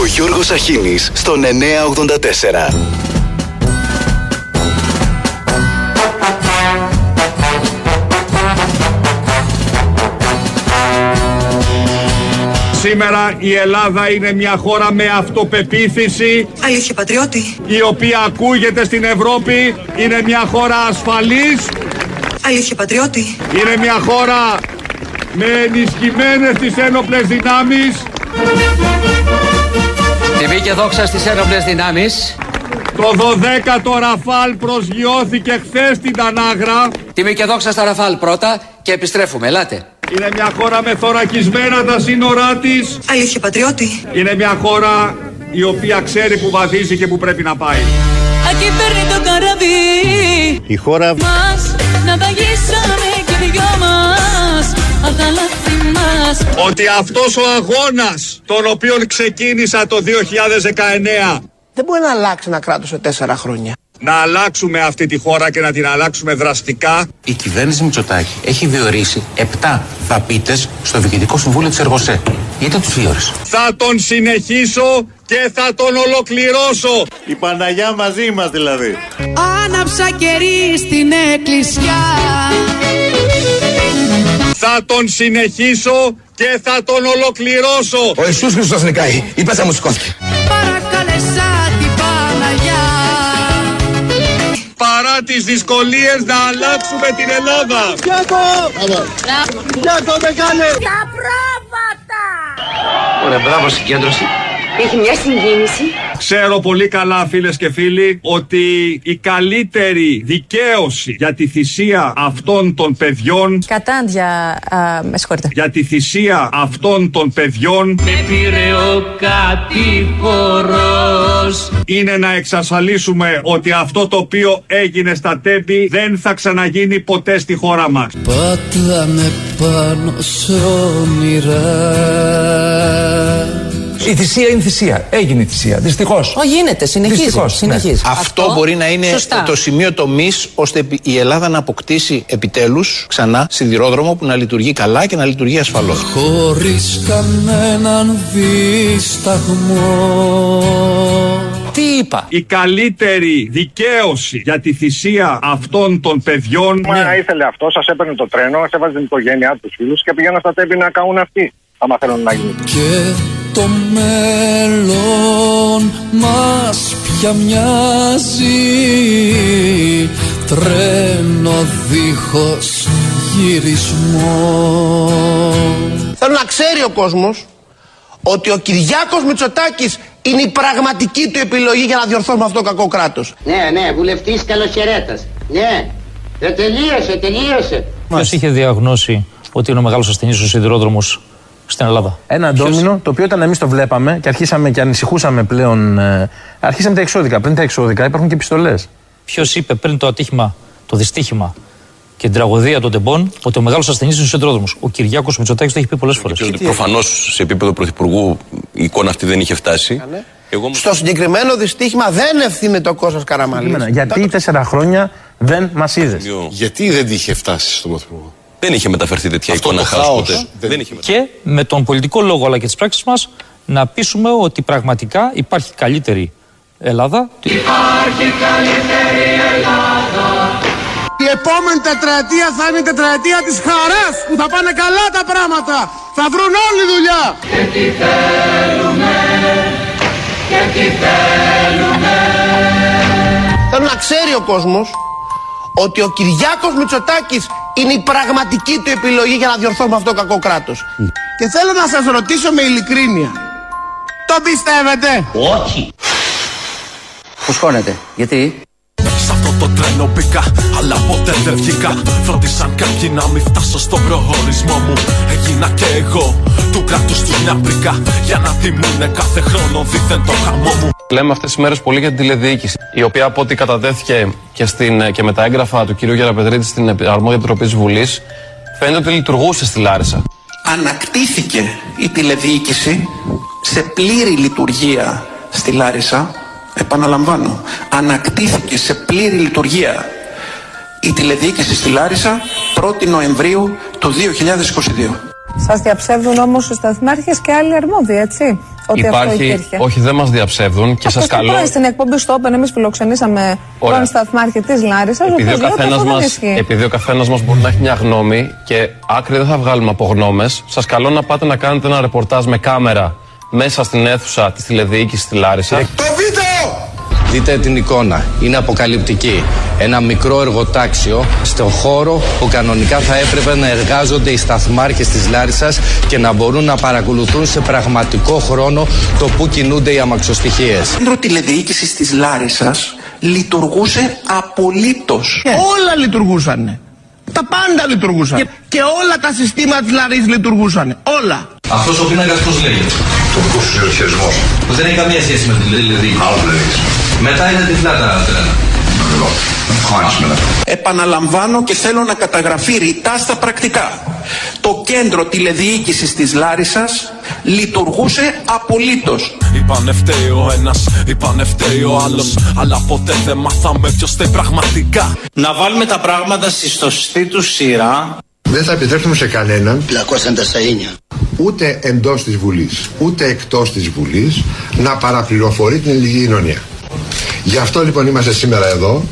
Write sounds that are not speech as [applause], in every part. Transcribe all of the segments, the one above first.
Ο Γιώργος Αχίνης στον 984. Σήμερα η Ελλάδα είναι μια χώρα με αυτοπεποίθηση Αλήθεια πατριώτη. η οποία ακούγεται στην Ευρώπη. Είναι μια χώρα ασφαλής. Αλήθεια πατριώτη. Είναι μια χώρα με ενισχυμένες τις ένοπλες δυνάμεις. Τιμή και δόξα στις ένοπλες δυνάμεις. Το 12ο Ραφάλ προσγειώθηκε χθες στην Τανάγρα. Τιμή και δόξα στα Ραφάλ πρώτα και επιστρέφουμε. Ελάτε. Είναι μια χώρα με θωρακισμένα τα σύνορά της. Αλήθεια πατριώτη. Είναι μια χώρα η οποία ξέρει που βαδίζει και που πρέπει να πάει. Aquí παίρνει το καράβι Η χώρα μας Να βαγίσαμε και δυο μας Απ' τα λάθη μας Ότι αυτός ο αγώνας τον οποίο ξεκίνησα το 2019 Δεν μπορεί να αλλάξει ένα κράτος σε τέσσερα χρόνια. να αλλάξουμε αυτή τη χώρα και να την αλλάξουμε δραστικά Η κυβέρνηση Μητσοτάκη έχει διορίσει 7 θαπίτε στο Διοικητικό Συμβούλιο της Εργοσέ. Γιατί τους διόρισε; θα τον συνεχίσω και θα τον ολοκληρώσω Η Παναγιά μαζί μας δηλαδή. Άναψα κερί στην εκκλησιά θα τον συνεχίσω και θα τον ολοκληρώσω. Ο Ιησούς Χριστός νικάει. Η πέτσα μου σηκώθηκε. Παρακαλέσα την Παναγιά. Παρά τις δυσκολίες να αλλάξουμε την Ελλάδα Ωραία, μπράβο συγκέντρωση. Έχει μια συγκίνηση. Ξέρω πολύ καλά φίλες και φίλοι ότι η καλύτερη δικαίωση για τη θυσία αυτών των παιδιών Κατάντια, α, με συγχωρείτε. για τη θυσία αυτών των παιδιών Με πήρε ο κατήφορος είναι να εξασφαλίσουμε ότι αυτό το οποίο έγινε στα τέμπη δεν θα ξαναγίνει ποτέ στη χώρα μας. Πατάμε πάνω σε όνειρα Η θυσία είναι θυσία. Έγινε η θυσία. Δυστυχώς. Ω, γίνεται, συνεχίζει. Δυστυχώς, ναι. συνεχίζει. Αυτό, μπορεί να είναι σωστά. το σημείο τομής ώστε η Ελλάδα να αποκτήσει επιτέλους ξανά σιδηρόδρομο που να λειτουργεί καλά και να λειτουργεί ασφαλώς. Χωρίς κανέναν δισταγμό Τι είπα; Η καλύτερη δικαίωση για τη θυσία αυτών των παιδιών Μα ήθελε αυτό, σας έπαιρνε το τρένο, σας έβαζε την οικογένειά τους φίλους και πηγαίναν στα τέμπη να κάνουν αυτοί. Άμα θέλουν να γίνουν. Και το μέλλον μας πια μοιάζει Τρένο δίχως γυρισμό Θέλω να ξέρει ο κόσμος ότι ο Κυριάκος Μητσοτάκης είναι η πραγματική του επιλογή για να διορθώσουμε αυτό το κακό κράτος. Ναι, ναι, βουλευτής καλοχαιρέτας. Ναι. Δεν τελείωσε, τελείωσε. Ποιος είχε διαγνώσει ότι είναι ο μεγάλος ασθενής ο σιδηρόδρομος στην Ελλάδα. Ένα ντόμινο το οποίο όταν εμεί το βλέπαμε και αρχίσαμε και ανησυχούσαμε πλέον. Ε, αρχίσαμε τα εξώδικα. Πριν τα εξώδικα υπάρχουν και επιστολές. Ποιος είπε πριν το ατύχημα, το δυστύχημα και την τραγωδία των τεμπών ότι ο μεγάλος ασθενής είναι ο σιδηρόδρομο. Ο Κυριάκος Μητσοτάκης το έχει πει πολλές φορές. Προφανώς σε επίπεδο πρωθυπουργού η εικόνα αυτή δεν είχε φτάσει. Εγώ όμως- Στο συγκεκριμένο δυστύχημα δεν ευθύνεται ο Κώστας Καραμαλής. Γιατί τέσσερα χρόνια δεν μας είδες; Γιατί δεν είχε φτάσει στον Πρωθυπουργό; Δεν είχε μεταφερθεί τέτοια Αυτό εικόνα το χάους χάος. ποτέ. Δεν είχε Και με τον πολιτικό λόγο αλλά και τις πράξεις μας να πείσουμε ότι πραγματικά υπάρχει καλύτερη Ελλάδα. Υπάρχει καλύτερη Ελλάδα Η επόμενη τετραετία θα είναι η τετραετία της χαράς που θα πάνε καλά τα πράγματα. Θα βρουν όλη δουλειά. Και τι θέλουμε Και τι θέλουμε Θέλω να ξέρει ο κόσμος ότι ο Κυριάκος Μητσοτάκης είναι η πραγματική του επιλογή για να διορθώσουμε αυτό το κακό κράτος. Και θέλω να σας ρωτήσω με ειλικρίνεια. Το πιστεύετε; Όχι. Φουσκώνεται. Γιατί; Σ' αυτό το τρένο μπήκα, αλλά ποτέ δεν βγήκα. Φρόντισαν κάποιοι να μην φτάσω στον προορισμό μου. Έγινα και εγώ του κράτους του μια πρίκα. Για να τιμούνε κάθε χρόνο δίθεν το χαμό μου. Λέμε αυτές τις μέρες πολύ για την τηλεδιοίκηση, η οποία από ό,τι κατατέθηκε και, στην, και με τα έγγραφα του κυρίου Γεραπετρίτη στην αρμόδια επιτροπή της Βουλής, φαίνεται ότι λειτουργούσε στη Λάρισα. Ανακτήθηκε η τηλεδιοίκηση σε πλήρη λειτουργία στη Λάρισα. Επαναλαμβάνω, ανακτήθηκε σε πλήρη λειτουργία η τηλεδιοίκηση στη Λάρισα 1η Νοεμβρίου του 2022. Σας διαψεύδουν όμως οι σταθμάρχες και άλλοι αρμόδιοι, έτσι. Ότι αυτό υπάρχει. υπήρχε. Όχι, δεν μας διαψεύδουν και σας Αυτό καλώ. πρώην στην εκπομπή στο Open, εμείς φιλοξενήσαμε Ωραία. τον σταθμάρχη της Λάρισας. Επειδή ο καθένας μα επειδή ο καθένας μας μπορεί να έχει μια γνώμη και άκρη δεν θα βγάλουμε από γνώμες, σας καλώ να πάτε να κάνετε ένα ρεπορτάζ με κάμερα μέσα στην αίθουσα της τηλεδιοίκησης στη Λάρισας. Το βίντεο! Δείτε την εικόνα. Είναι αποκαλυπτική. Ένα μικρό εργοτάξιο στο χώρο που κανονικά θα έπρεπε να εργάζονται οι σταθμάρχες της Λάρισας και να μπορούν να παρακολουθούν σε πραγματικό χρόνο το που κινούνται οι αμαξοστοιχίες. Το κέντρο τηλεδιοίκηση της Λάρισας λειτουργούσε απολύτως. Όλα λειτουργούσαν. Τα πάντα λειτουργούσαν. Και, και όλα τα συστήματα της Λαρής λειτουργούσαν. Όλα. Αυτός ο πίνακας πώς λέγεται; Τοπικό χειρισμός; Που δεν έχει καμία σχέση με την τηλεδιοίκηση. Άλλος λέγεις. Μετά είναι τυφλά τα τρένα. Επαναλαμβάνω και θέλω να καταγραφεί ρητά στα πρακτικά. Το κέντρο τηλεδιοίκησης της Λάρισας λειτουργούσε απολύτως. Είπανε φταίει ο ένας, είπανε φταίει ο άλλος. Αλλά ποτέ δεν μάθαμε ποιος φταίει πραγματικά. Να βάλουμε τα πράγματα στη σωστή του σειρά. Δεν θα επιτρέψουμε σε κανέναν Πλακώσαν τα σαΐνια. ούτε εντός της Βουλής ούτε εκτός της Βουλής να παραπληροφορεί την ελληνική κοινωνία. Γι' αυτό λοιπόν είμαστε σήμερα εδώ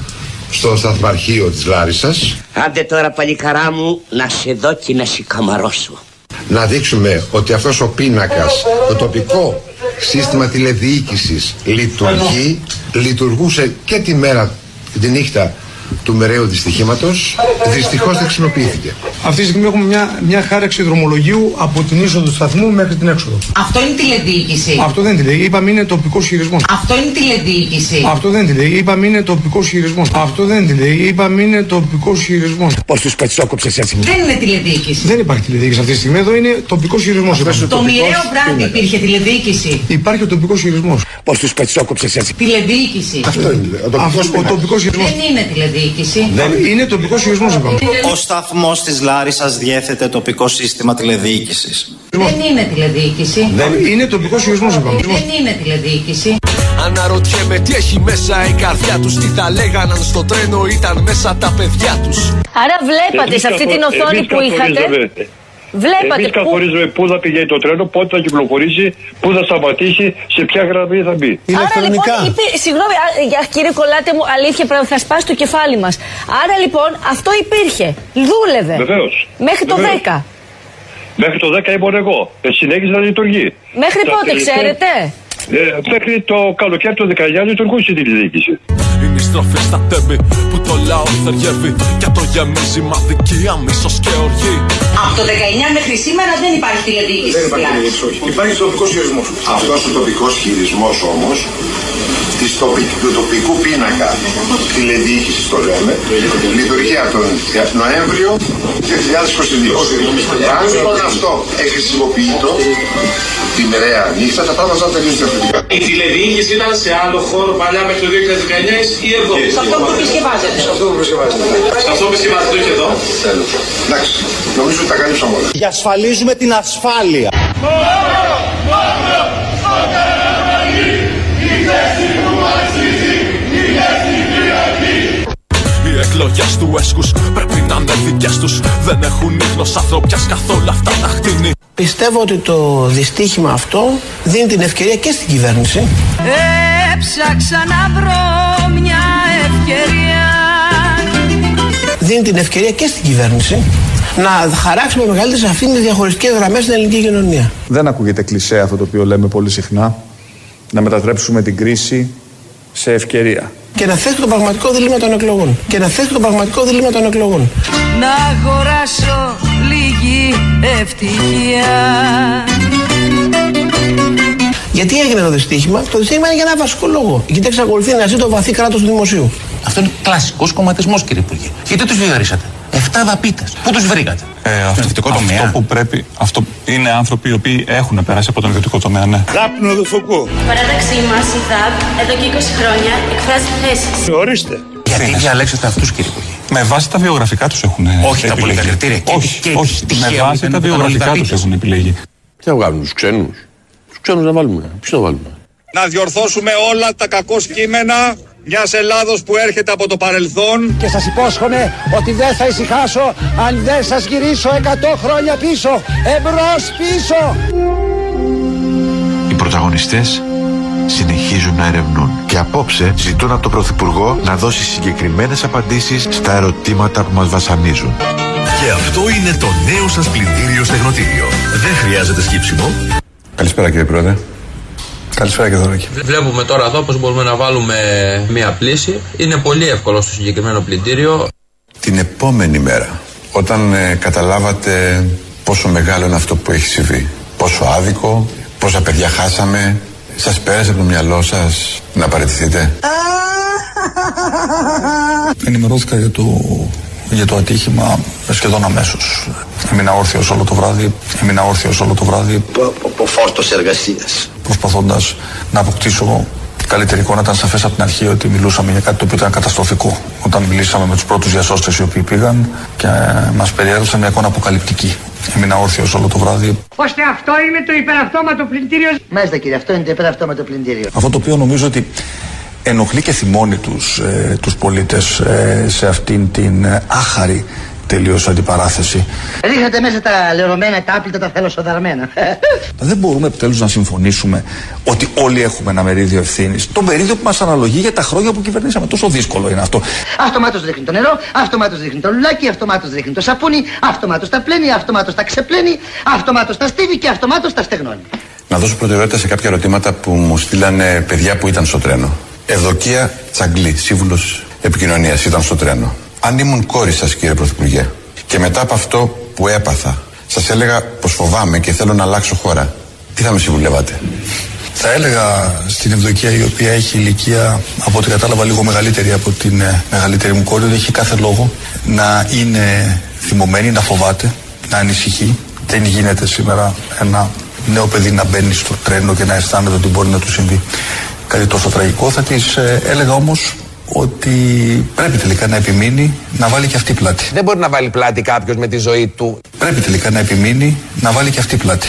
στο σταθμαρχείο της Λάρισας Άντε τώρα παλικαρά μου να σε δω και να σε καμαρώσω. να δείξουμε ότι αυτός ο πίνακας, το τοπικό σύστημα τηλεδιοίκησης λειτουργεί, λειτουργούσε και τη μέρα και τη νύχτα του μεραίου δυστυχήματος, δυστυχώς δεν χρησιμοποιήθηκε. Αυτή τη στιγμή έχουμε μια, μια χάραξη δρομολογίου από την είσοδο του σταθμού μέχρι την έξοδο. Αυτό είναι τηλεδιοίκηση. Αυτό δεν είναι τηλεδιοίκηση. Είπαμε είναι τοπικός χειρισμός. Αυτό είναι τηλεδιοίκηση. Αυτό δεν είναι τηλεδιοίκηση. Είπαμε είναι τοπικός χειρισμός. Αυτό δεν είναι τηλεδιοίκηση. Είπαμε είναι τοπικός χειρισμός. Πώς τους πετσόκοψες έτσι. Δεν είναι τηλεδιοίκηση. Δεν υπάρχει τηλεδιοίκηση αυτή τη στιγμή. Εδώ είναι τοπικός χειρισμός. Το μοιραίο βράδυ υπήρχε τηλεδιοίκηση. Υπάρχει ο τοπικός χειρισμός. Πώς τους πετσόκοψες έτσι. Τηλεδιοίκηση. Αυτό είναι. Ο τοπικός Αυτός, ο πίνακας. τοπικός χειρισμός. Δεν είναι τηλεδιοίκηση. Είναι τοπικός χειρισμός, είπαμε. Ο σταθμός της Λάρισας διέθετε τοπικό σύστημα τηλεδιοίκησης. Δεν είναι τηλεδιοίκηση. Είναι τοπικός χειρισμός, είπαμε. Δεν είναι τηλεδιοίκηση. Αναρωτιέμαι τι έχει μέσα η καρδιά τους. Τι θα λέγανε αν στο τρένο ήταν μέσα τα παιδιά τους. Άρα βλέπατε σε αυτή την οθόνη που είχατε. Βλέπατε Εμείς που. καθορίζουμε πού θα πηγαίνει το τρένο, πότε θα κυκλοφορήσει, πού θα σταματήσει, σε ποια γραμμή θα μπει. Άρα λοιπόν, υπή- συγγνώμη, α, για- κύριε Κολάτε μου, αλήθεια πρέπει θα σπάσει το κεφάλι μας. Άρα λοιπόν αυτό υπήρχε. Δούλευε. Βεβαίως. Μέχρι το 10. Μέχρι το 10 ήμουν εγώ. Ε, συνέχισε να λειτουργεί. Μέχρι Τα πότε, τελευταία- ξέρετε; Ε, μέχρι το καλοκαίρι του 19 λειτουργούσε η τηλεδιοίκηση. Είναι η στροφή στα τέμπη που το λαό θεριεύει. Και το γεμίζει μα δικία, μίσο και οργή. Από το 19 μέχρι σήμερα δεν υπάρχει τηλεδιοίκηση. Δεν στη υπάρχει Λάρισα. τηλεδιοίκηση, όχι. Υπάρχει τοπικός χειρισμός. Αυτό ο τοπικός χειρισμός όμως της τοπι- του τοπικού πίνακα τηλεδιοίκησης το λέμε λειτουργεί από τον Νοέμβριο 2022. Αν λοιπόν αυτό εχρησιμοποιείτο τη μεραία νύχτα, τα πράγματα θα τελείως διαφορετικά. Η τηλεδιοίκηση ήταν σε άλλο χώρο παλιά μέχρι το 2019 ή εδώ; Σε αυτό που επισκευάζεται. Σε αυτό που επισκευάζεται. Σε αυτό που επισκευάζεται, όχι εδώ; Τέλος. Εντάξει, νομίζω ότι τα καλύψαμε όλα. Διασφαλίζουμε την ασφάλεια. Οι εκλογές του έσκου πρέπει να είναι δικές τους. Δεν έχουν ίχνο ανθρωπιάς καθόλου αυτά τα χτίνη. Πιστεύω ότι το δυστύχημα αυτό δίνει την ευκαιρία και στην κυβέρνηση Έψαξα να βρω μια ευκαιρία. δίνει την ευκαιρία και στην κυβέρνηση να χαράξει με μεγαλύτερη σαφήνεια διαχωριστικές γραμμές στην ελληνική κοινωνία. Δεν ακούγεται κλισέ αυτό το οποίο λέμε πολύ συχνά. Να μετατρέψουμε την κρίση σε ευκαιρία. Και να θέσει το πραγματικό δίλημα των εκλογών. Και να θέσει το πραγματικό δίλημα των εκλογών. Να αγοράσω λίγη ευτυχία. Γιατί έγινε το δυστύχημα, το δυστύχημα είναι για ένα βασικό λόγο. Γιατί εξακολουθεί να ζει το βαθύ κράτος του δημοσίου. Αυτό είναι κλασικός κομματισμός, κύριε Υπουργέ. Γιατί τους διορίσατε; Εφτά δαπίτες. Πού τους βρήκατε; Ε, αυτό, αυτό που πρέπει, αυτό είναι άνθρωποι οι οποίοι έχουν περάσει από τον ιδιωτικό τομέα, ναι. Δάπνο του φωκού. Η παράταξή μας, η ΔΑΠ, εδώ και 20 χρόνια εκφράζει θέσεις. Ορίστε. Γιατί διαλέξατε αυτούς, κύριε Υπουργέ; Με βάση τα βιογραφικά τους έχουν Όχι τα επιλεγεί. πολιτικά κριτήρια. Και- Όχι, και όχι. τυχαίο Με βάση ήταν τα που ήταν βιογραφικά όλοι τους δαπίτες. έχουν επιλεγεί. Τι θα βγάλουμε τους ξένους; Τους ξένους να βάλουμε. Ποιου να βάλουμε; Να διορθώσουμε όλα τα κακό κείμενα μιας Ελλάδος που έρχεται από το παρελθόν Και σας υπόσχομαι ότι δεν θα ησυχάσω αν δεν σας γυρίσω 100 χρόνια πίσω. Εμπρός πίσω. Οι πρωταγωνιστές ερευνητές συνεχίζουν να ερευνούν. Και απόψε ζητούν από τον Πρωθυπουργό να δώσει συγκεκριμένες απαντήσεις στα ερωτήματα που μας βασανίζουν. Και αυτό είναι το νέο σας πλυντήριο στεγνοτήριο. Δεν χρειάζεται σκύψιμο. Καλησπέρα κύριε Πρόεδρε. Καλησπέρα και Δωράκη. Βλέπουμε τώρα εδώ πως μπορούμε να βάλουμε μία πλήση. Είναι πολύ εύκολο στο συγκεκριμένο πλυντήριο. Την επόμενη μέρα, όταν ε, καταλάβατε πόσο μεγάλο είναι αυτό που έχει συμβεί, πόσο άδικο, πόσα παιδιά χάσαμε, σας πέρασε από το μυαλό σας να παραιτηθείτε; [laughs] Ενημερώθηκα για το, για το ατύχημα σχεδόν αμέσως. Έμεινα όρθιος όλο το βράδυ. Έμεινα όρθιος όλο το βράδυ. Από φόρτος εργασίας. Προσπαθώντας να αποκτήσω καλύτερη εικόνα. Ήταν σαφές από την αρχή ότι μιλούσαμε για κάτι το οποίο ήταν καταστροφικό. Όταν μιλήσαμε με τους πρώτους διασώστες οι οποίοι πήγαν και μας περιέδωσαν μια εικόνα αποκαλυπτική. Έμεινα όρθιος όλο το βράδυ. Ώστε αυτό είναι το υπεραυτόματο πλυντήριο. Μάλιστα κύριε, αυτό είναι το υπεραυτόματο πλυντήριο. Αυτό το οποίο νομίζω ότι ενοχλεί και θυμώνει τους, ε, τους πολίτες ε, σε αυτήν την ε, άχαρη τελείως αντιπαράθεση. Ρίχνετε μέσα τα λερωμένα, τα άπλυτα, τα θελοσοδαρμένα. Δεν μπορούμε επιτέλους να συμφωνήσουμε ότι όλοι έχουμε ένα μερίδιο ευθύνης. Το μερίδιο που μας αναλογεί για τα χρόνια που κυβερνήσαμε. Τόσο δύσκολο είναι αυτό. Αυτομάτως ρίχνει το νερό, αυτομάτως ρίχνει το λουλάκι, αυτομάτως ρίχνει το σαπούνι, αυτομάτως τα πλένει, αυτομάτως τα ξεπλένει, αυτομάτως τα στίβει και αυτομάτως τα στεγνώνει. Να δώσω προτεραιότητα σε κάποια ερωτήματα που μου στείλανε παιδιά που ήταν στο τρένο. Ευδοκία Τσαγκλή, σύμβουλος επικοινωνίας, ήταν στο τρένο. Αν ήμουν κόρη σας, κύριε Πρωθυπουργέ, και μετά από αυτό που έπαθα, σας έλεγα πως φοβάμαι και θέλω να αλλάξω χώρα, τι θα με συμβουλεύατε; Θα έλεγα στην Ευδοκία η οποία έχει ηλικία από ό,τι κατάλαβα λίγο μεγαλύτερη από την ε, μεγαλύτερη μου κόρη ότι έχει κάθε λόγο να είναι θυμωμένη, να φοβάται, να ανησυχεί. Δεν γίνεται σήμερα ένα νέο παιδί να μπαίνει στο τρένο και να αισθάνεται ότι μπορεί να του συμβεί κάτι τόσο τραγικό. Θα της ε, έλεγα όμως ότι πρέπει τελικά να επιμείνει να βάλει και αυτή πλάτη. Δεν μπορεί να βάλει πλάτη κάποιος με τη ζωή του. Πρέπει τελικά να επιμείνει να βάλει και αυτή πλάτη.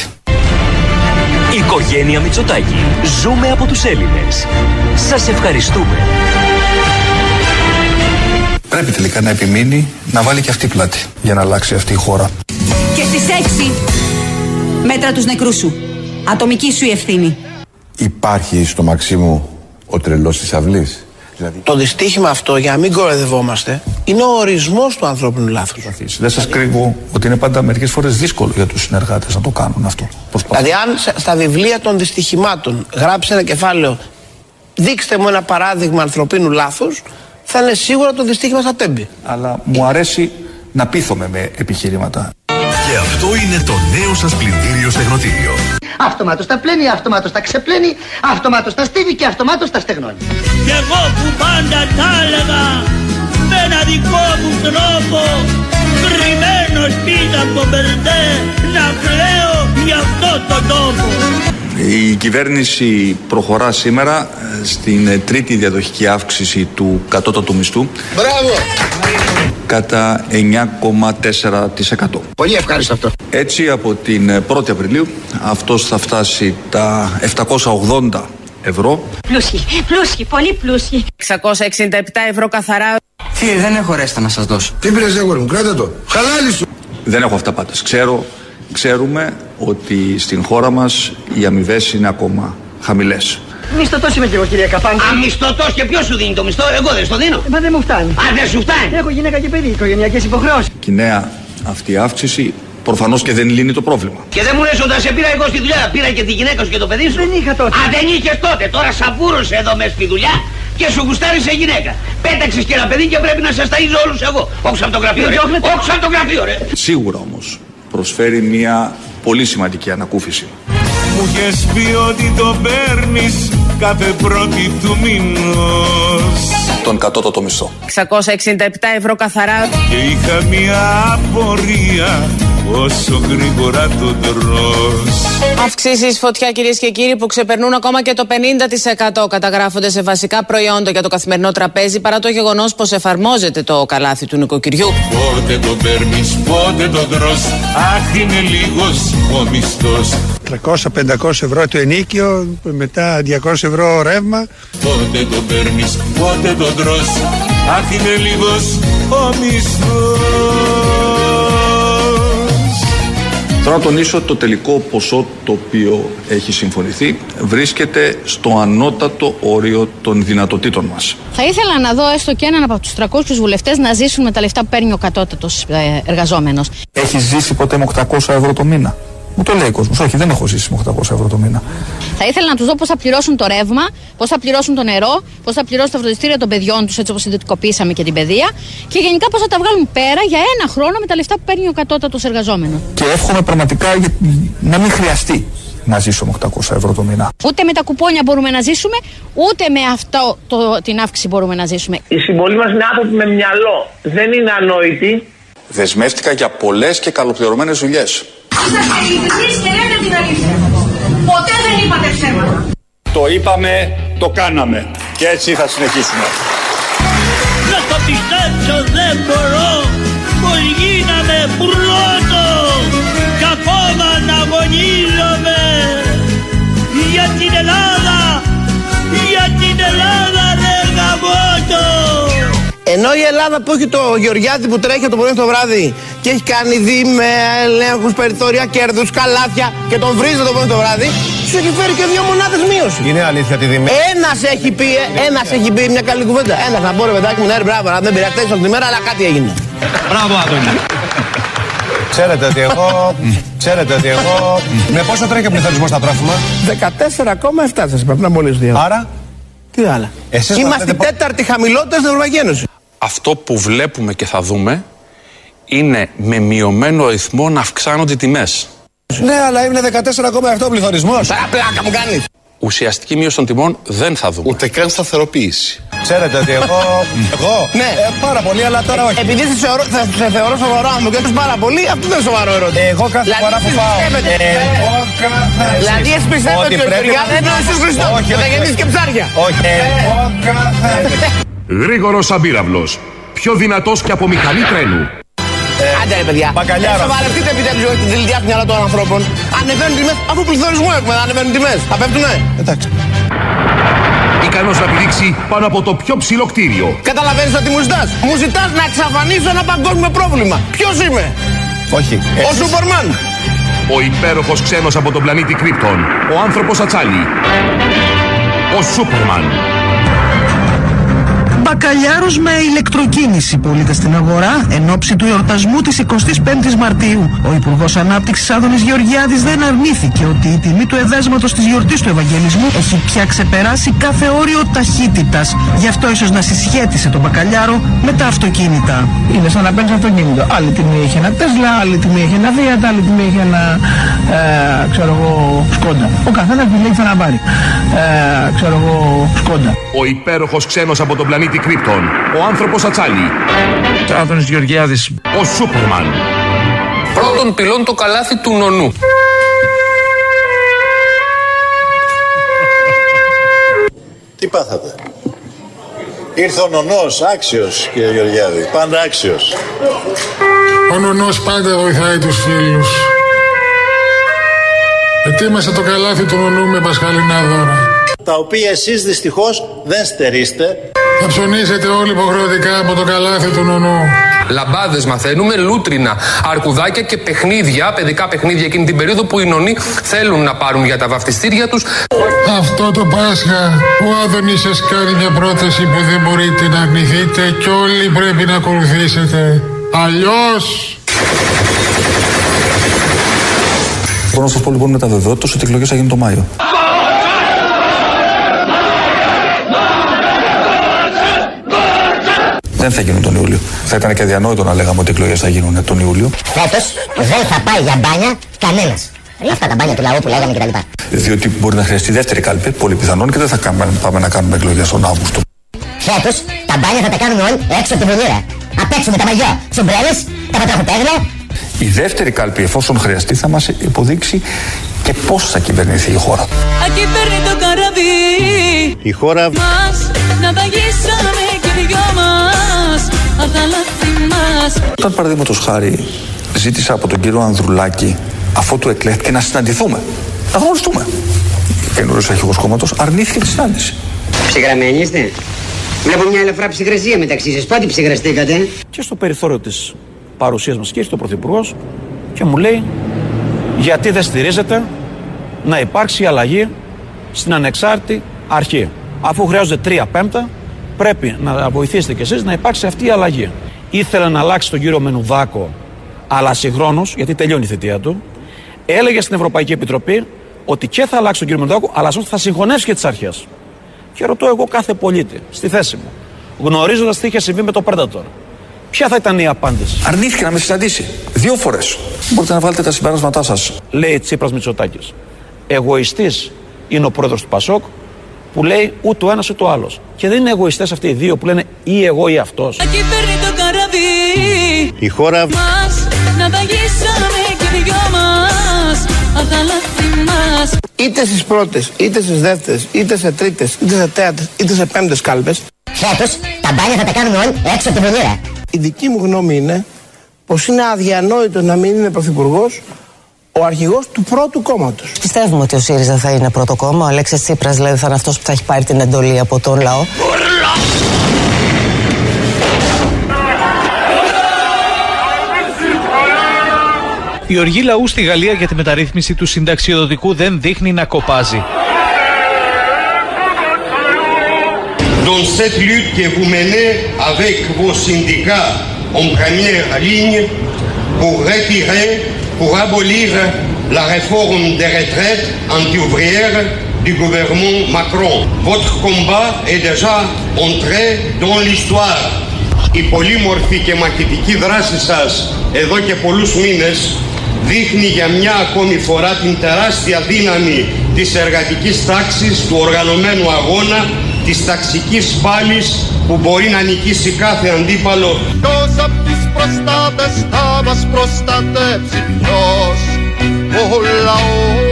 Οικογένεια Μητσοτάκη. Ζούμε από τους Έλληνες. Σας ευχαριστούμε. Πρέπει τελικά να επιμείνει να βάλει και αυτή πλάτη για να αλλάξει αυτή η χώρα. Και στις 6 μέτρα τους νεκρούς σου. Ατομική σου η ευθύνη. Υπάρχει στο Μαξίμου ο τρελός της αυλής; Δηλαδή... Το δυστύχημα αυτό, για να μην κοροϊδευόμαστε, είναι ο ορισμός του ανθρώπινου λάθους. Δεν σας κρύβω ότι είναι πάντα μερικές φορές δύσκολο για τους συνεργάτες να το κάνουν αυτό. Δηλαδή, αν στα βιβλία των δυστυχημάτων γράψει ένα κεφάλαιο, δείξτε μου ένα παράδειγμα ανθρωπίνου λάθους, θα είναι σίγουρα το δυστύχημα στα τέμπη. Αλλά μου αρέσει να πείθομαι με επιχειρήματα. Και αυτό είναι το νέο σας πλυντήριο στεγνοτήριο. Αυτομάτως τα πλένει, αυτομάτως τα ξεπλένει, αυτομάτως τα στίβει και αυτομάτως τα στεγνώνει. Κι εγώ που πάντα τα έλεγα με ένα δικό μου τρόπο κρυμμένος πίσω από το μπερδέ να κλαίω για αυτό το τόπο. Η κυβέρνηση προχωρά σήμερα ε, στην τρίτη διαδοχική αύξηση του κατώτατου μισθού. Μπράβο! Κατά 9,4%. Πολύ ευχάριστο αυτό. Έτσι από την 1η Απριλίου αυτός θα φτάσει τα 780 ευρώ. Πλούσιοι, πλούσιοι, πολύ πλούσιοι. 667 ευρώ καθαρά. Φίλε, δεν έχω ρέστα να σας δώσω. Τι πήρες αγόρι μου, κράτα το. Χαλάλι σου. Δεν έχω αυτά πάντως. Ξέρω, ξέρουμε ότι στην χώρα μας οι αμοιβές είναι ακόμα χαμηλές. Μισθωτός είμαι και εγώ, κυρία Καφάνη. Α, μισθωτός και ποιος σου δίνει το μισθό, εγώ δεν στο δίνω. Ε, Μα δεν μου φτάνει. Α, δεν σου φτάνει. Έχω γυναίκα και παιδί, οικογενειακές υποχρεώσεις. Και η νέα αυτή αύξηση προφανώς και δεν λύνει το πρόβλημα. Και δεν μου λες όταν σε πήρα εγώ στη δουλειά, πήρα και τη γυναίκα σου και το παιδί σου; Δεν είχα τότε. Α, δεν είχες τότε. Τώρα σαπούρωσε εδώ μέσα στη δουλειά και σου γουστάρισε γυναίκα. Πέταξες και ένα παιδί και πρέπει να σα ταΐζω όλους εγώ. Όχι από το γραφείο, ρε. Όχι από το γραφείο, ρε. Σίγουρα όμως προσφέρει μια πολύ σημαντική ανακούφιση. Μου είχες πει ότι το παίρνεις κάθε πρώτη του μήνος Τον κατώτατο μισθό. 667 ευρώ καθαρά. Και είχα μια απορία όσο γρήγορα το τρως Αυξήσεις φωτιά, κυρίες και κύριοι, που ξεπερνούν ακόμα και το 50% καταγράφονται σε βασικά προϊόντα για το καθημερινό τραπέζι παρά το γεγονός πως εφαρμόζεται το καλάθι του νοικοκυριού. Πότε το παίρνεις, πότε το τρως Αχ είναι λίγος ο μισθός 300-500 ευρώ το ενίκιο, μετά 200 ευρώ ρεύμα. Πότε το παίρνεις, πότε το τρως Αχ είναι λίγος ο μισθός Θέλω να τονίσω ότι το τελικό ποσό το οποίο έχει συμφωνηθεί βρίσκεται στο ανώτατο όριο των δυνατοτήτων μας. Θα ήθελα να δω έστω και έναν από τους 300 βουλευτές να ζήσουν με τα λεφτά που παίρνει ο κατώτατος εργαζόμενος. Έχει ζήσει ποτέ με 800 ευρώ το μήνα. Μου το λέει ο κόσμος. Όχι, δεν έχω ζήσει με 800 ευρώ το μήνα. Θα ήθελα να τους δω πώς θα πληρώσουν το ρεύμα, πώς θα πληρώσουν το νερό, πώς θα πληρώσουν τα φροντιστήρια των παιδιών τους, έτσι όπως ιδιωτικοποιήσαμε και την παιδεία. Και γενικά πώς θα τα βγάλουν πέρα για ένα χρόνο με τα λεφτά που παίρνει ο κατώτατος εργαζόμενος. Και εύχομαι πραγματικά για- να μην χρειαστεί να ζήσω με 800 ευρώ το μήνα. Ούτε με τα κουπόνια μπορούμε να ζήσουμε, ούτε με αυτό το, την αύξηση μπορούμε να ζήσουμε. Οι συμπολίτες μας είναι άνθρωποι με μυαλό. Δεν είναι ανόητοι. Δεσμεύτηκα για πολλές και καλοπληρωμένες δουλειές. Είσαστε ειλικρινείς και λέτε την αλήθεια. Ποτέ δεν είπατε ψέματα. Το είπαμε, το κάναμε. Και έτσι θα συνεχίσουμε. Να το πιστέψω δεν μπορώ Ενώ η Ελλάδα που έχει το Γεωργιάδη που τρέχει από το πρωί στο βράδυ και έχει κάνει δι με ελέγχους, περιθώρια κέρδους, καλάθια και τον βρίζει το πρωί στο βράδυ, σου έχει φέρει και δύο μονάδες μείωσης. Είναι αλήθεια ότι δημιουργεί. Ένας έχει πει, ένας έχει πει μια καλή κουβέντα. Ένας θα μπορεί παιδάκι μου να έρθει μπράβο, αλλά δεν πειράζει όλη τη μέρα, αλλά κάτι έγινε. Μπράβο, Άδωνη. Ξέρετε ότι εγώ. Ξέρετε ότι εγώ. Με πόσο τρέχει ο πληθωρισμός στα τρόφιμα; 14,7 σας πρέπει να μόλι δύο. Άρα; Τι άλλα. Εσείς Είμαστε μαθαίνετε η πο- τέταρτη χαμηλότερη στην Ευρωπαϊκή Ένωση. Αυτό που βλέπουμε και θα δούμε είναι με μειωμένο ρυθμό να αυξάνονται οι τιμές. Ναι, αλλά είναι 14,8 ο πληθωρισμός. Τώρα πλάκα μου κάνεις. Ουσιαστική μείωση των τιμών δεν θα δούμε. Ούτε καν σταθεροποίηση. Ξέρετε ότι εγώ. [laughs] Εγώ. Ναι. Ε, πάρα πολύ, αλλά τώρα όχι. Επειδή σε θεωρώ, θα, σε θεωρώ σοβαρό άνθρωπο και έχεις πάρα πολύ, αυτό δεν είναι σοβαρό ερώτημα. Εγώ κάθε Δηλαδή, φορά που εσείς πάω. πιστεύετε- Εγώ κάθε. Δηλαδή, εσύ πιστεύετε ότι ο πρέπει Γεωργιάδης να- είναι ο Ιησούς Χριστός Όχι, και θα όχι, γεννήσει όχι. και ψάρια; Όχι. Εγώ κάθε. [laughs] Γρήγορος αμπύραυλος. Πιο δυνατός και από μηχανή τρένου. Άντε ρε παιδιά. μπακαλιάρα. Ε, Σοβαρευτείτε επιτέλους όχι τη δηλητιά του μυαλό των ανθρώπων. Ανεβαίνουν τιμές, αφού πληθωρισμό έχουμε, ανεβαίνουν τιμές. Θα πέφτουνε. Εντάξει. Ικανός να πηδήξει πάνω από το πιο ψηλό κτίριο. Καταλαβαίνεις ότι μου ζητάς; Μου ζητάς να εξαφανίσω ένα παγκόσμιο πρόβλημα. Ποιος είμαι; Όχι. Ο Σούπερμαν. Ο υπέροχος ξένος από τον πλανήτη Κρύπτον. Ο άνθρωπος Ατσάλι. Ο Σούπερμαν. Μπακαλιάρος με ηλεκτροκίνηση πωλείται στην αγορά εν ώψη του εορτασμού της 25ης Μαρτίου. Ο Υπουργός Ανάπτυξης Άδωνης Γεωργιάδης δεν αρνήθηκε ότι η τιμή του εδέσματος της γιορτής του Ευαγγελισμού έχει πια ξεπεράσει κάθε όριο ταχύτητας. Γι' αυτό ίσως να συσχέτισε τον μπακαλιάρο με τα αυτοκίνητα. Είναι σαν να παίρνεις αυτοκίνητο. Άλλη τιμή έχει ένα Τέσλα, άλλη τιμή έχει ένα Fiat, άλλη τιμή έχει ένα ε, ξέρω εγώ Σκόντα. Ο καθένας επιλέγει να πάρει. Ε, ξέρω εγώ Σκόντα. Ο υπέροχος ξένος από τον πλανήτη Κρύπτον. Ο άνθρωπος Ατσάλι. Άδωνης Γεωργιάδης Ο Σούπερμαν. Πρώτον πυλών το καλάθι του νονού. Τι πάθατε; Ήρθε ο νονός, άξιος κύριε Γεωργιάδη. Πάντα άξιος. Ο νονός πάντα βοηθάει τους φίλους. Ετοίμασε το καλάθι του νονού με πασχαλινά δώρα. Τα οποία εσείς δυστυχώς δεν στερείστε. Θα ψωνίσετε όλοι υποχρεωτικά από το καλάθι του νονού. Λαμπάδες μαθαίνουμε, λούτρινα, αρκουδάκια και παιχνίδια, παιδικά παιχνίδια εκείνη την περίοδο που οι νονοί θέλουν να πάρουν για τα βαφτιστήρια τους. Αυτό το Πάσχα ο Άδωνης σας κάνει μια πρόταση που δεν μπορείτε να αρνηθείτε και όλοι πρέπει να ακολουθήσετε. Αλλιώς... Μπορώ να σας πω λοιπόν με τα βεβαιότητας ότι οι εκλογές θα γίνουν το Μάιο. Δεν θα γίνουν τον Ιούλιο. Θα ήταν και αδιανόητο να λέγαμε ότι οι εκλογές θα γίνουν τον Ιούλιο. Φέτος δεν θα πάει για μπάνια κανένας. Αυτά τα μπάνια του λαού που λέγαμε κτλ. Διότι μπορεί να χρειαστεί δεύτερη κάλπη, πολύ πιθανόν και δεν θα κάνουμε, πάμε να κάνουμε εκλογές τον Αύγουστο. Φέτος τα μπάνια θα τα κάνουμε όλοι έξω από τη βολίδα. Απ' έξω με τα μαγιό, σομπρέλες, τα πατραχοπέδια. Η δεύτερη κάλπη, εφόσον χρειαστεί, θα μας υποδείξει και πώς θα κυβερνηθεί η χώρα. Εκεί παίρνει το καράβι Η χώρα μας Να βαγίσαμε και δυο μας Απ' τα λάθη μας Όταν παραδείγματος χάρη ζήτησα από τον κύριο Ανδρουλάκη, αφού του εκλέχθηκε, να συναντηθούμε, να γνωριστούμε. Καινούριος αρχηγό κόμματο αρνήθηκε τη συνάντηση. Ψυγραμμένοι είστε; Βλέπω μια ελαφρά ψυγρασία μεταξύ σας. Πότε ψυγραστήκατε. και στο περιθώριο της παρουσίας μας και ήρθε ο Πρωθυπουργός και μου λέει γιατί δεν στηρίζετε να υπάρξει αλλαγή στην ανεξάρτητη αρχή. Αφού χρειάζονται τρία πέμπτα, πρέπει να βοηθήσετε κι εσείς να υπάρξει αυτή η αλλαγή. Ήθελε να αλλάξει τον κύριο Μενουδάκο, αλλά συγχρόνως, γιατί τελειώνει η θητεία του, έλεγε στην Ευρωπαϊκή Επιτροπή ότι και θα αλλάξει τον κύριο Μενουδάκο, αλλά θα συγχωνεύσει και τις αρχές. Και ρωτώ εγώ κάθε πολίτη, στη θέση μου, γνωρίζοντας τι είχε συμβεί με το Predator, ποια θα ήταν η απάντηση; Αρνήθηκε να με συναντήσει. Δύο φορές. Μπορείτε να βάλετε τα συμπεράσματά σας. Λέει Τσίπρας Μητσοτάκης. Εγωιστής είναι ο πρόεδρος του Πασόκ που λέει ούτε ο ένας ούτε ο άλλος. Και δεν είναι εγωιστές αυτοί οι δύο που λένε ή εγώ ή αυτός. Εκεί παίρνει το καράβι Η χώρα μας Να ταγίσαμε και δυο μας Απ' τα λάθη μας Είτε στις πρώτες, είτε στις δεύτερες, είτε σε τρίτες, είτε σε τέταρτες, είτε σε πέμπτες κάλπες. Φέτος τα μπάνια θα τα κάνουμε όλοι έξω από τη βολιέρα. Η δική μου γνώμη είναι πως είναι αδιανόητο να μην είναι πρωθυπουργός ο αρχηγός του πρώτου κόμματος. Πιστεύουμε ότι ο ΣΥΡΙΖΑ θα είναι πρώτο κόμμα. Ο Αλέξης Τσίπρας δηλαδή θα είναι αυτός που θα έχει πάρει την εντολή από τον λαό. Η οργή λαού στη Γαλλία για τη μεταρρύθμιση του συνταξιοδοτικού δεν δείχνει να κοπάζει. Dans cette lutte que vous menez avec vos syndicats en première ligne pour retirer, pour abolir la réforme des retraites anti-ouvrières du gouvernement Macron. Votre combat est déjà entré dans l'histoire. Η πολύμορφη και μαχητική δράση σας εδώ και πολλούς μήνες δείχνει για μια ακόμη φορά την τεράστια δύναμη της εργατικής τάξης, του οργανωμένου αγώνα, της ταξικής πάλης που μπορεί να νικήσει κάθε αντίπαλο. Ποιος απ' τις προστάτες θα μας προστατεύσει ποιος ο λαός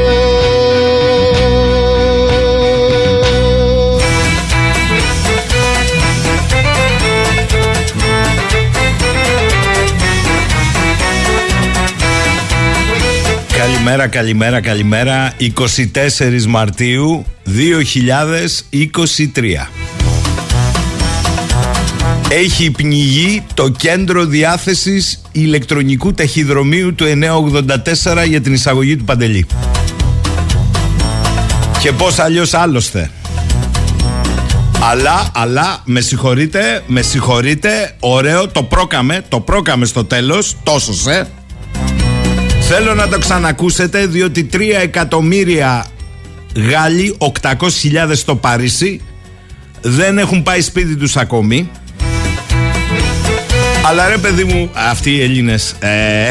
Καλημέρα, καλημέρα, καλημέρα. 24 Μαρτίου 2023. Έχει πνιγεί το κέντρο διάθεσης ηλεκτρονικού ταχυδρομείου του 984 για την εισαγωγή του Παντελή. Και πώς αλλιώς άλλωστε. Αλλά, αλλά, με συγχωρείτε, με συγχωρείτε, ωραίο, το πρόκαμε, το πρόκαμε στο τέλος, τόσος σε. Θέλω να το ξανακούσετε διότι 3 εκατομμύρια Γάλλοι, 800.000 στο Παρίσι δεν έχουν πάει σπίτι τους ακόμη. Αλλά ρε παιδί μου, αυτοί οι Έλληνες ε,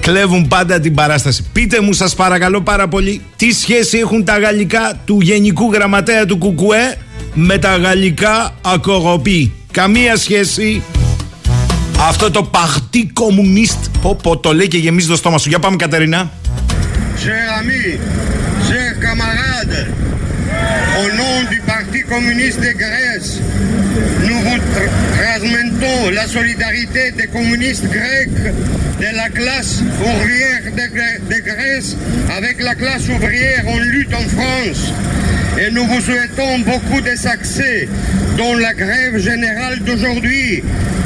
κλέβουν πάντα την παράσταση. Πείτε μου σας παρακαλώ πάρα πολύ τι σχέση έχουν τα γαλλικά του Γενικού Γραμματέα του Κουκουέ με τα γαλλικά ακοροπή. Καμία σχέση. Αυτό το παχτή κομμουνίστ. Πω, πω, το λέει και γεμίζει το στόμα σου. Για πάμε, Κατερίνα. Chers amis, chers camarades, au nom du Parti communiste de Grèce, nous vous transmettons la solidarité des communistes grecs de la classe ouvrière de, de Grèce avec la classe ouvrière en lutte en France. Et nous vous souhaitons beaucoup de succès dans la grève générale d'aujourd'hui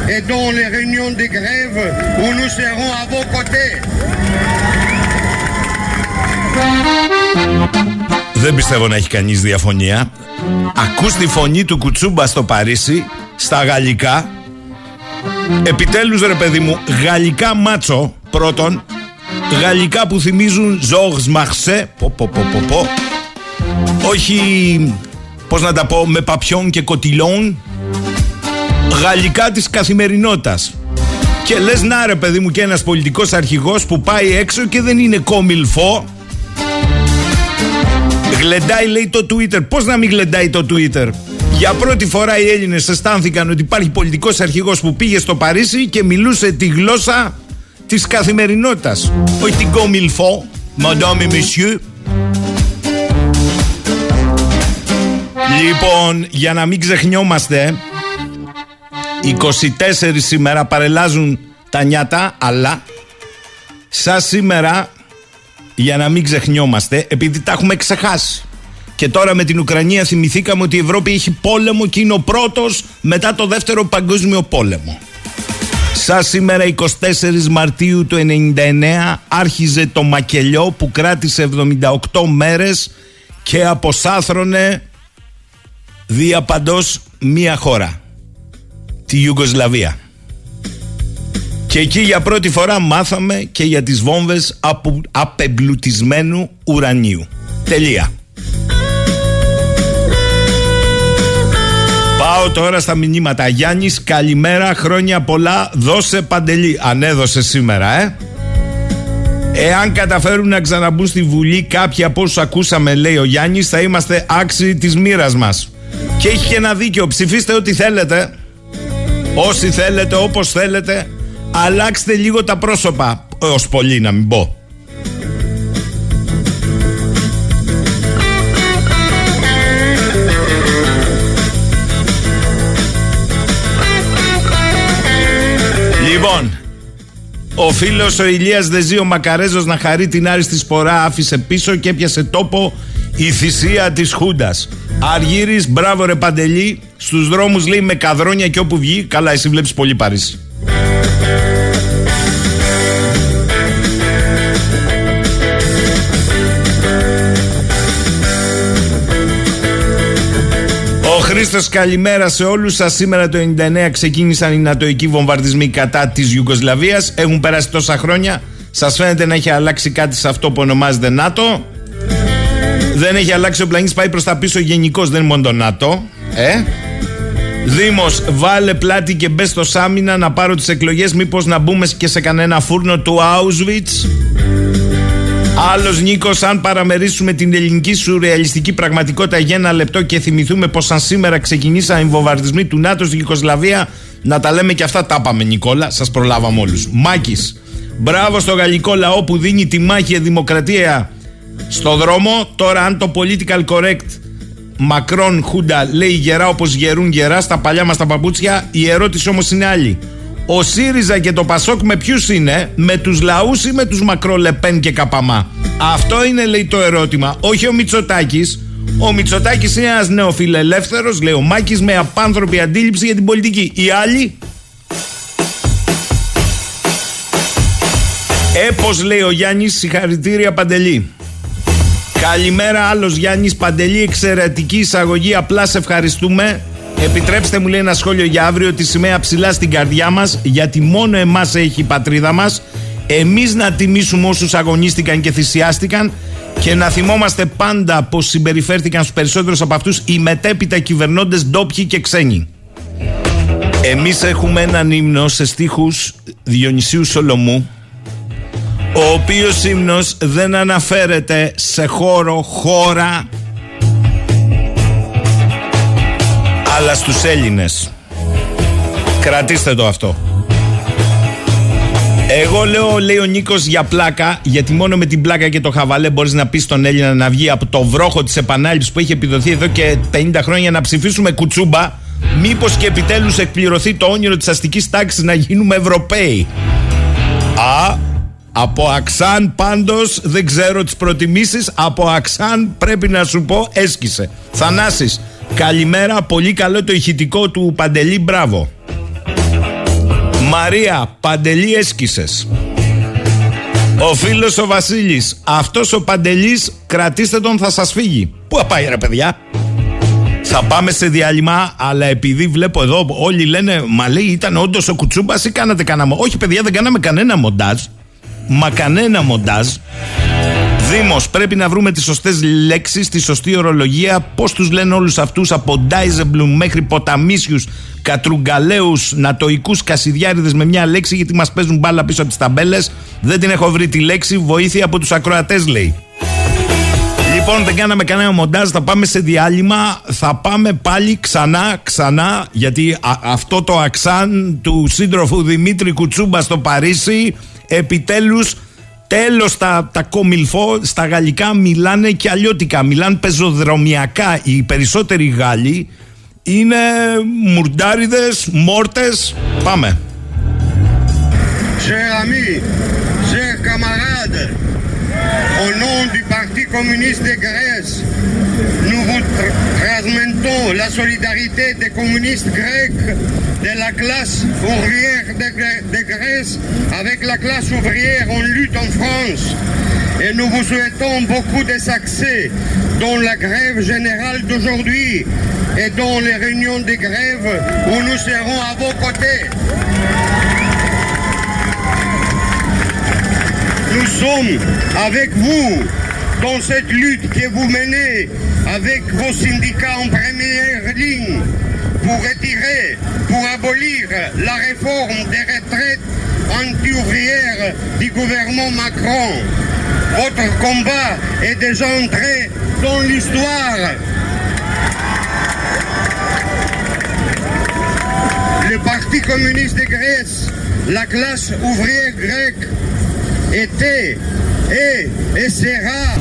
et dans les réunions de grève où nous serons à vos côtés. Δεν πιστεύω να έχει κανείς διαφωνία. Ακούς τη φωνή του Κουτσούμπα στο Παρίσι, στα γαλλικά. Επιτέλους ρε παιδί μου, γαλλικά μάτσο πρώτον. Γαλλικά που θυμίζουν Ζόρς Μαρσέ. Πω πω πω πω πω. Όχι, πώς να τα πω, με παπιόν και κοτιλόν. Γαλλικά της καθημερινότητας. Και λες να ρε παιδί μου και ένας πολιτικός αρχηγός που πάει έξω και δεν είναι κόμιλφό. Γλεντάει λέει το Twitter. Πώς να μην γλεντάει το Twitter; Για πρώτη φορά οι Έλληνες αισθάνθηκαν ότι υπάρχει πολιτικός αρχηγός που πήγε στο Παρίσι και μιλούσε τη γλώσσα της καθημερινότητας. Όχι την κόμιλφό, madame et monsieur. Λοιπόν, για να μην ξεχνιόμαστε, 24 σήμερα παρελάζουν τα νιάτα, αλλά σαν σήμερα, για να μην ξεχνιόμαστε, επειδή τα έχουμε ξεχάσει. Και τώρα με την Ουκρανία θυμηθήκαμε ότι η Ευρώπη έχει πόλεμο και είναι ο πρώτος μετά το δεύτερο παγκόσμιο πόλεμο. Σαν σήμερα 24 Μαρτίου του 99 άρχιζε το μακελιό που κράτησε 78 μέρες και αποσάθρωνε διαπαντός μία χώρα. Τη Ιουγκοσλαβία. Και εκεί για πρώτη φορά μάθαμε και για τις βόμβες απο, απεμπλουτισμένου ουρανίου. Τελεία. Πάω τώρα στα μηνύματα. Γιάννης, καλημέρα, χρόνια πολλά. Δώσε παντελή. Αν έδωσε σήμερα, ε. Εάν καταφέρουν να ξαναμπούν στη Βουλή κάποιοι από όσους ακούσαμε, λέει ο Γιάννης, θα είμαστε άξιοι της μοίρας μας. Και έχει και ένα δίκιο. Ψηφίστε ό,τι θέλετε. Όσοι θέλετε, όπως θέλετε. Αλλάξτε λίγο τα πρόσωπα. Ως πολύ να μην πω. Λοιπόν, ο φίλος ο Ηλίας Δεζίο Μακαρέζος να χαρεί την άριστη σπορά άφησε πίσω και έπιασε τόπο η θυσία της Χούντας. Αργύρης, μπράβο ρε Παντελή, στους δρόμους λέει με καδρόνια και όπου βγει, καλά εσύ βλέπεις πολύ Παρίσι. Χρήστος, καλημέρα σε όλους σας. Σήμερα το 99 ξεκίνησαν οι νατοικοί βομβαρδισμοί κατά της Ιουγκοσλαβίας. Έχουν περάσει τόσα χρόνια. Σας φαίνεται να έχει αλλάξει κάτι σε αυτό που ονομάζεται ΝΑΤΟ. Δεν έχει αλλάξει ο πλανήτης, πάει προς τα πίσω γενικώς, δεν είναι μόνο το ΝΑΤΟ. Ε; Δήμος, βάλε πλάτη και μπες στο Σάμινα να πάρω τις εκλογές. Μήπως να μπούμε και σε κανένα φούρνο του Auschwitz; Άλλος Νίκος, αν παραμερίσουμε την ελληνική σουρεαλιστική πραγματικότητα για ένα λεπτό και θυμηθούμε πως αν σήμερα ξεκινήσαν οι βομβαρδισμοί του ΝΑΤΟ στην Ιουκοσλαβία, να τα λέμε και αυτά τα πάμε, Νικόλα. Σας προλάβαμε όλους. Μάκης, μπράβο στο γαλλικό λαό που δίνει τη μάχη για δημοκρατία στο δρόμο. Τώρα, αν το political correct Μακρόν Χούντα λέει γερά όπως γερούν γερά στα παλιά μας τα παπούτσια, η ερώτηση όμως είναι άλλη. Ο ΣΥΡΙΖΑ και το ΠΑΣΟΚ με ποιους είναι, με τους λαούς ή με τους Μακρόλεπεν και Καπαμά; Αυτό είναι λέει το ερώτημα. Όχι ο Μητσοτάκης. Ο Μητσοτάκης είναι ένας νεοφιλελεύθερος, λέει ο Μάκης, με απάνθρωπη αντίληψη για την πολιτική. Οι άλλοι; Έπω λέει ο Γιάννης, συγχαρητήρια Παντελή. Καλημέρα, άλλος Γιάννης Παντελή. Εξαιρετική εισαγωγή. Απλά σε ευχαριστούμε. Επιτρέψτε μου λέει ένα σχόλιο για αύριο τη σημαία ψηλά στην καρδιά μας, γιατί μόνο εμάς έχει η πατρίδα μας. Εμείς να τιμήσουμε όσους αγωνίστηκαν και θυσιάστηκαν και να θυμόμαστε πάντα πως συμπεριφέρθηκαν στους περισσότερους από αυτούς οι μετέπειτα κυβερνώντες ντόπιοι και ξένοι. Εμείς έχουμε έναν ύμνο σε στίχους Διονυσίου Σολομού ο οποίος ύμνος δεν αναφέρεται σε χώρο, χώρα αλλά στους Έλληνες. Κρατήστε το αυτό. Εγώ λέω, λέει ο Νίκος για πλάκα, γιατί μόνο με την πλάκα και το χαβαλέ μπορείς να πεις στον Έλληνα να βγει από το βρόχο της επανάληψης που έχει επιδοθεί εδώ και 50 χρόνια να ψηφίσουμε κουτσούμπα. Μήπως και επιτέλους εκπληρωθεί το όνειρο της αστικής τάξης να γίνουμε Ευρωπαίοι. Α, από Αξάν πάντως δεν ξέρω τις προτιμήσεις Από Αξάν πρέπει να σου πω έσκησε Θανάσης Καλημέρα πολύ καλό το ηχητικό του Παντελή Μπράβο Μαρία Παντελή έσκησες ο φίλος ο Βασίλης Αυτός ο Παντελής κρατήστε τον θα σας φύγει Πού πάει ρε παιδιά; Θα πάμε σε διάλειμμα, αλλά επειδή βλέπω εδώ όλοι λένε Μα λέει ήταν όντως ο Κουτσούμπας ή κάνατε κανένα. Όχι, παιδιά, δεν κάναμε κανένα μοντάζ μα κανένα μοντάζ. Δήμος, πρέπει να βρούμε τις σωστές λέξεις, τη σωστή ορολογία. Πώς τους λένε όλους αυτούς από Ντάιζεμπλουμ μέχρι ποταμίσιους, κατρουγκαλαίου, νατοικούς κασιδιάριδες με μια λέξη, γιατί μας παίζουν μπάλα πίσω από τις ταμπέλες. Δεν την έχω βρει τη λέξη. Βοήθεια από τους ακροατές, λέει. Λοιπόν, δεν κάναμε κανένα μοντάζ. Θα πάμε σε διάλειμμα. Θα πάμε πάλι ξανά, ξανά. Γιατί αυτό το αξάν του σύντροφου Δημήτρη Κουτσούμπα στο Παρίσι επιτέλους Τέλος τα, τα κομιλφό στα γαλλικά μιλάνε και αλλιώτικα. Μιλάνε πεζοδρομιακά. Οι περισσότεροι Γάλλοι είναι μουρντάριδες, μόρτες. Πάμε. Chers amis, chers camarades, au nom du Parti communiste de Grèce, nous vous transmettons la solidarité des communistes grecs, de la classe ouvrière de, Grèce avec la classe ouvrière en lutte en France. Et nous vous souhaitons beaucoup de succès dans la grève générale d'aujourd'hui et dans les réunions de grève où nous serons à vos côtés. Nous sommes avec vous dans cette lutte que vous menez avec vos syndicats en première ligne pour retirer, pour abolir la réforme des retraites anti-ouvrières du gouvernement Macron. Votre combat est déjà entré dans l'histoire. Le Parti communiste de Grèce, la classe ouvrière grecque, était et, et sera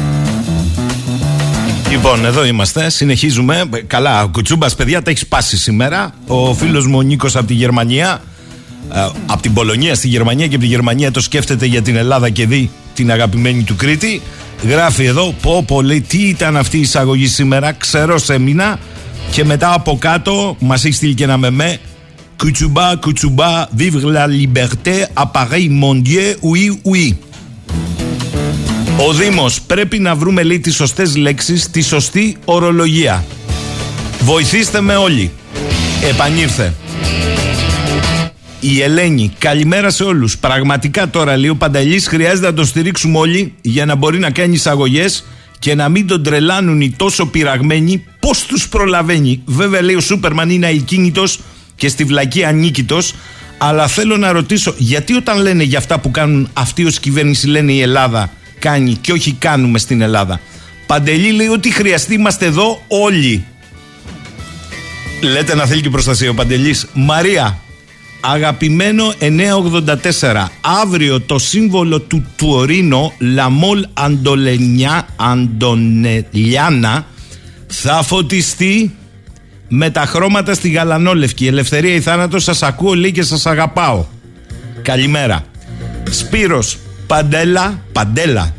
Λοιπόν, εδώ είμαστε. Συνεχίζουμε. Καλά, ο Κουτσούμπας, παιδιά, τα έχεις σπάσει σήμερα. Ο φίλος μου ο Νίκος από τη Γερμανία, ε, από την Πολωνία στη Γερμανία και από τη Γερμανία το σκέφτεται για την Ελλάδα και δει την αγαπημένη του Κρήτη. Γράφει εδώ, πω πολύ, τι ήταν αυτή η εισαγωγή σήμερα, ξέρω σε μήνα. Και μετά από κάτω μας έχει στείλει και ένα μεμέ. Κουτσουμπά, κουτσουμπά, vive la liberté, appareil mon Dieu, oui, oui. Ο Δήμος πρέπει να βρούμε λέει τις σωστές λέξεις, τη σωστή ορολογία. Βοηθήστε με όλοι. Επανήρθε. Η Ελένη, καλημέρα σε όλους. Πραγματικά τώρα λέει ο Πανταλής χρειάζεται να το στηρίξουμε όλοι για να μπορεί να κάνει εισαγωγές και να μην τον τρελάνουν οι τόσο πειραγμένοι πώς τους προλαβαίνει. Βέβαια λέει ο Σούπερμαν είναι αικίνητος και στη βλακή ανίκητος αλλά θέλω να ρωτήσω γιατί όταν λένε για αυτά που κάνουν αυτοί ως κυβέρνηση λένε η Ελλάδα κάνει και όχι κάνουμε στην Ελλάδα. Παντελή λέει ότι χρειαστεί είμαστε εδώ όλοι. Λέτε να θέλει και προστασία ο Παντελής. Μαρία, αγαπημένο 984. Αύριο το σύμβολο του Τουορίνο, Λαμόλ Αντολενιά, Αντονελιάνα, θα φωτιστεί με τα χρώματα στη γαλανόλευκη. Ελευθερία ή θάνατος, σας ακούω λέει και σας αγαπάω. Καλημέρα. Σπύρος, Παντέλα, Παντέλα.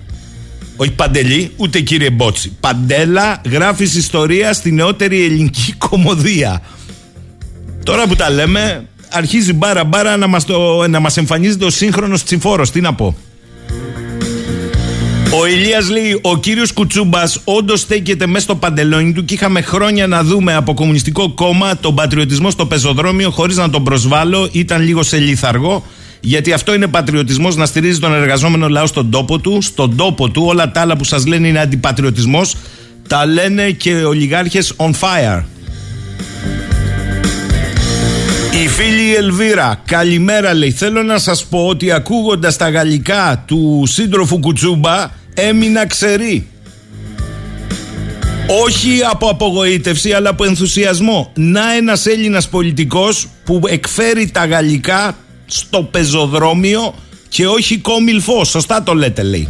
Όχι Παντελή, ούτε κύριε Μπότσι. Παντέλα γράφεις ιστορία στη νεότερη ελληνική [laughs] κομμωδία. Τώρα που τα λέμε, αρχίζει μπάρα μπάρα να μας, το, να μας εμφανίζεται ο σύγχρονος τσιφόρος. Τι να πω. Ο Ηλίας λέει: Ο κύριος Κουτσούμπας όντως στέκεται μέσα στο παντελόνι του και είχαμε χρόνια να δούμε από Κομμουνιστικό Κόμμα τον πατριωτισμό στο πεζοδρόμιο χωρίς να τον προσβάλλω. Ήταν λίγο σε λιθαργό. Γιατί αυτό είναι πατριωτισμός να στηρίζει τον εργαζόμενο λαός στον τόπο του. Στον τόπο του, όλα τα άλλα που σας λένε είναι αντιπατριωτισμός. Τα λένε και οι ολιγάρχες on fire. Η φίλη Ελβίρα, καλημέρα λέει. Θέλω να σας πω ότι ακούγοντας τα γαλλικά του σύντροφου Κουτσούμπα έμεινα ξερή. Όχι από απογοήτευση αλλά από ενθουσιασμό. Να ένας Έλληνας πολιτικός που εκφέρει τα γαλλικά στο πεζοδρόμιο και όχι κόμιλφό. Σωστά το λέτε λέει.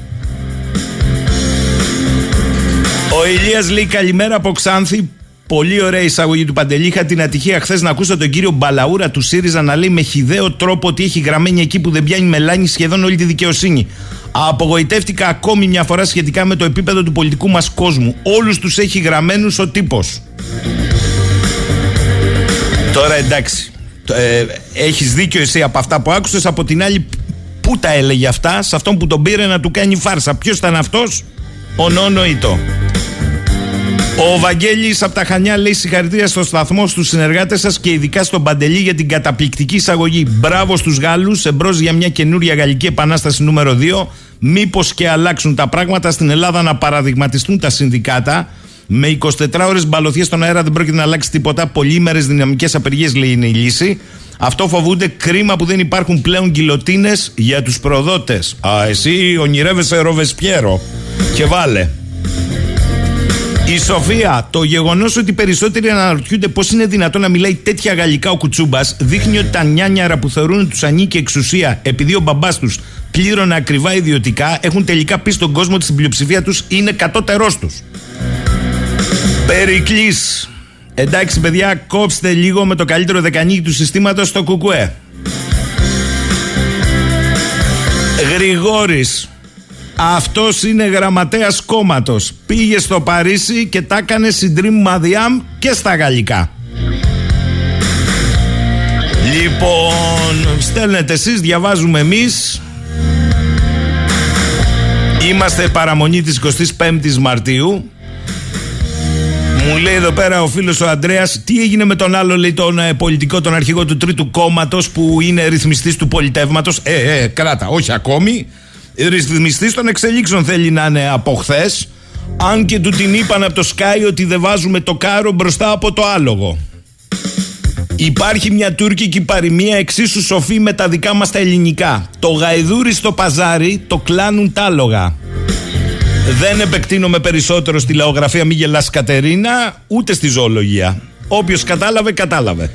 Ο Ηλίας λέει καλημέρα από Ξάνθη Πολύ ωραία εισαγωγή του Παντελή. Είχα την ατυχία χθες να ακούσω τον κύριο Μπαλαούρα του ΣΥΡΙΖΑ να λέει με χιδαίο τρόπο ότι έχει γραμμένη εκεί που δεν πιάνει μελάνη σχεδόν όλη τη δικαιοσύνη. Απογοητεύτηκα ακόμη μια φορά σχετικά με το επίπεδο του πολιτικού μας κόσμου. Όλους τους έχει γραμμένους ο τύπος. Τώρα εντάξει. Ε, έχεις δίκιο εσύ από αυτά που άκουσες. Από την άλλη, πού τα έλεγε αυτά, σε αυτόν που τον πήρε να του κάνει φάρσα. Ποιος ήταν αυτός, ο Νόνο Ιτό. Ο Βαγγέλης από τα Χανιά λέει συγχαρητήρια στο σταθμό, στους συνεργάτες σας και ειδικά στον Παντελή για την καταπληκτική εισαγωγή. Μπράβο στους Γάλλους, εμπρός για μια καινούρια γαλλική επανάσταση νούμερο 2. Μήπως και αλλάξουν τα πράγματα στην Ελλάδα να παραδειγματιστούν τα συνδικάτα. Με 24 ώρε μπαλωθίε στον αέρα δεν πρόκειται να αλλάξει τίποτα. Πολύμερες δυναμικές απεργίες λέει είναι η λύση. Αυτό φοβούνται κρίμα που δεν υπάρχουν πλέον γκυλοτίνες για τους προδότες. Α, εσύ ονειρεύεσαι Ροβεσπιέρο. Και βάλε. Η Σοφία, το γεγονός ότι περισσότεροι αναρωτιούνται πώς είναι δυνατόν να μιλάει τέτοια γαλλικά ο Κουτσούμπας δείχνει ότι τα νιάνιαρα που θεωρούν τους ανήκει εξουσία επειδή ο μπαμπάς τους πλήρωνε ακριβά ιδιωτικά έχουν τελικά πει στον κόσμο ότι στην πλειοψηφία τους είναι κατώτερός τους. Περικλής. Εντάξει, παιδιά, κόψτε λίγο με το καλύτερο δεκανίκι του συστήματος στο Κουκουέ. Γρηγόρης Αυτός είναι γραμματέας κόμματος. Πήγε στο Παρίσι και τα έκανε συντρίμ Μαδιάμ και στα γαλλικά. Λοιπόν, στέλνετε εσείς, διαβάζουμε εμείς. Είμαστε παραμονή της 25ης Μαρτίου. Μου λέει εδώ πέρα ο φίλος ο Ανδρέας τι έγινε με τον άλλο λέει τον ε, πολιτικό, τον αρχηγό του τρίτου κόμματος που είναι ρυθμιστής του πολιτεύματος. Ε, ε, κράτα, όχι ακόμη. Ρυθμιστής των εξελίξεων θέλει να είναι από χθες. Αν και του την είπαν από το Sky ότι δεν βάζουμε το κάρο μπροστά από το άλογο. Υπάρχει μια τουρκική παροιμία εξίσου σοφή με τα δικά μας τα ελληνικά. Το γαϊδούρι στο παζάρι το κλάνουν τα άλογα. Δεν επεκτείνομαι περισσότερο στη λαογραφία μη γελάς Κατερίνα, ούτε στη ζωολογία. Όποιος κατάλαβε, κατάλαβε.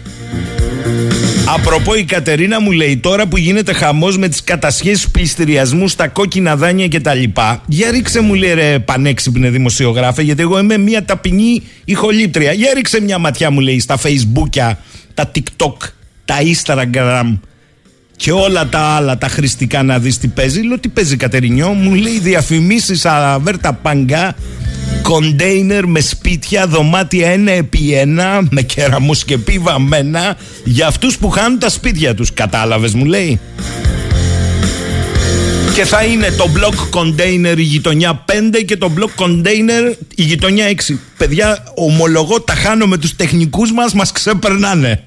Απροπό η Κατερίνα μου λέει τώρα που γίνεται χαμός με τις κατασχέσεις πληστηριασμού στα κόκκινα δάνεια και τα λοιπά Για ρίξε μου λέει ρε πανέξυπνε δημοσιογράφε γιατί εγώ είμαι μια ταπεινή ηχολήπτρια Για ρίξε μια ματιά μου λέει στα facebook τα TikTok, τα Instagram και όλα τα άλλα τα χρηστικά να δεις τι παίζει. Λέω τι παίζει Κατερινιό, μου λέει διαφημίσεις αβέρτα παγκά, κοντέινερ με σπίτια, δωμάτια ένα επί ένα, με κεραμούς και μένα για αυτούς που χάνουν τα σπίτια τους. Κατάλαβες μου λέει. Και θα είναι το block container η γειτονιά 5 και το block container η γειτονιά 6. Παιδιά, ομολογώ τα χάνω με τους τεχνικούς μας, μας ξεπερνάνε.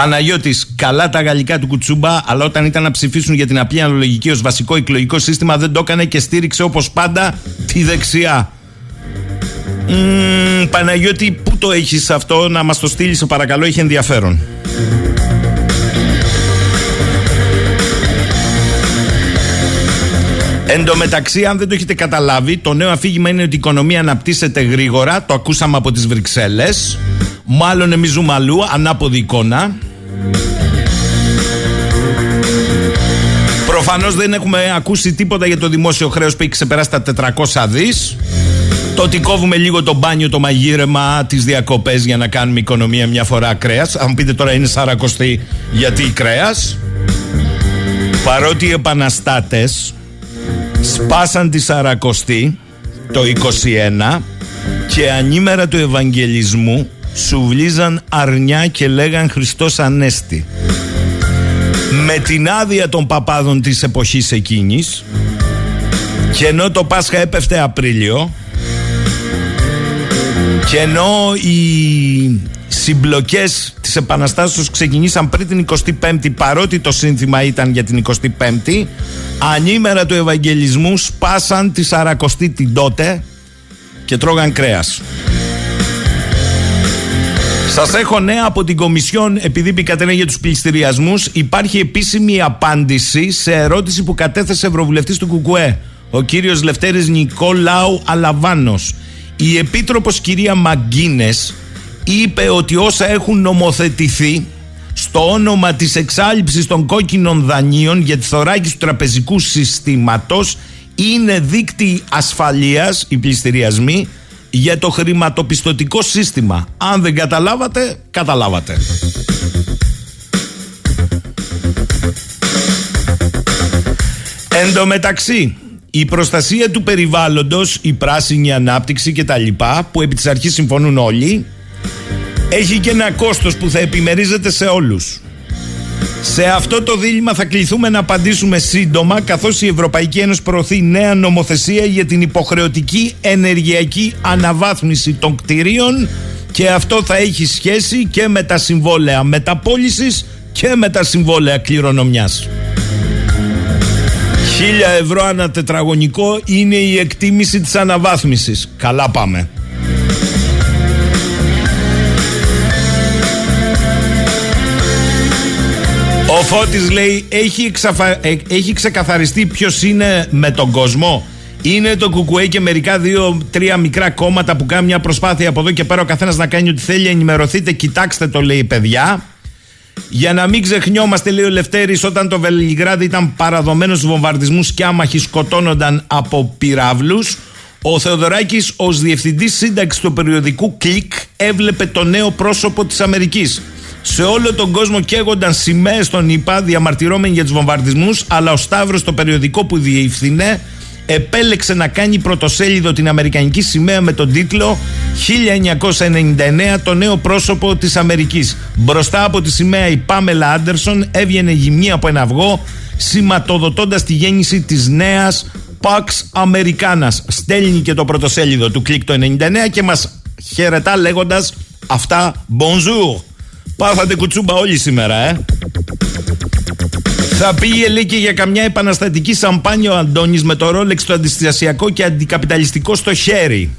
Παναγιώτης, καλά τα γαλλικά του Κουτσούμπα, αλλά όταν ήταν να ψηφίσουν για την απλή αναλογική ως βασικό εκλογικό σύστημα δεν το έκανε και στήριξε όπως πάντα τη δεξιά. Μ, Παναγιώτη, πού το έχεις αυτό, να μας το στείλεις σε παρακαλώ, έχει ενδιαφέρον. Εν τω μεταξύ, αν δεν το έχετε καταλάβει, το νέο αφήγημα είναι ότι η οικονομία αναπτύσσεται γρήγορα. Το ακούσαμε από τις Βρυξέλλες. Μάλλον εμείς ζούμε αλλού, ανάποδη εικόνα. Προφανώς δεν έχουμε ακούσει τίποτα για το δημόσιο χρέος που έχει ξεπεράσει τα 400 δις. Το ότι κόβουμε λίγο το μπάνιο, το μαγείρεμα, τις διακοπές για να κάνουμε οικονομία μια φορά κρέας. Αν πείτε τώρα είναι σαρακοστή γιατί κρέας. Παρότι οι επαναστάτες σπάσαν τη σαρακοστή το 21 και ανήμερα του Ευαγγελισμού σουβλίζαν αρνιά και λέγαν Χριστός Ανέστη. Με την άδεια των παπάδων της εποχής εκείνης και ενώ το Πάσχα έπεφτε Απρίλιο και ενώ οι συμπλοκές της Επαναστάσεως ξεκινήσαν πριν την 25η παρότι το σύνθημα ήταν για την 25η ανήμερα του Ευαγγελισμού σπάσαν τη Σαρακοστή την τότε και τρώγαν κρέας. Σας έχω νέα από την Κομισιόν, επειδή πήγατε για τους πληστηριασμούς. Υπάρχει επίσημη απάντηση σε ερώτηση που κατέθεσε Ευρωβουλευτής του Κουκουέ, ο κύριος Λευτέρης Νικόλαου Αλαβάνος. Η Επίτροπος κυρία Μαγκίνες είπε ότι όσα έχουν νομοθετηθεί στο όνομα της εξάλληψης των κόκκινων δανείων για τη θωράκιση του τραπεζικού συστήματος είναι δίκτυοι ασφαλείας, οι πληστηριασμοί, για το χρηματοπιστωτικό σύστημα. Αν δεν καταλάβατε, καταλάβατε. Εν τω μεταξύ, η προστασία του περιβάλλοντος, η πράσινη ανάπτυξη και τα λοιπά, που επί της αρχής συμφωνούν όλοι, έχει και ένα κόστος που θα επιμερίζεται σε όλους. Σε αυτό το δίλημα θα κληθούμε να απαντήσουμε σύντομα καθώς η Ευρωπαϊκή Ένωση προωθεί νέα νομοθεσία για την υποχρεωτική ενεργειακή αναβάθμιση των κτηρίων και αυτό θα έχει σχέση και με τα συμβόλαια μεταπόλησης και με τα συμβόλαια κληρονομιάς. Χίλια ευρώ ανά τετραγωνικό είναι η εκτίμηση της αναβάθμισης. Καλά πάμε. Φώτης λέει έχει, εξαφα... Ε, έχει ξεκαθαριστεί ποιος είναι με τον κόσμο. Είναι το κουκουέ και μερικά δύο-τρία μικρά κόμματα που κάνουν μια προσπάθεια από εδώ και πέρα ο καθένας να κάνει ό,τι θέλει. Ενημερωθείτε, κοιτάξτε το λέει παιδιά. Για να μην ξεχνιόμαστε, λέει ο Λευτέρης, όταν το Βελιγράδι ήταν παραδομένος στους βομβαρδισμούς και άμαχοι σκοτώνονταν από πυράβλους, ο Θεοδωράκης, ως διευθυντής σύνταξης του περιοδικού Κλικ, έβλεπε το νέο πρόσωπο της Αμερικής. Σε όλο τον κόσμο καίγονταν σημαίες των ΗΠΑ διαμαρτυρώμενοι για τους βομβαρδισμούς, αλλά ο Σταύρος, το περιοδικό που διεύθυνε, επέλεξε να κάνει πρωτοσέλιδο την Αμερικανική σημαία με τον τίτλο 1999 το νέο πρόσωπο της Αμερικής. Μπροστά από τη σημαία η Πάμελα Άντερσον έβγαινε γυμνή από ένα αυγό σηματοδοτώντας τη γέννηση της νέας Pax Americanas. Στέλνει και το πρωτοσέλιδο του κλικ το 99 και μας χαιρετά λέγοντας αυτά bonjour. Πάθατε κουτσούμπα όλοι σήμερα, ε. Θα πήγε λέει και για καμιά επαναστατική σαμπάνια ο Αντώνης με το ρόλεξ το αντιστασιακό και αντικαπιταλιστικό στο χέρι.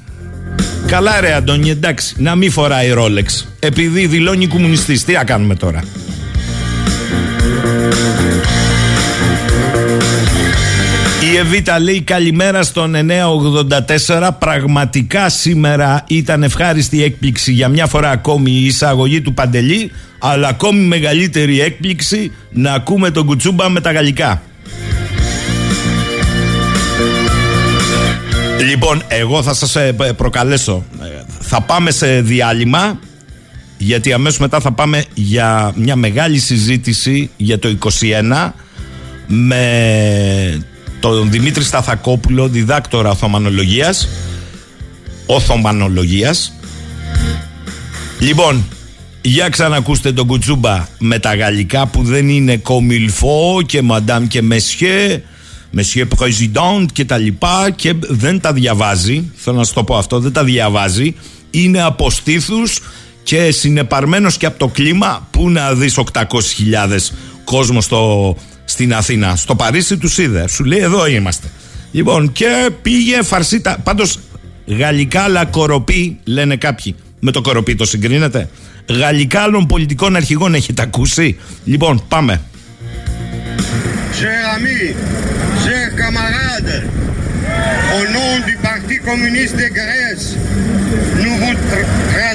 Καλά ρε Αντώνη, εντάξει, να μην φοράει ρόλεξ. Επειδή δηλώνει κομμουνιστής. Τι να κάνουμε τώρα. Η Εβίτα λέει καλημέρα στον 984. Πραγματικά σήμερα ήταν ευχάριστη έκπληξη για μια φορά ακόμη η εισαγωγή του Παντελή, αλλά ακόμη μεγαλύτερη έκπληξη να ακούμε τον Κουτσούμπα με τα γαλλικά. Λοιπόν, εγώ θα σας ε, προκαλέσω. Ε, Θα πάμε σε διάλειμμα, γιατί αμέσως μετά θα πάμε για μια μεγάλη συζήτηση για το 21 με τον Δημήτρη Σταθακόπουλο, διδάκτορα Οθωμανολογίας. Οθωμανολογίας. Λοιπόν, για ξανακούστε τον Κουτσούμπα με τα γαλλικά που δεν είναι κομιλφό και μαντάμ και μεσιέ Μεσιέ President και τα λοιπά και δεν τα διαβάζει. Θέλω να σου το πω αυτό, δεν τα διαβάζει. Είναι αποστήθους και συνεπαρμένος και από το κλίμα. Που να δεις 800.000 κόσμο στο, στην Αθήνα. Στο Παρίσι του είδε. Σου λέει εδώ είμαστε. Λοιπόν, και πήγε φαρσίτα. Πάντως, γαλλικά αλλά κοροπή, λένε κάποιοι. Με το κοροπή το συγκρίνετε. Γαλλικά άλλων πολιτικών αρχηγών έχετε ακούσει; Λοιπόν, πάμε. Chers amis, chers camarades, au nom du Parti communiste de Grèce, nous vous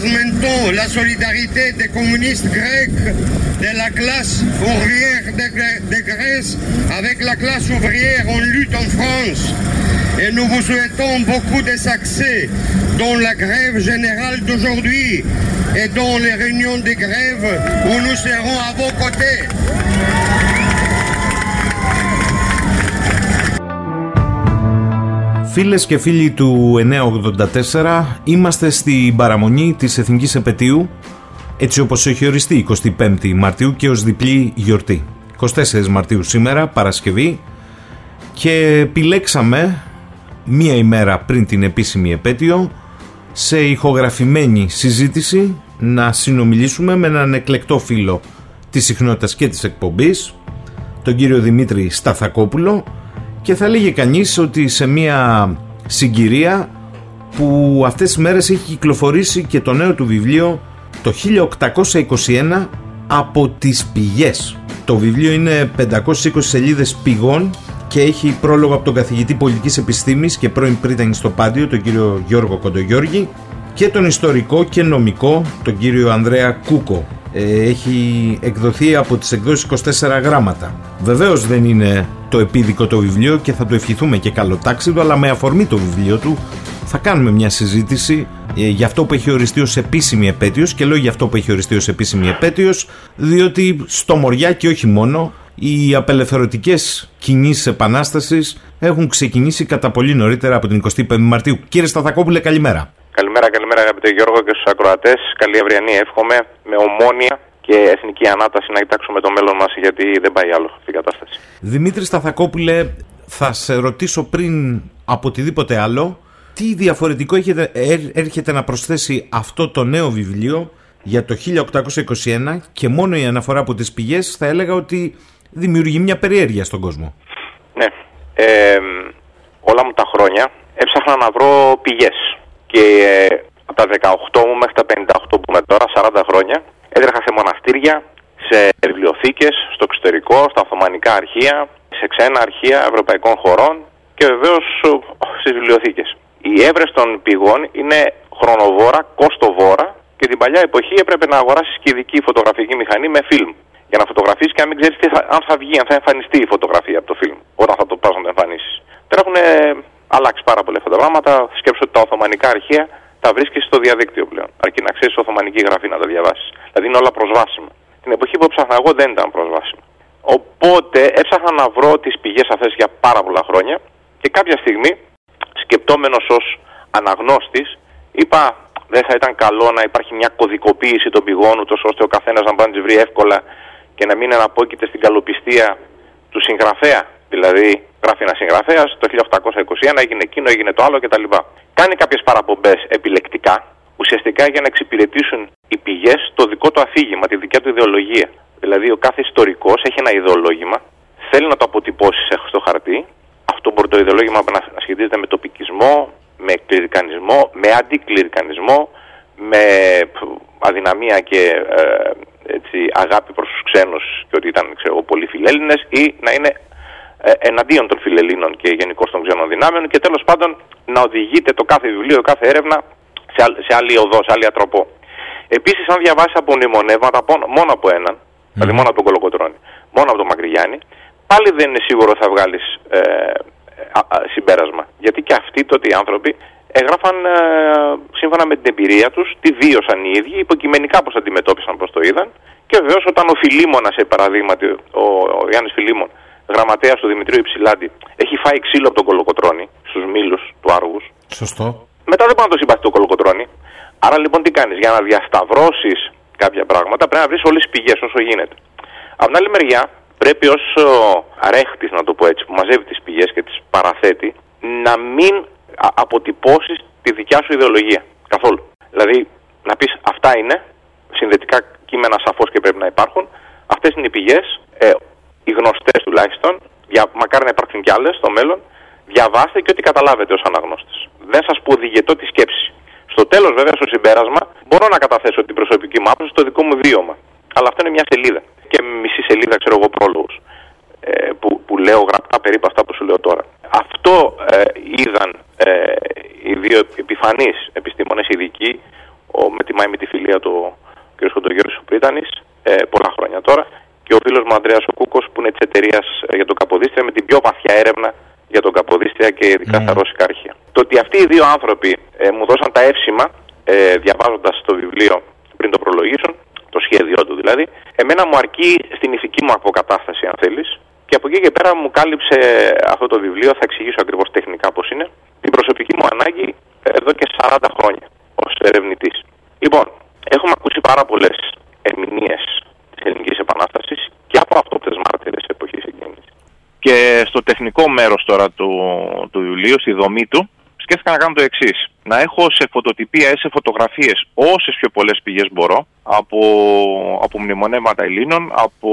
transmettons la solidarité des communistes grecs, de la classe ouvrière de, de Grèce avec la classe ouvrière en lutte en France. Et nous vous souhaitons beaucoup de succès dans la grève générale d'aujourd'hui et dans les réunions de grève où nous serons à vos côtés. Φίλες και φίλοι του 984, είμαστε στην παραμονή της Εθνικής Επαιτίου, έτσι όπως έχει οριστεί 25η Μαρτίου και ως διπλή γιορτή. 24 Μαρτίου σήμερα, Παρασκευή, και επιλέξαμε μία ημέρα πριν την επίσημη επέτειο σε ηχογραφημένη συζήτηση να συνομιλήσουμε με έναν εκλεκτό φίλο της συχνότητας και της εκπομπής, τον κύριο Δημήτρη Σταθακόπουλο, και θα λέγει κανείς ότι σε μια συγκυρία που αυτές τις μέρες έχει κυκλοφορήσει και το νέο του βιβλίο το 1821 από τις πηγές. Το βιβλίο είναι 520 σελίδες πηγών και έχει πρόλογο από τον καθηγητή πολιτικής επιστήμης και πρώην πρίτανη στο Πάντιο, τον κύριο Γιώργο Κοντογιώργη και τον ιστορικό και νομικό, τον κύριο Ανδρέα Κούκο. Ε, έχει εκδοθεί από τις εκδόσεις 24 γράμματα. Βεβαίως δεν είναι το επίδικο το βιβλίο και θα το ευχηθούμε και καλοτάξιδο, αλλά με αφορμή το βιβλίο του θα κάνουμε μια συζήτηση ε, για αυτό που έχει οριστεί ως επίσημη επέτειος και λέω για αυτό που έχει οριστεί ως επίσημη επέτειος διότι στο Μοριά και όχι μόνο οι απελευθερωτικές κινήσεις επανάστασης έχουν ξεκινήσει κατά πολύ νωρίτερα από την 25η Μαρτίου. Κύριε Σταθακόπουλε καλημέρα. Καλημέρα, καλημέρα αγαπητέ Γιώργο και στους ακροατές. Καλή αυριανή εύχομαι με ομόνια και εθνική ανάταση να κοιτάξουμε το μέλλον μας γιατί δεν πάει άλλο αυτή η κατάσταση. Δημήτρη Σταθακόπουλε, θα σε ρωτήσω πριν από οτιδήποτε άλλο, τι διαφορετικό έχετε, έρ- έρχεται να προσθέσει αυτό το νέο βιβλίο για το 1821 και μόνο η αναφορά από τις πηγές θα έλεγα ότι δημιουργεί μια περιέργεια στον κόσμο. Ναι, ε, όλα μου τα χρόνια έψαχνα να βρω πηγές και ε, από τα 18 μου μέχρι τα 58 που είμαι τώρα, 40 χρόνια, έτρεχα σε μοναστήρια, σε βιβλιοθήκες, στο εξωτερικό, στα Οθωμανικά αρχεία, σε ξένα αρχεία ευρωπαϊκών χωρών και βεβαίως ε, στις βιβλιοθήκες. Η έβρεση των πηγών είναι χρονοβόρα, κόστοβόρα και την παλιά εποχή έπρεπε να αγοράσεις και ειδική φωτογραφική μηχανή με φιλμ για να φωτογραφίσεις και να μην ξέρεις τι θα, αν θα βγει, αν θα εμφανιστεί η φωτογραφία από το φιλμ όταν θα το πας να το εμφανίσεις. Τώρα έχουν αλλάξει πάρα πολλά αυτά τα πράγματα. Σκέψω ότι τα Οθωμανικά αρχεία τα τα βρίσκει στο διαδίκτυο πλέον. Αρκεί να ξέρεις Οθωμανική γραφή να τα διαβάσεις. Δηλαδή είναι όλα προσβάσιμα. Την εποχή που έψαχνα εγώ δεν ήταν προσβάσιμα. Οπότε έψαχνα να βρω τις πηγές αυτές για πάρα πολλά χρόνια και κάποια στιγμή, σκεπτόμενος ως αναγνώστης, είπα δεν θα ήταν καλό να υπάρχει μια κωδικοποίηση των πηγών, ούτως ώστε ο καθένας να μπορεί να τις βρει εύκολα και να μην αναπόκειται στην καλοπιστία του συγγραφέα. Δηλαδή, γράφει ένας συγγραφέας, το 1821 έγινε εκείνο, έγινε το άλλο κτλ. Κάνει κάποιες παραπομπές επιλεκτικά, ουσιαστικά για να εξυπηρετήσουν οι πηγές το δικό του αφήγημα, τη δικιά του ιδεολογία. Δηλαδή, ο κάθε ιστορικός έχει ένα ιδεολόγημα, θέλει να το αποτυπώσει στο χαρτί. Αυτό μπορεί το ιδεολόγημα να σχετίζεται με τοπικισμό, με κληρικανισμό, με αντικληρικανισμό, με αδυναμία και ε, έτσι, αγάπη προς τους ξένους και ότι ήταν ξέρω, πολύ φιλέλληνες ή να είναι ε, εναντίον των φιλελλήνων και γενικώς των ξένων δυνάμεων και τέλος πάντων να οδηγείται το κάθε βιβλίο, κάθε έρευνα σε, σε άλλη οδό, σε άλλη ατροπό. Επίσης αν διαβάσεις από μνημονεύματα μόνο από έναν, δηλαδή μόνο από τον Κολοκοτρώνη, μόνο από τον Μακρυγιάννη, πάλι δεν είναι σίγουρο θα βγάλεις ε, συμπέρασμα. Γιατί και αυτοί τότε οι άνθρωποι έγραφαν ε, σύμφωνα με την εμπειρία τους, τι βίωσαν οι ίδιοι, υποκειμενικά πώς αντιμετώπισαν, πώς το είδαν. Και βεβαίως όταν ο Φιλίμωνας, σε παραδείγματι, ο, ο Γιάννης Φιλίμων, γραμματέας του Δημητρίου Υψηλάντη, έχει φάει ξύλο από τον Κολοκοτρώνη στους μήλους του Άργους. Σωστό. Μετά δεν μπορεί να το συμπαθεί το Κολοκοτρώνη. Άρα λοιπόν τι κάνεις, για να διασταυρώσεις κάποια πράγματα πρέπει να βρεις όλες τις πηγές όσο γίνεται. Από την άλλη μεριά πρέπει ως ρέχτης, να το πω έτσι, που μαζεύει τις πηγές και τις παραθέτει, να μην αποτυπώσεις τη δικιά σου ιδεολογία. Καθόλου. Δηλαδή να πεις αυτά είναι, συνδετικά κείμενα σαφώς και πρέπει να υπάρχουν, αυτές είναι οι πηγές, ε, οι γνωστές τουλάχιστον, για, μακάρι να υπάρχουν κι άλλες στο μέλλον, διαβάστε και ό,τι καταλάβετε ως αναγνώστες. Δεν σας πω οδηγετώ τη σκέψη. Στο τέλος βέβαια στο συμπέρασμα μπορώ να καταθέσω την προσωπική μου άποψη στο δικό μου βίωμα. Αλλά αυτό είναι μια σελίδα και μισή σελίδα ξέρω εγώ πρόλογος ε, που, που λέω γραπτά περίπου αυτά που σου λέω τώρα. Αυτό ε, είδαν ε, οι δύο επιφανείς επιστήμονες ειδικοί, ο, με τη Μάη με τη φιλία του κ. Κοντογιώρης Πρίτανης, ε, πολλά χρόνια τώρα, και ο φίλος μου Ανδρέας ο Κούκος που είναι της εταιρείας ε, για το Καποδίστρια με την πιο βαθιά έρευνα για τον Καποδίστρια και ειδικά στα ρώσικα αρχεία. Το ότι αυτοί οι δύο άνθρωποι ε, μου δώσαν τα εύσημα ε, διαβάζοντας το βιβλίο πριν το προλογίσουν, το σχέδιό του δηλαδή, εμένα μου αρκεί στην ηθική μου αποκατάσταση αν θέλεις και από εκεί και πέρα μου κάλυψε αυτό το βιβλίο, θα εξηγήσω ακριβώς τεχνικά πώς είναι, την προσωπική μου ανάγκη εδώ και 40 χρόνια ως ερευνητής. Λοιπόν, έχουμε ακούσει πάρα πολλές ερμηνείες της Ελληνικής Επανάστασης και από αυτόπτες μάρτυρες εποχής εκείνης. Και στο τεχνικό μέρος τώρα του, του βιβλίου, στη δομή του, σκέφτηκα να κάνω το εξής. Να έχω σε φωτοτυπία ή σε φωτογραφίες όσες πιο πολλές πηγές μπορώ από, από μνημονεύματα Ελλήνων, από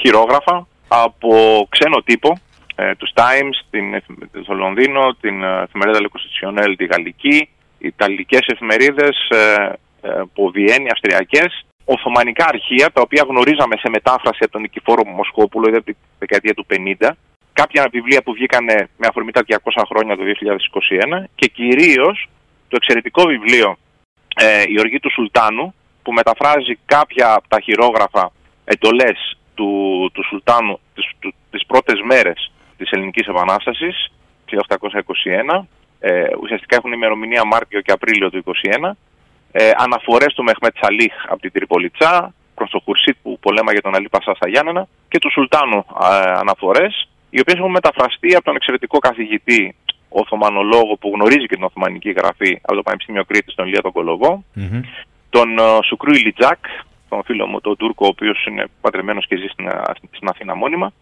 χειρόγραφα, από ξένο τύπο, ε, τους Times, την, το Λονδίνο, την ε, εφημερίδα Le τη Γαλλική, Ιταλικές εφημερίδες, ε, ε, που Βιέννη, Αυστριακές, Οθωμανικά αρχεία, τα οποία γνωρίζαμε σε μετάφραση από τον Νικηφόρο Μοσχόπουλο ήδη από τη δεκαετία του 50, κάποια βιβλία που βγήκαν με αφορμή τα 200 χρόνια το 2021 και κυρίως το εξαιρετικό βιβλίο ε, «Η οργή του Σουλτάνου» που μεταφράζει κάποια από τα χειρόγραφα εντολές του, του Σουλτάνου τις, του, τις πρώτες μέρες της Ελληνικής Επανάστασης 1821 ε, ουσιαστικά έχουν ημερομηνία Μάρτιο και Απρίλιο του 1921 ε, αναφορές του Μεχμέτ Σαλίχ από την Τριπολιτσά προς το Χουρσίτ που πολέμα τον Αλή Πασά στα Γιάννενα και του Σουλτάνου ε, αναφορές οι οποίες έχουν μεταφραστεί από τον εξαιρετικό καθηγητή Οθωμανολόγο που γνωρίζει και την Οθωμανική γραφή από το Πανεπιστήμιο Κρήτης, τον Ηλία τον κολογο τον uh, Σουκρού Ιλιτζάκ, τον φίλο μου τον Τούρκο, ο οποίος είναι πατρεμένο και ζει στην, στην Αθήνα μόνιμα,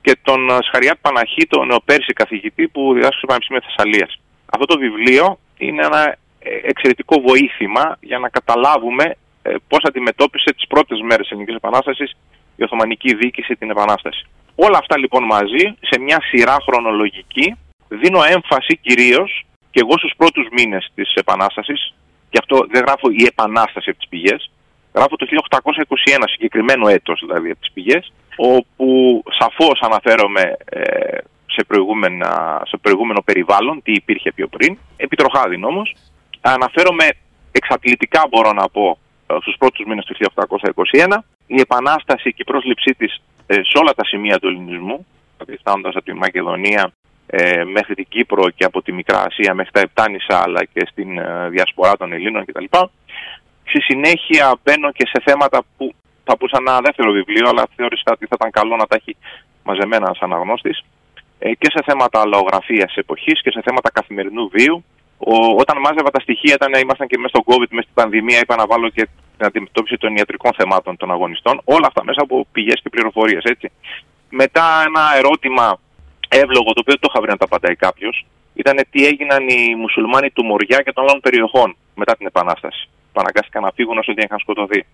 και τον uh, Σχαριάτ Παναχή, τον νεοπέρσι καθηγητή που διδάσκει στο Πανεπιστήμιο Θεσσαλίας. Αυτό το βιβλίο είναι ένα ε, εξαιρετικό βοήθημα για να καταλάβουμε ε, πώς αντιμετώπισε τις πρώτες μέρες της Ελληνικής Επανάστασης η Οθωμανική Διοίκηση την Επανάσταση. Όλα αυτά λοιπόν μαζί, σε μια σειρά χρονολογική, δίνω έμφαση κυρίως και εγώ στους πρώτους μήνες της Επανάστασης, και αυτό δεν γράφω η Επανάσταση από τις πηγές, γράφω το 1821, συγκεκριμένο έτος δηλαδή από τις πηγές, όπου σαφώς αναφέρομαι ε, σε, προηγούμενα, σε προηγούμενο περιβάλλον, τι υπήρχε πιο πριν, επιτροχάδιν όμως, αναφέρομαι εξατλητικά μπορώ να πω ε, στους πρώτους μήνες του 1821, η Επανάσταση και η πρόσληψή της ε, σε όλα τα σημεία του ελληνισμού, δηλαδή φτάνοντας από τη Μακεδονία ε, μέχρι την Κύπρο και από τη Μικρά Ασία μέχρι τα Επτάνησα αλλά και στην ε, διασπορά των Ελλήνων κτλ. Στη συνέχεια μπαίνω και σε θέματα που θα πούσα ένα δεύτερο βιβλίο, αλλά θεώρησα ότι θα ήταν καλό να τα έχει μαζεμένα σαν αναγνώστης ε, και σε θέματα λαογραφίας εποχής και σε θέματα καθημερινού βίου. Ο, όταν μάζευα τα στοιχεία, ήταν, ήμασταν και μέσα στον COVID, μέσα στην πανδημία, είπα να βάλω και την αντιμετώπιση των ιατρικών θεμάτων των αγωνιστών. Όλα αυτά μέσα από πηγές και πληροφορίες, έτσι. Μετά ένα ερώτημα εύλογο, το οποίο δεν το είχα βρει να τα απαντάει κάποιος, ήταν τι έγιναν οι μουσουλμάνοι του Μοριά και των άλλων περιοχών μετά την Επανάσταση. Που αναγκάστηκαν να φύγουν όσο ότι είχαν σκοτωθεί.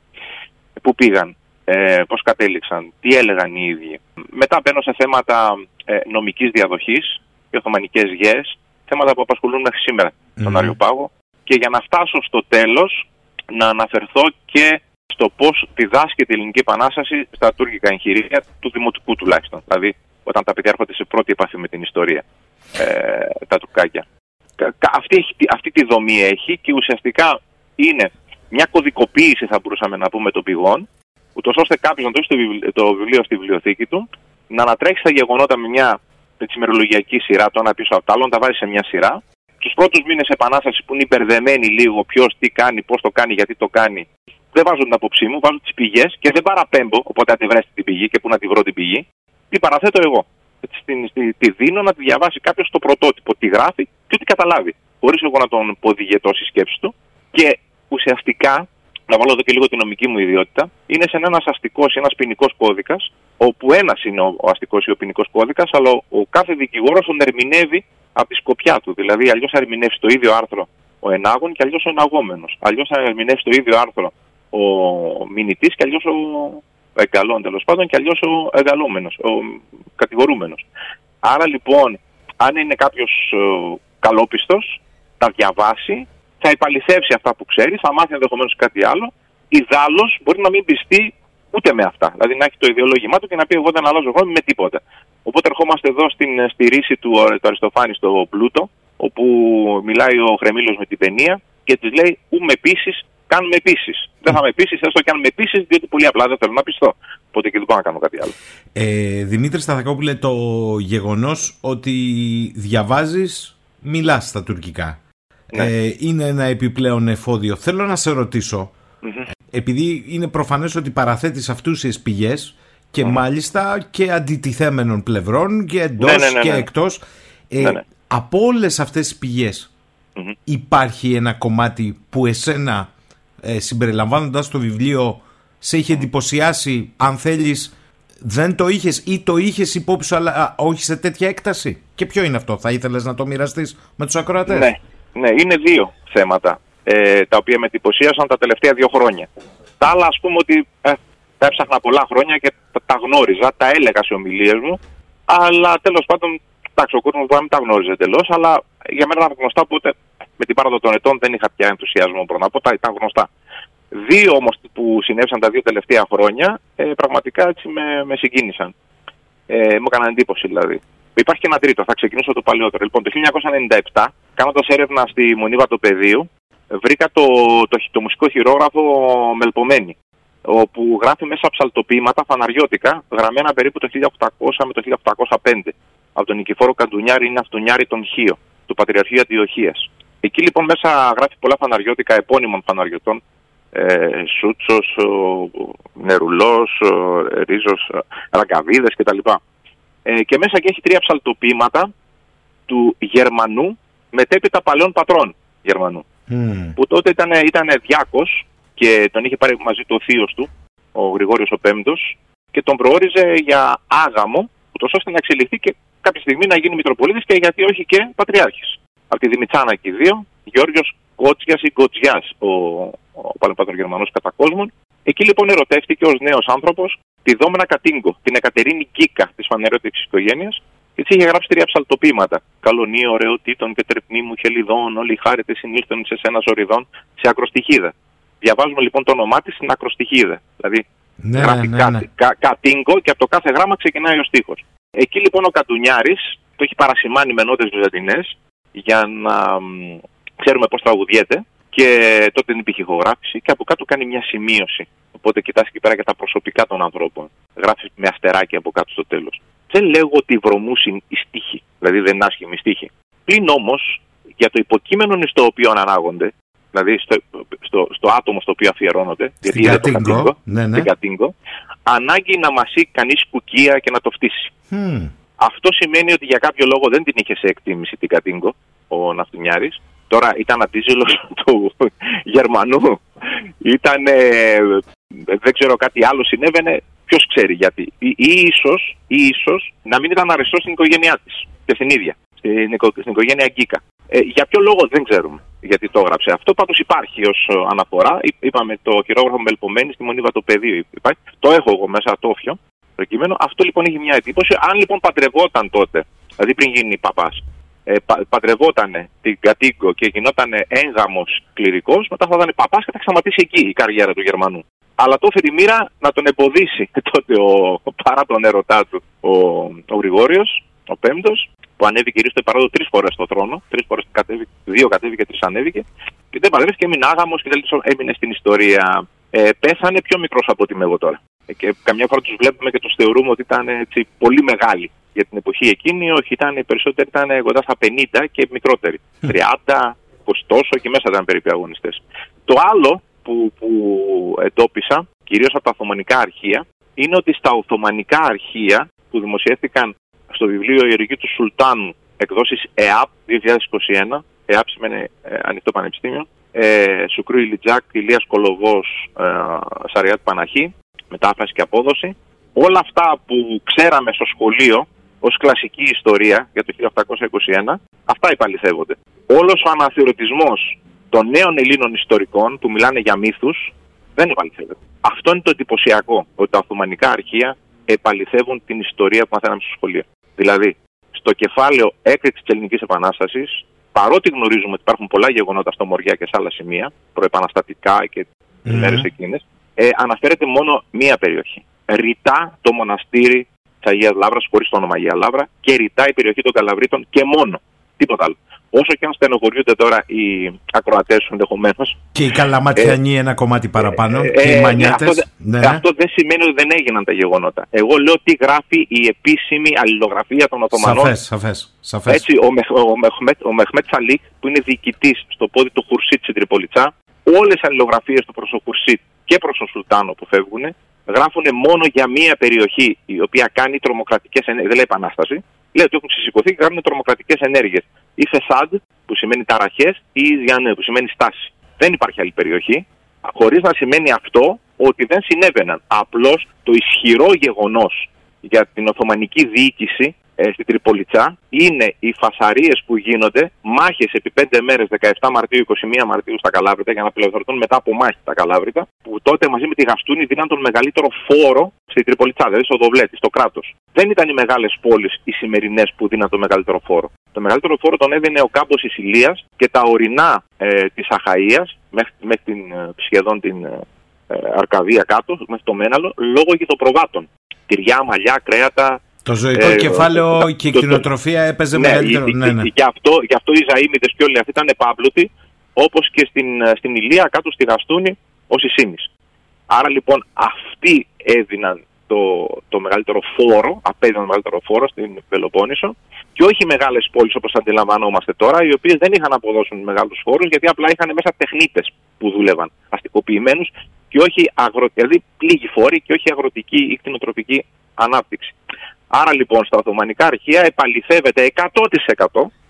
Πού πήγαν, ε, πώς κατέληξαν, τι έλεγαν οι ίδιοι. Μετά μπαίνω σε θέματα ε, νομικής διαδοχής και οθωμανικές γέες, θέματα που απασχολούν μέχρι σήμερα τον Άριο Πάγο. Και για να φτάσω στο τέλος, να αναφερθώ και στο πώς διδάσκεται η Ελληνική Επανάσταση στα τουρκικά εγχειρίδια του δημοτικού τουλάχιστον. Δηλαδή, όταν τα παιδιά έρχονται σε πρώτη επαφή με την ιστορία, ε, τα τουρκάκια. Κα- κα- Αυτή, έχει- αυτή τη δομή έχει και ουσιαστικά είναι μια κωδικοποίηση, θα μπορούσαμε να πούμε, των πηγών, ούτως ώστε κάποιος να το έχει το βιβλίο, το βιβλίο στη βιβλιοθήκη του, να ανατρέξει τα γεγονότα με μια έτσι, ημερολογιακή σειρά, το ένα πίσω από το άλλο, να τα βάζει σε μια σειρά. Τους πρώτους μήνες επανάστασης που είναι υπερδεμένοι λίγο ποιος τι κάνει, πώς το κάνει, γιατί το κάνει, δεν βάζω την άποψή μου, βάζω τις πηγές και δεν παραπέμπω, οπότε αν τη βρέσετε την πηγή και πού να τη βρω την πηγή, τι παραθέτω εγώ. Έτσι, στην, στη, τη δίνω να τη διαβάσει κάποιος το πρωτότυπο, τι γράφει και ό,τι καταλάβει. Χωρίς εγώ να τον πω διηγετώσει σκέψη του. Και ουσιαστικά, να βάλω εδώ και λίγο τη νομική μου ιδιότητα, είναι σαν ένα αστικός ή ένας ποινικός κώδικας, όπου ένας είναι ο, ο αστικός ή ο ποινικός κώδικας, αλλά ο, ο κάθε δικηγόρος τον ερμηνεύει από τη σκοπιά του. Δηλαδή, αλλιώς θα ερμηνεύσει το ίδιο άρθρο ο ενάγων και αλλιώς ο εναγόμενος. Αλλιώς θα ερμηνεύσει το ίδιο άρθρο ο μηνυτής και αλλιώς ο εγκαλών τέλος πάντων και αλλιώς ο εγκαλόμενο, ο κατηγορούμενος. Άρα λοιπόν, αν είναι κάποιος καλόπιστος, θα διαβάσει, θα επαληθεύσει αυτά που ξέρει, θα μάθει ενδεχομένως κάτι άλλο. Ιδάλω μπορεί να μην πιστεί ούτε με αυτά. Δηλαδή να έχει το ιδεολόγημά του και να πει: Εγώ δεν αλλάζω γνώμη με τίποτα. Οπότε ερχόμαστε εδώ στην, στη ρίση του, του Αριστοφάνη στο Πλούτο, όπου μιλάει ο Χρεμίλο με την παινία και της λέει: Ου με πείσει, κάνουμε επίση. Δεν θα με πείσει, έστω και αν με πείσει, διότι πολύ απλά δεν θέλω να πιστώ. Οπότε και δεν μπορώ να κάνω κάτι άλλο. Ε, Δημήτρη Σταθακόπουλε, το γεγονός ότι διαβάζεις, μιλάς στα τουρκικά. Ε, είναι ένα επιπλέον εφόδιο. Θέλω να σε ρωτήσω, επειδή είναι προφανές ότι παραθέτεις αυτούσιες πηγές και μάλιστα και αντιτιθέμενων πλευρών και εντός Ναι, ναι, ναι, και ναι. εκτός. Ε, Ναι, ναι. Από όλες αυτές τις πηγες υπάρχει ένα κομμάτι που εσένα ε, συμπεριλαμβάνοντας το βιβλίο σε είχε εντυπωσιάσει αν θέλεις δεν το είχες ή το είχες υπόψη σου, αλλά α, όχι σε τέτοια έκταση; Και ποιο είναι αυτό θα ήθελες να το μοιραστείς με τους ακροατές; Ναι, ναι, είναι δύο θέματα ε, τα οποία με εντυπωσίασαν τα τελευταία δύο χρόνια. Τα άλλα, ας πούμε, ότι ε, τα έψαχνα πολλά χρόνια και τα, τα γνώριζα, τα έλεγα σε ομιλίες μου, αλλά τέλος πάντων, εντάξει, ο κόσμος μπορεί να μην τα γνώριζε εντελώς, αλλά για μένα ήταν γνωστά, οπότε με την πάροδο των ετών δεν είχα πια ενθουσιασμό πρώτα απ' όλα, ήταν γνωστά. Δύο όμως που συνέβησαν τα δύο τελευταία χρόνια, ε, πραγματικά έτσι με, με συγκίνησαν. Ε, μου έκαναν εντύπωση δηλαδή. Υπάρχει και ένα τρίτο, θα ξεκινήσω από το παλαιότερο. Λοιπόν, το 1997, κάνοντας έρευνα στη Μονή Βατοπεδίου, βρήκα το, το, το μουσικό χειρόγραφο Μελπομένη, όπου γράφει μέσα ψαλτοποιήματα φαναριώτικα, γραμμένα περίπου το 1800 με το 1805, από τον Νικηφόρο Καντουνιάρη είναι Αυτονιάρη τον Χίο, του Πατριαρχείου Αντιοχίας. Εκεί λοιπόν μέσα γράφει πολλά φαναριώτικα επώνυμων φαναριωτών, ε, Σούτσος, ο, Νερουλός, ο, Ρίζος, Ραγκαβίδες κτλ. Ε, και μέσα και έχει τρία ψαλτοποιήματα του Γερμανού μετέπειτα παλαιών πατρών Γερμανού. Που τότε ήταν, ήταν διάκος και τον είχε πάρει μαζί του ο θείος του, ο Γρηγόριος ο Πέμπτος, και τον προόριζε για άγαμο, ούτως ώστε να εξελιχθεί και κάποια στιγμή να γίνει Μητροπολίτης και γιατί όχι και Πατριάρχης. Από τη Δημητσάνα και οι δύο, Γιώργος Κότσιας ή Κοτσιάς, ο, ο παλαιοπάτρων Γερμανός κατά κόσμον. Εκεί λοιπόν ερωτεύτηκε ως νέος άνθρωπος τη Δόμνα Κατίνγκο, την Εκατερίνη Κίκα της φανερότητας οικογένειας και έτσι είχε γράψει τρία ψαλτοπήματα. Καλονί, ωραιοτήτων και τρεπνίμου χελιδών, όλοι οι χάρετε συνήλθαν σε σένα ζωριδών, σε ακροστοιχίδα. Διαβάζουμε λοιπόν το όνομά της στην ακροστοιχίδα. Δηλαδή Ναι, γράφει ναι, κάτι, ναι. κα- κατίνγκο και από το κάθε γράμμα ξεκινάει ο στίχος. Εκεί λοιπόν ο Κατουνιάρης το έχει παρασημάνει με νότες βυζαντινές για να μ, ξέρουμε πώς τραγουδιέται και τότε δεν υπήρχε ηχογράφηση και από κάτω κάνει μια σημείωση. Οπότε κοιτάς εκεί πέρα και τα προσωπικά των ανθρώπων. Γράφει με αστεράκι από κάτω στο τέλος. Δεν λέγω ότι βρωμούσουν οι στίχοι, δηλαδή δεν είναι άσχημοι στίχοι. Πλην όμως για το υποκείμενο στο οποίο ανάγονται, δηλαδή στο, στο, στο άτομο στο οποίο αφιερώνονται, Στην είδε το Κατίνγκο, ναι, ναι. στην Κατίνγκο, ανάγκη να μασεί κανείς κουκία και να το φτύσει. Μμμ. Αυτό σημαίνει ότι για κάποιο λόγο δεν την είχε σε εκτίμηση την Κατίνγκο, ο Ναυτιμιάρη. Τώρα ήταν αντίζηλος [laughs] του Γερμανού. Ήταν. δεν ξέρω κάτι άλλο συνέβαινε. Ποιος ξέρει γιατί. Ή, ή ίσως, ή ίσως να μην ήταν αρεστός στην οικογένειά της και στην ίδια. Στην, οικο- στην οικογένεια Γκίκα. Ε, για ποιο λόγο δεν ξέρουμε γιατί το έγραψε αυτό. Πάντως υπάρχει ως αναφορά. Εί- Είπαμε το χειρόγραφο Μελπομένη στη Μονή Βατοπεδίου. Υπάρχει. Το έχω εγώ μέσα το όφιο προκειμένου. Αυτό λοιπόν έχει μια εντύπωση. Αν λοιπόν παντρευόταν τότε, δηλαδή πριν γίνει παπάς, ε, πα, παντρευόταν την Κατίγκο και γινόταν έγγαμο κληρικός, μετά θα ήταν παπάς και θα σταματήσει εκεί η καριέρα του Γερμανού. Αλλά το έφερε η μοίρα να τον εμποδίσει [laughs] τότε ο, παρά τον έρωτάς του ο, ο Γρηγόριος, ο Πέμπτος, που ανέβηκε γύρω στο παράδο τρεις φορές στο θρόνο. Τρεις φορές κατέβηκε, δύο κατέβηκε, τρεις ανέβηκε. Και δεν παντρεύτηκε, έμεινε άγαμος και τέλος έμεινε στην ιστορία. Ε, πέθανε πιο μικρός από ότι είμαι εγώ τώρα. Ε, Και καμιά φορά τους βλέπουμε και τους θεωρούμε ότι ήταν έτσι, πολύ μεγάλοι για την εποχή εκείνη. Όχι, ήταν, οι περισσότεροι ήταν κοντά στα 50 και μικρότεροι. 30, 20 τόσο και μέσα ήταν περίπου αγωνιστές. Το άλλο που, που εντόπισα, κυρίως από τα Οθωμανικά αρχεία, είναι ότι στα Οθωμανικά αρχεία που δημοσιεύτηκαν στο βιβλίο Η Ερωγή του Σουλτάνου εκδόσεις ΕΑΠ 2021, ΕΑΠ σημαίνει ε, Ανοιχτό Πανεπιστήμιο, ε, Σουκρού Ηλιτζάκ, Ηλίας Κολοβός, ε, Σαριάτ Παναχή, μετάφραση και απόδοση. Όλα αυτά που ξέραμε στο σχολείο ως κλασική ιστορία για το 1821, αυτά υπαλληθεύονται. Όλος ο αναθεωρητισμός των νέων Ελλήνων ιστορικών που μιλάνε για μύθους δεν επαληθεύεται. Αυτό είναι το εντυπωσιακό, ότι τα Οθωμανικά αρχεία επαληθεύουν την ιστορία που μαθαίναμε στο σχολείο. Δηλαδή, στο κεφάλαιο έκρηξη της Ελληνικής Επανάστασης, παρότι γνωρίζουμε ότι υπάρχουν πολλά γεγονότα στο Μοριά και σε άλλα σημεία, προεπαναστατικά και τις Μμμ. μέρες εκείνες, ε, αναφέρεται μόνο μία περιοχή. Ρητά το μοναστήρι της Αγίας Λάβρα, χωρίς το όνομα Αγία Λάβρα, και ρητά η περιοχή των Καλαβρίτων και μόνο. Τίποτα άλλο. Όσο και αν στενοχωριούνται τώρα οι ακροατές σου ενδεχομένως, Και οι καλαματιανοί ένα κομμάτι παραπάνω. και ε, οι ναι, μανιάτες. αυτό, δε- αυτό δεν σημαίνει ότι δεν έγιναν τα γεγονότα. Εγώ λέω τι γράφει η επίσημη αλληλογραφία των Οθωμανών. Σαφές, σαφές. Σαφές. Έτσι, ο, Μεχ, ο, Μεχμέτ, ο Μεχμέτ Σαλίκ, που είναι διοικητής στο πόδι του Χουρσίτ στην Τριπολιτσά, όλες οι αλληλογραφίες του προς το Χουρσίτ και προς τον Σουλτάνο που φεύγουν, γράφουν μόνο για μία περιοχή η οποία κάνει τρομοκρατικές ενέργειες. Δεν λέει επανάσταση. Λέει ότι έχουν συσσηκωθεί και κάνουν τρομοκρατικές ενέργειες. Ή Φεσάντ, που σημαίνει ταραχές, ή Ιζιανέ, που σημαίνει στάση. Δεν υπάρχει άλλη περιοχή, χωρίς να σημαίνει αυτό ότι δεν συνέβαιναν. Απλώς το ισχυρό γεγονός για την Οθωμανική διοίκηση ε, στην Τριπολιτσά είναι οι φασαρίες που γίνονται, μάχες επί 5 μέρες, 17 Μαρτίου, 21 Μαρτίου στα Καλάβρητα για να απελευθερωθούν μετά από μάχη τα Καλάβρητα, που τότε μαζί με τη Γαστούνη δίναν τον μεγαλύτερο φόρο στη Τριπολιτσά, δηλαδή στο Δοβλέτη, στο κράτος. Δεν ήταν οι μεγάλες πόλεις οι σημερινές που δίναν τον μεγαλύτερο φόρο. Το μεγαλύτερο φόρο τον έδινε ο κάμπος της Ηλίας και τα ορεινά ε, της Αχαΐας, μέχρι, μέχρι την, ε, σχεδόν την ε, ε, Αρκαδία κάτω, μέχρι το Μέναλο, λόγω γηθοπροβάτων. Τυριά, μαλλιά, κρέατα, Το ζωικό ε, κεφάλαιο το- και η το- κτηνοτροφία έπαιζε ναι, μεγαλύτερο. η- Ναι, η- ναι. Γι' αυτό, γι αυτό οι Ζαΐμιδες και όλοι αυτοί ήταν επάπλωτοι, όπως και στην, ε, στην Ηλία κάτω στη Γαστούνη ως η Σίμης. Άρα λοιπόν αυτοί έδιναν το, το μεγαλύτερο φόρο, απέδιναν το μεγαλύτερο φόρο στην Πελοπόννησο και όχι μεγάλες πόλεις όπως αντιλαμβανόμαστε τώρα, οι οποίες δεν είχαν να αποδώσουν μεγάλους φόρους γιατί απλά είχαν μέσα τεχνίτες που δούλευαν, αστικοποιημένους και όχι αγρο... δηλαδή πλήγοι φόροι και όχι αγροτική ή κτηνοτροφική ανάπτυξη. Άρα λοιπόν στα Οθωμανικά αρχεία επαληθεύεται 100%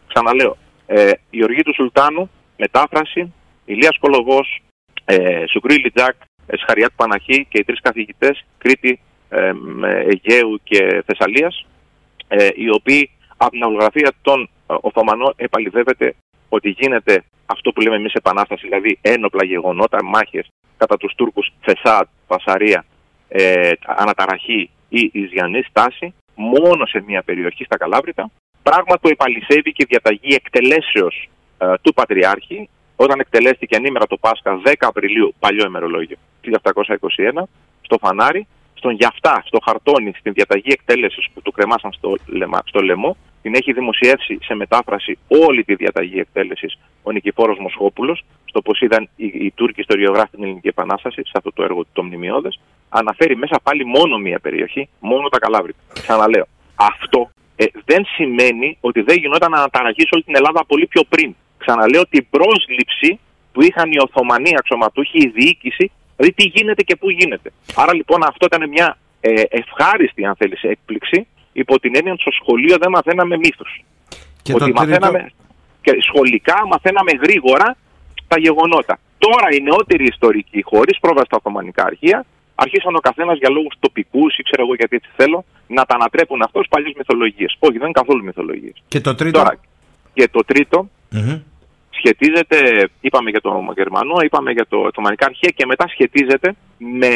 ξαναλέω, ε, η οργή του Σουλτάνου, μετάφραση, Ηλίας Κολοβός, ε, Σουκρού Λιτζάκ, ε, Σχαριάτ Παναχή και οι τρεις καθηγητές Κρήτη, ε, με Αιγαίου και Θεσσαλίας, ε, οι οποίοι από την αλλογραφία των ε, Οθωμανών επαληθεύεται ότι γίνεται αυτό που λέμε εμείς επανάσταση, δηλαδή ένοπλα γεγονότα, μάχες κατά τους Τούρκους Φεσάτ, Φασαρία, ε, αναταραχή ή Ιζιανή στάση μόνο σε μια περιοχή στα Καλάβρητα, πράγμα που επαληθεύει και η διαταγή εκτελέσεως ε, του Πατριάρχη όταν εκτελέστηκε ανήμερα το Πάσχα 10 Απριλίου, παλιό ημερολόγιο, 1721, στο Φανάρι, στον Γιαφτά, στο Χαρτόνι, στην διαταγή εκτέλεσης που του κρεμάσαν στο, λεμα, στο λαιμό, την έχει δημοσιεύσει σε μετάφραση όλη τη διαταγή εκτέλεσης ο Νικηφόρος Μοσχόπουλος, στο πώς είδαν οι, οι Τούρκοι ιστοριογράφοι την Ελληνική Επανάσταση, σε αυτό το έργο το μνημειώδες, αναφέρει μέσα πάλι μόνο μία περιοχή, μόνο τα Καλάβρητα. Ξαναλέω. Αυτό ε, δεν σημαίνει ότι δεν γινόταν αναταραχή σε όλη την Ελλάδα πολύ πιο πριν. Ξαναλέω την πρόσληψη που είχαν οι Οθωμανοί αξιωματούχοι, η διοίκηση, δηλαδή τι γίνεται και πού γίνεται. Άρα λοιπόν αυτό ήταν μια ε, ευχάριστη, αν θέλεις, έκπληξη, υπό την έννοια ότι στο σχολείο δεν μαθαίναμε μύθους. Και ότι το τρίτο- μαθαίναμε, και σχολικά μαθαίναμε γρήγορα τα γεγονότα. Τώρα οι νεότεροι ιστορικοί, χωρίς πρόβαση στα Οθωμανικά αρχεία, αρχίσαν ο καθένας για λόγους τοπικούς ή ξέρω εγώ γιατί έτσι θέλω, να τα ανατρέπουν αυτός παλιές μυθολογίες. Όχι, δεν είναι καθόλου μυθολογίες. Και το τρίτο; Τώρα, και το τρίτο Μμμ. σχετίζεται, είπαμε για το Γερμανό, είπαμε για το Οθωμανικά αρχεία και μετά σχετίζεται με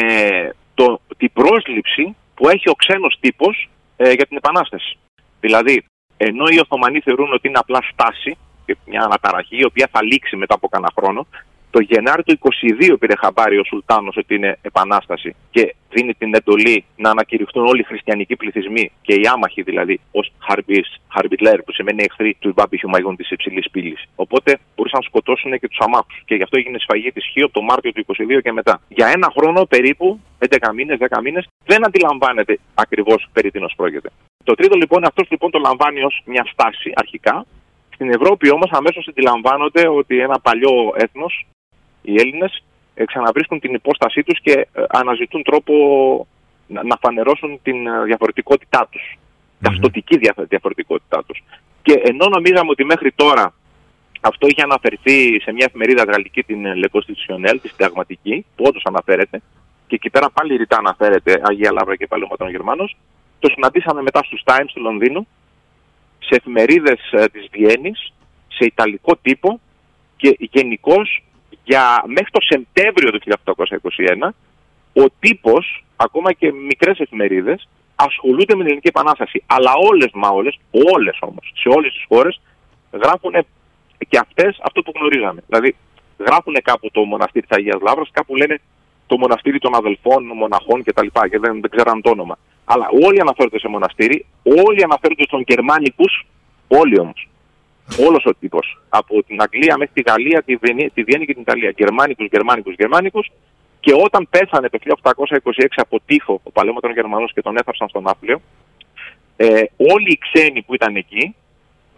το, την πρόσληψη που έχει ο ξένος τύπος ε, για την Επανάσταση. Δηλαδή, ενώ οι Οθωμανοί θεωρούν ότι είναι απλά στάση, και μια αναταραχή η οποία θα λήξει μετά από κανένα χρόνο, το Γενάρη του 22 πήρε χαμπάρι ο Σουλτάνος ότι είναι επανάσταση και δίνει την εντολή να ανακηρυχθούν όλοι οι χριστιανικοί πληθυσμοί και οι άμαχοι δηλαδή ως Χαρμπιτλέρ που σημαίνει εχθροί του Μπάμπι Χιουμαγιών της υψηλής πύλης. Οπότε μπορούσαν να σκοτώσουν και τους αμάχους. Και γι' αυτό έγινε σφαγή της Χίο από το Μάρτιο του 22 και μετά. Για ένα χρόνο περίπου, 11 μήνες, 10 μήνες, δεν αντιλαμβάνεται ακριβώς περί τίνος πρόκειται. Το τρίτο λοιπόν, αυτός λοιπόν το λαμβάνει ως μια στάση αρχικά. Στην Ευρώπη όμως αμέσως αντιλαμβάνονται ότι ένα παλιό έθνος, οι Έλληνες, ξαναβρίσκουν την υπόστασή τους και ε, αναζητούν τρόπο να, να φανερώσουν την ε, διαφορετικότητά τους. Ταυτοτική διαφο- διαφορετικότητά τους. Και ενώ νομίζαμε ότι μέχρι τώρα αυτό είχε αναφερθεί σε μια εφημερίδα γαλλική, την Le Constitutionnel, τη συνταγματική, που όντως αναφέρεται, και εκεί πέρα πάλι ρητά αναφέρεται Αγία Λαύρα και πάλι ο Ματρών Γερμανός, το συναντήσαμε μετά στους Times του Λονδίνου, σε εφημερίδες της Βιέννης, σε ιταλικό τύπο και γενικώς για μέχρι το Σεπτέμβριο του 1821 ο τύπος, ακόμα και μικρές εφημερίδες, ασχολούνται με την Ελληνική Επανάσταση. Αλλά όλες μα όλες, όλες όμως, σε όλες τις χώρες, γράφουν και αυτές αυτό που γνωρίζαμε. Δηλαδή, γράφουν κάπου το μοναστήρι της Αγίας Λαύρας, κάπου λένε το μοναστήρι των αδελφών, μοναχών κτλ. Και δεν, δεν ξέραν το όνομα. Αλλά όλοι αναφέρονται σε μοναστήρι, όλοι αναφέρονται στον Γερμάνικους, όλοι όμως. Όλος ο τύπος. Από την Αγγλία μέχρι τη Γαλλία, τη, Βιέννη, τη Βιέννη και την Ιταλία. Γερμάνικους, Γερμάνικους, Γερμάνικους. Και όταν πέθανε το 1826 από τύφο ο παλαιότερο Γερμανός και τον έθαψαν στον Ναύπλιο, ε, όλοι οι ξένοι που ήταν εκεί,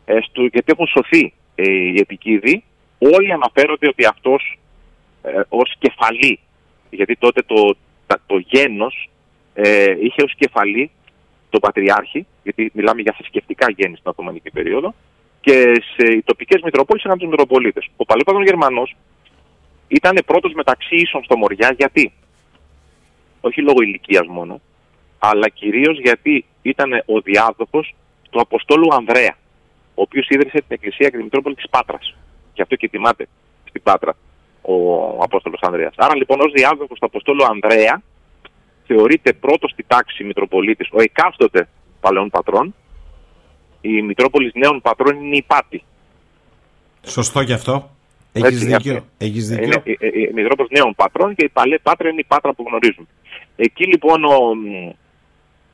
ε, στο, γιατί έχουν σωθεί ε, οι επικίδοι, όλοι αναφέρονται ότι αυτός ε, ως κεφαλή, γιατί τότε το, τα- το γένος ε, είχε ως κεφαλή τον Πατριάρχη, γιατί μιλάμε για θρησκευτικά γέννη στην Οθωμανική περίοδο, και σε οι τοπικές Μητροπόλεις είχαν τους Μητροπολίτες. Ο Παλαιόπαδο Γερμανός ήταν πρώτος μεταξύ ίσων στο Μοριά, γιατί; Όχι λόγω ηλικίας μόνο, αλλά κυρίως γιατί ήταν ο διάδοχος του Αποστόλου Ανδρέα, ο οποίος ίδρυσε την Εκκλησία και τη Μητρόπολη της Πάτρας. Γι' αυτό και τιμάται στην Πάτρα ο Απόστολος Ανδρέας. Άρα λοιπόν ως διάδοχος του Αποστόλου Ανδρέα θεωρείται πρώτος στη τάξη Μητροπολίτης ο εκάστοτε παλαιών πατρών. Η Μητρόπολης νέων πατρών είναι η Πάτη. Σωστό και αυτό. Έτσι, Έχεις είναι δίκιο. αυτή. Έχεις Είναι δίκιο. η, η, η Μητρόπολης νέων πατρών και η παλαιά πάτρα είναι η πάτρα που γνωρίζουμε. Εκεί λοιπόν ο,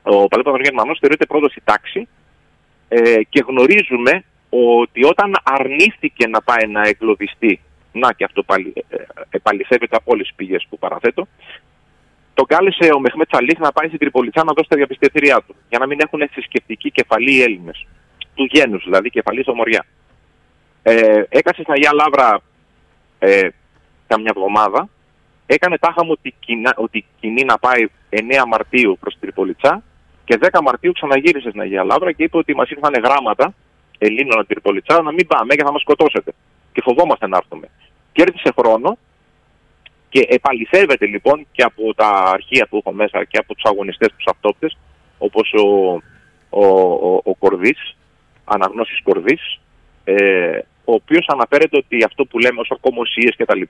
ο παλαιόπατρος Γερμανός θεωρείται πρώτος στη τάξη ε, και γνωρίζουμε ότι όταν αρνήθηκε να πάει να εγκλωβιστεί, να και αυτό πάλι ε, επαληθεύεται από όλες τις πηγές που παραθέτω, τον κάλεσε ο Μεχμέτ Σαλίχ να πάει στην Τριπολιτσά να δώσει τα διαπιστευτήριά του. Για να μην έχουν θρησκευτική κεφαλή οι Έλληνες. Του γένους δηλαδή, κεφαλής στο Μοριά. Ε, έκασες στην Αγία Λαύρα ε, καμιά εβδομάδα. Έκανε τάχα μου ότι, κοινά, ότι κοινή να πάει 9 Μαρτίου προς την Τριπολιτσά και 10 Μαρτίου ξαναγύρισες στην Αγία Λαύρα και είπε ότι μας ήρθαν γράμματα Ελλήνων από την Τριπολιτσά να μην πάμε και θα μας σκοτώσετε. Και φοβόμαστε να έρθουμε. Κέρδισε χρόνο και επαληθεύεται λοιπόν και από τα αρχεία που έχω μέσα και από τους αγωνιστές, τους αυτόπτες, όπως ο, ο, ο, ο Κορδής, αναγνώση Κορδής, ε, ο οποίος αναφέρεται ότι αυτό που λέμε ως ορκομοσίες κτλ.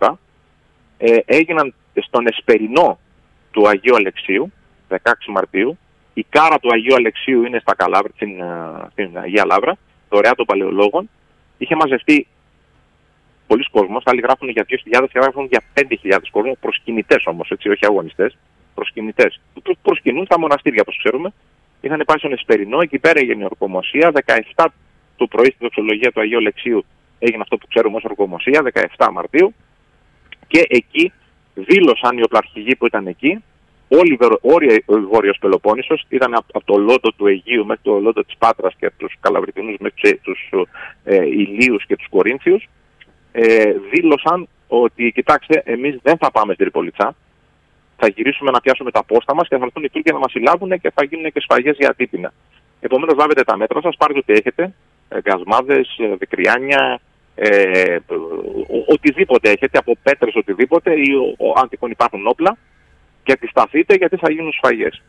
Ε, έγιναν στον Εσπερινό του Αγίου Αλεξίου, 16 Μαρτίου. Η κάρα του Αγίου Αλεξίου είναι στα Καλάβρα, στην, ε, στην Αγία Λάβρα, δωρεά των παλαιολόγων. Είχε μαζευτεί πολλοί κόσμος, άλλοι γράφουν για 2.000 και γράφουν για 5.000 κόσμος, προσκυνητές όμως, έτσι, όχι αγωνιστές, προσκυνητές. Που προ- προσκυνούν στα μοναστήρια, όπως ξέρουμε. Είχαν πάει στον Εσπερινό, εκεί πέρα έγινε η ορκομοσία. 17 το πρωί στη δοξολογία του Αγίου Λεξίου έγινε αυτό που ξέρουμε ως ορκομοσία, 17 Μαρτίου. Και εκεί δήλωσαν οι οπλαρχηγοί που ήταν εκεί Όλη η βερο- όρια- ο Βόρειος Πελοπόννησος ήταν από, από το λότο του Αιγείου μέχρι το λότο της Πάτρας και από τους Καλαβριτινούς μέχρι τους, τους ε, Ηλίους και τους Κορίνθιους ε, δήλωσαν ότι κοιτάξτε εμείς δεν θα πάμε στην Τριπολιτσά θα γυρίσουμε να πιάσουμε τα πόστα μας και θα έρθουν οι Τούρκοι να μας συλλάβουν και θα γίνουν και σφαγές για ατύπηνα. Επομένως λάβετε τα μέτρα σας, πάρτε ό,τι έχετε, ε, γκασμάδες, ε, δικριάνια, ε, ο- οτιδήποτε έχετε, από πέτρες οτιδήποτε ή ο, ο, αν τυχόν υπάρχουν όπλα και αντισταθείτε γιατί θα γίνουν σφαγές.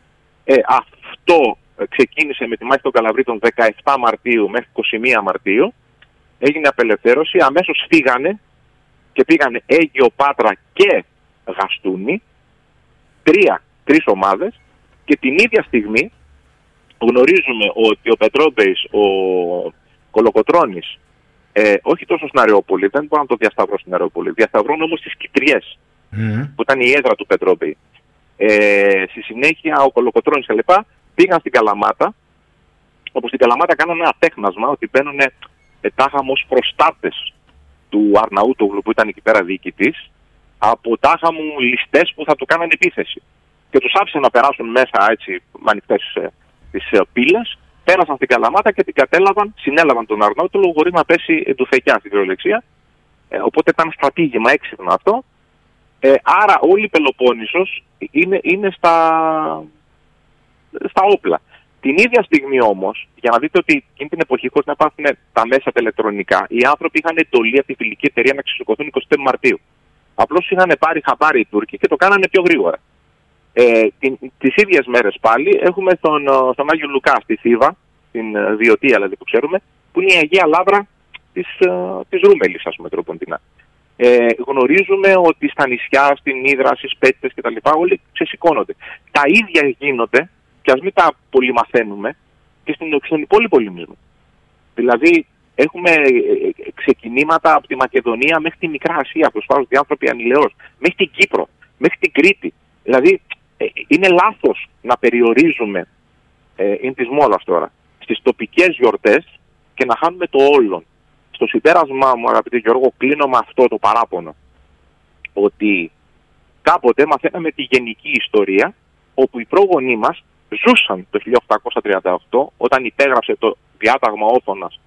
Ε, αυτό ε, ξεκίνησε με τη μάχη των Καλαβρίτων 17 Μαρτίου μέχρι 21 Μαρτίου. Έγινε απελευθέρωση, αμέσως φύγανε και πήγανε Αίγιο, Πάτρα και Γαστούνη, τρία, τρεις ομάδες και την ίδια στιγμή γνωρίζουμε ότι ο Πετρόμπεης, ο Κολοκοτρώνης, ε, όχι τόσο στην Αερούπολη, δεν μπορώ να το διασταυρώ στην Αερούπολη, διασταυρώνω όμως στις Κιτριές, που ήταν η έδρα του Πετρόμπεη. Ε, στη συνέχεια ο Κολοκοτρώνης και λοιπά πήγαν στην Καλαμάτα, όπου στην Καλαμάτα κάνανε ένα τέχνασμα ότι μπαίνουν τάχα ως προστάτες του Αρναούτογλου που ήταν εκεί πέρα διοικητής, από τάχα μου ληστές που θα του κάνανε επίθεση. Και τους άφησαν να περάσουν μέσα έτσι με ανοιχτές ε, τις ε, πύλες, πέρασαν στην Καλαμάτα και την κατέλαβαν, συνέλαβαν τον Αρναούτογλου χωρίς να πέσει ε, του φεκιά στην κυριολεξία. Ε, οπότε ήταν στρατήγημα έξυπνο αυτό. Ε, άρα όλη η Πελοπόννησος είναι, είναι στα, στα όπλα. Την ίδια στιγμή όμως, για να δείτε ότι εκείνη την εποχή, χωρίς να υπάρχουν τα μέσα τα ηλεκτρονικά, οι άνθρωποι είχαν εντολή από τη φιλική εταιρεία να ξεσηκωθούν 25 Μαρτίου. Απλώς είχαν πάρει χαμπάρι οι Τούρκοι και το κάνανε πιο γρήγορα. Ε, Τις ίδιες μέρες πάλι έχουμε τον, ε, στον Άγιο Λουκά στη Θήβα, την ε, Διωτία δηλαδή που ξέρουμε, που είναι η Αγία Λάβρα της της Ρούμελης, ας πούμε, τροποντινά. Ε, γνωρίζουμε ότι στα νησιά, στην Ήδρα, στις Πέτσε κτλ. όλοι ξεσηκώνονται. Τα ίδια γίνονται, και ας μην τα πολύ μαθαίνουμε, και στην, στον υπόλοιπο λιμισμό. Δηλαδή, έχουμε ε, ε, ξεκινήματα από τη Μακεδονία μέχρι τη Μικρά Ασία, που σπάζονται οι άνθρωποι ανηλαιώς, μέχρι την Κύπρο, μέχρι την Κρήτη. Δηλαδή, ε, είναι λάθος να περιορίζουμε, ε, είναι της μόδας τώρα, στις τοπικές γιορτές και να χάνουμε το όλον. Στο συμπέρασμά μου, αγαπητέ Γιώργο, κλείνω με αυτό το παράπονο. Ότι κάποτε μαθαίναμε τη γενική ιστορία, όπου οι πρόγονοί μας ζούσαν το 1838, όταν υπέγραψε το διάταγμα Όθωνας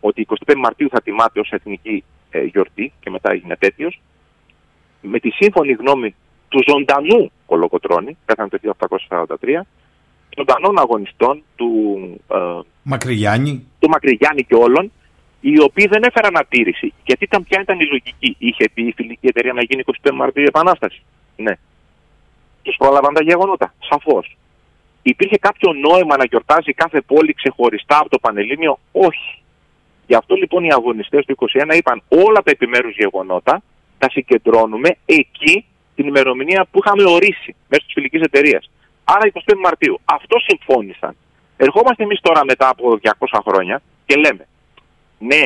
ότι 25 Μαρτίου θα τιμάται ως εθνική ε, γιορτή και μετά έγινε τέτοιος, με τη σύμφωνη γνώμη του ζωντανού Κολοκοτρώνη, πέθανε το 1843, ζωντανών αγωνιστών του, ε, Μακρυγιάννη. του Μακρυγιάννη και όλων, οι οποίοι δεν έφεραν ατήρηση. Γιατί ήταν, ποια ήταν η λογική. Είχε πει η φιλική εταιρεία να γίνει 25 Μαρτίου η Επανάσταση. Ναι. Τους πρόλαβαν τα γεγονότα. Σαφώς. Υπήρχε κάποιο νόημα να γιορτάζει κάθε πόλη ξεχωριστά από το Πανελλήνιο; Όχι. Γι' αυτό λοιπόν οι αγωνιστές του 21 είπαν όλα τα επιμέρους γεγονότα τα συγκεντρώνουμε εκεί την ημερομηνία που είχαμε ορίσει μέσω της φιλικής εταιρείας. Άρα 25 Μαρτίου. Αυτό συμφώνησαν. Ερχόμαστε εμείς τώρα μετά από 200 χρόνια και λέμε ναι,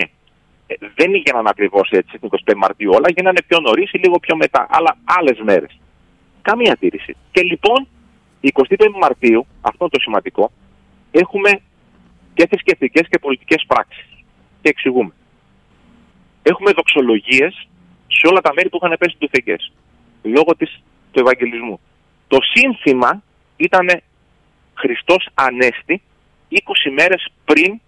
ε, δεν έγιναν ακριβώς έτσι την 25 Μαρτίου όλα, γίνανε πιο νωρίς ή λίγο πιο μετά, αλλά άλλες μέρες. Καμία τήρηση. Και λοιπόν, 25 Μαρτίου, αυτό είναι το σημαντικό, έχουμε και θρησκευτικές και πολιτικές πράξεις. Και εξηγούμε. Έχουμε δοξολογίες σε όλα τα μέρη που είχαν πέσει τουφεκέ. Λόγω της, του Ευαγγελισμού. Το σύνθημα ήταν Χριστός Ανέστη 20 μέρες πριν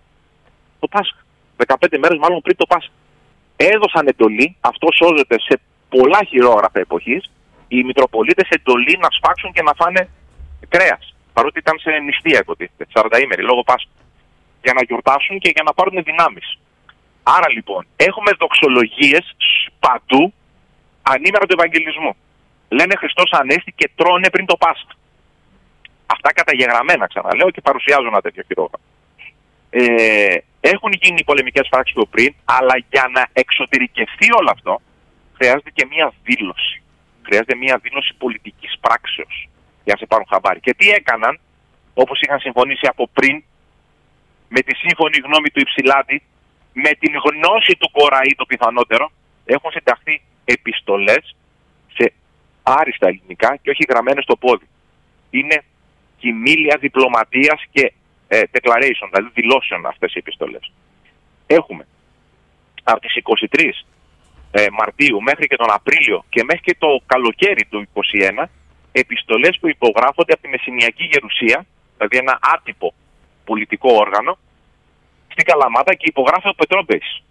το Πάσχα. 15 μέρες μάλλον πριν το Πάσχα. Έδωσαν εντολή, αυτό σώζεται σε πολλά χειρόγραφα εποχής, οι Μητροπολίτες εντολή να σφάξουν και να φάνε κρέας. Παρότι ήταν σε νηστεία υποτίθεται, 40 ημέρη, λόγω Πάσχα. Για να γιορτάσουν και για να πάρουν δυνάμεις. Άρα λοιπόν, έχουμε δοξολογίες παντού ανήμερα του Ευαγγελισμού. Λένε Χριστός Ανέστη και τρώνε πριν το Πάσχα. Αυτά καταγεγραμμένα ξαναλέω και παρουσιάζω ένα τέτοιο χειρόγραφο. Ε, έχουν γίνει οι πολεμικές πράξει πιο πριν, αλλά για να εξωτερικευτεί όλο αυτό, χρειάζεται και μία δήλωση. Χρειάζεται μία δήλωση πολιτικής πράξεως για να σε πάρουν χαμπάρι. Και τι έκαναν, όπως είχαν συμφωνήσει από πριν, με τη σύμφωνη γνώμη του Υψηλάτη, με την γνώση του Κοραή το πιθανότερο, έχουν συνταχθεί επιστολές σε άριστα ελληνικά και όχι γραμμένες στο πόδι. Είναι κοιμήλια διπλωματίας και ε, declaration, δηλαδή δηλώσεων αυτές οι επιστολές. Έχουμε από τις 23 ε, Μαρτίου μέχρι και τον Απρίλιο και μέχρι και το καλοκαίρι του 21 επιστολές που υπογράφονται από τη Μεσσηνιακή Γερουσία, δηλαδή ένα άτυπο πολιτικό όργανο, στην Καλαμάτα και υπογράφει ο Πετρόμπης,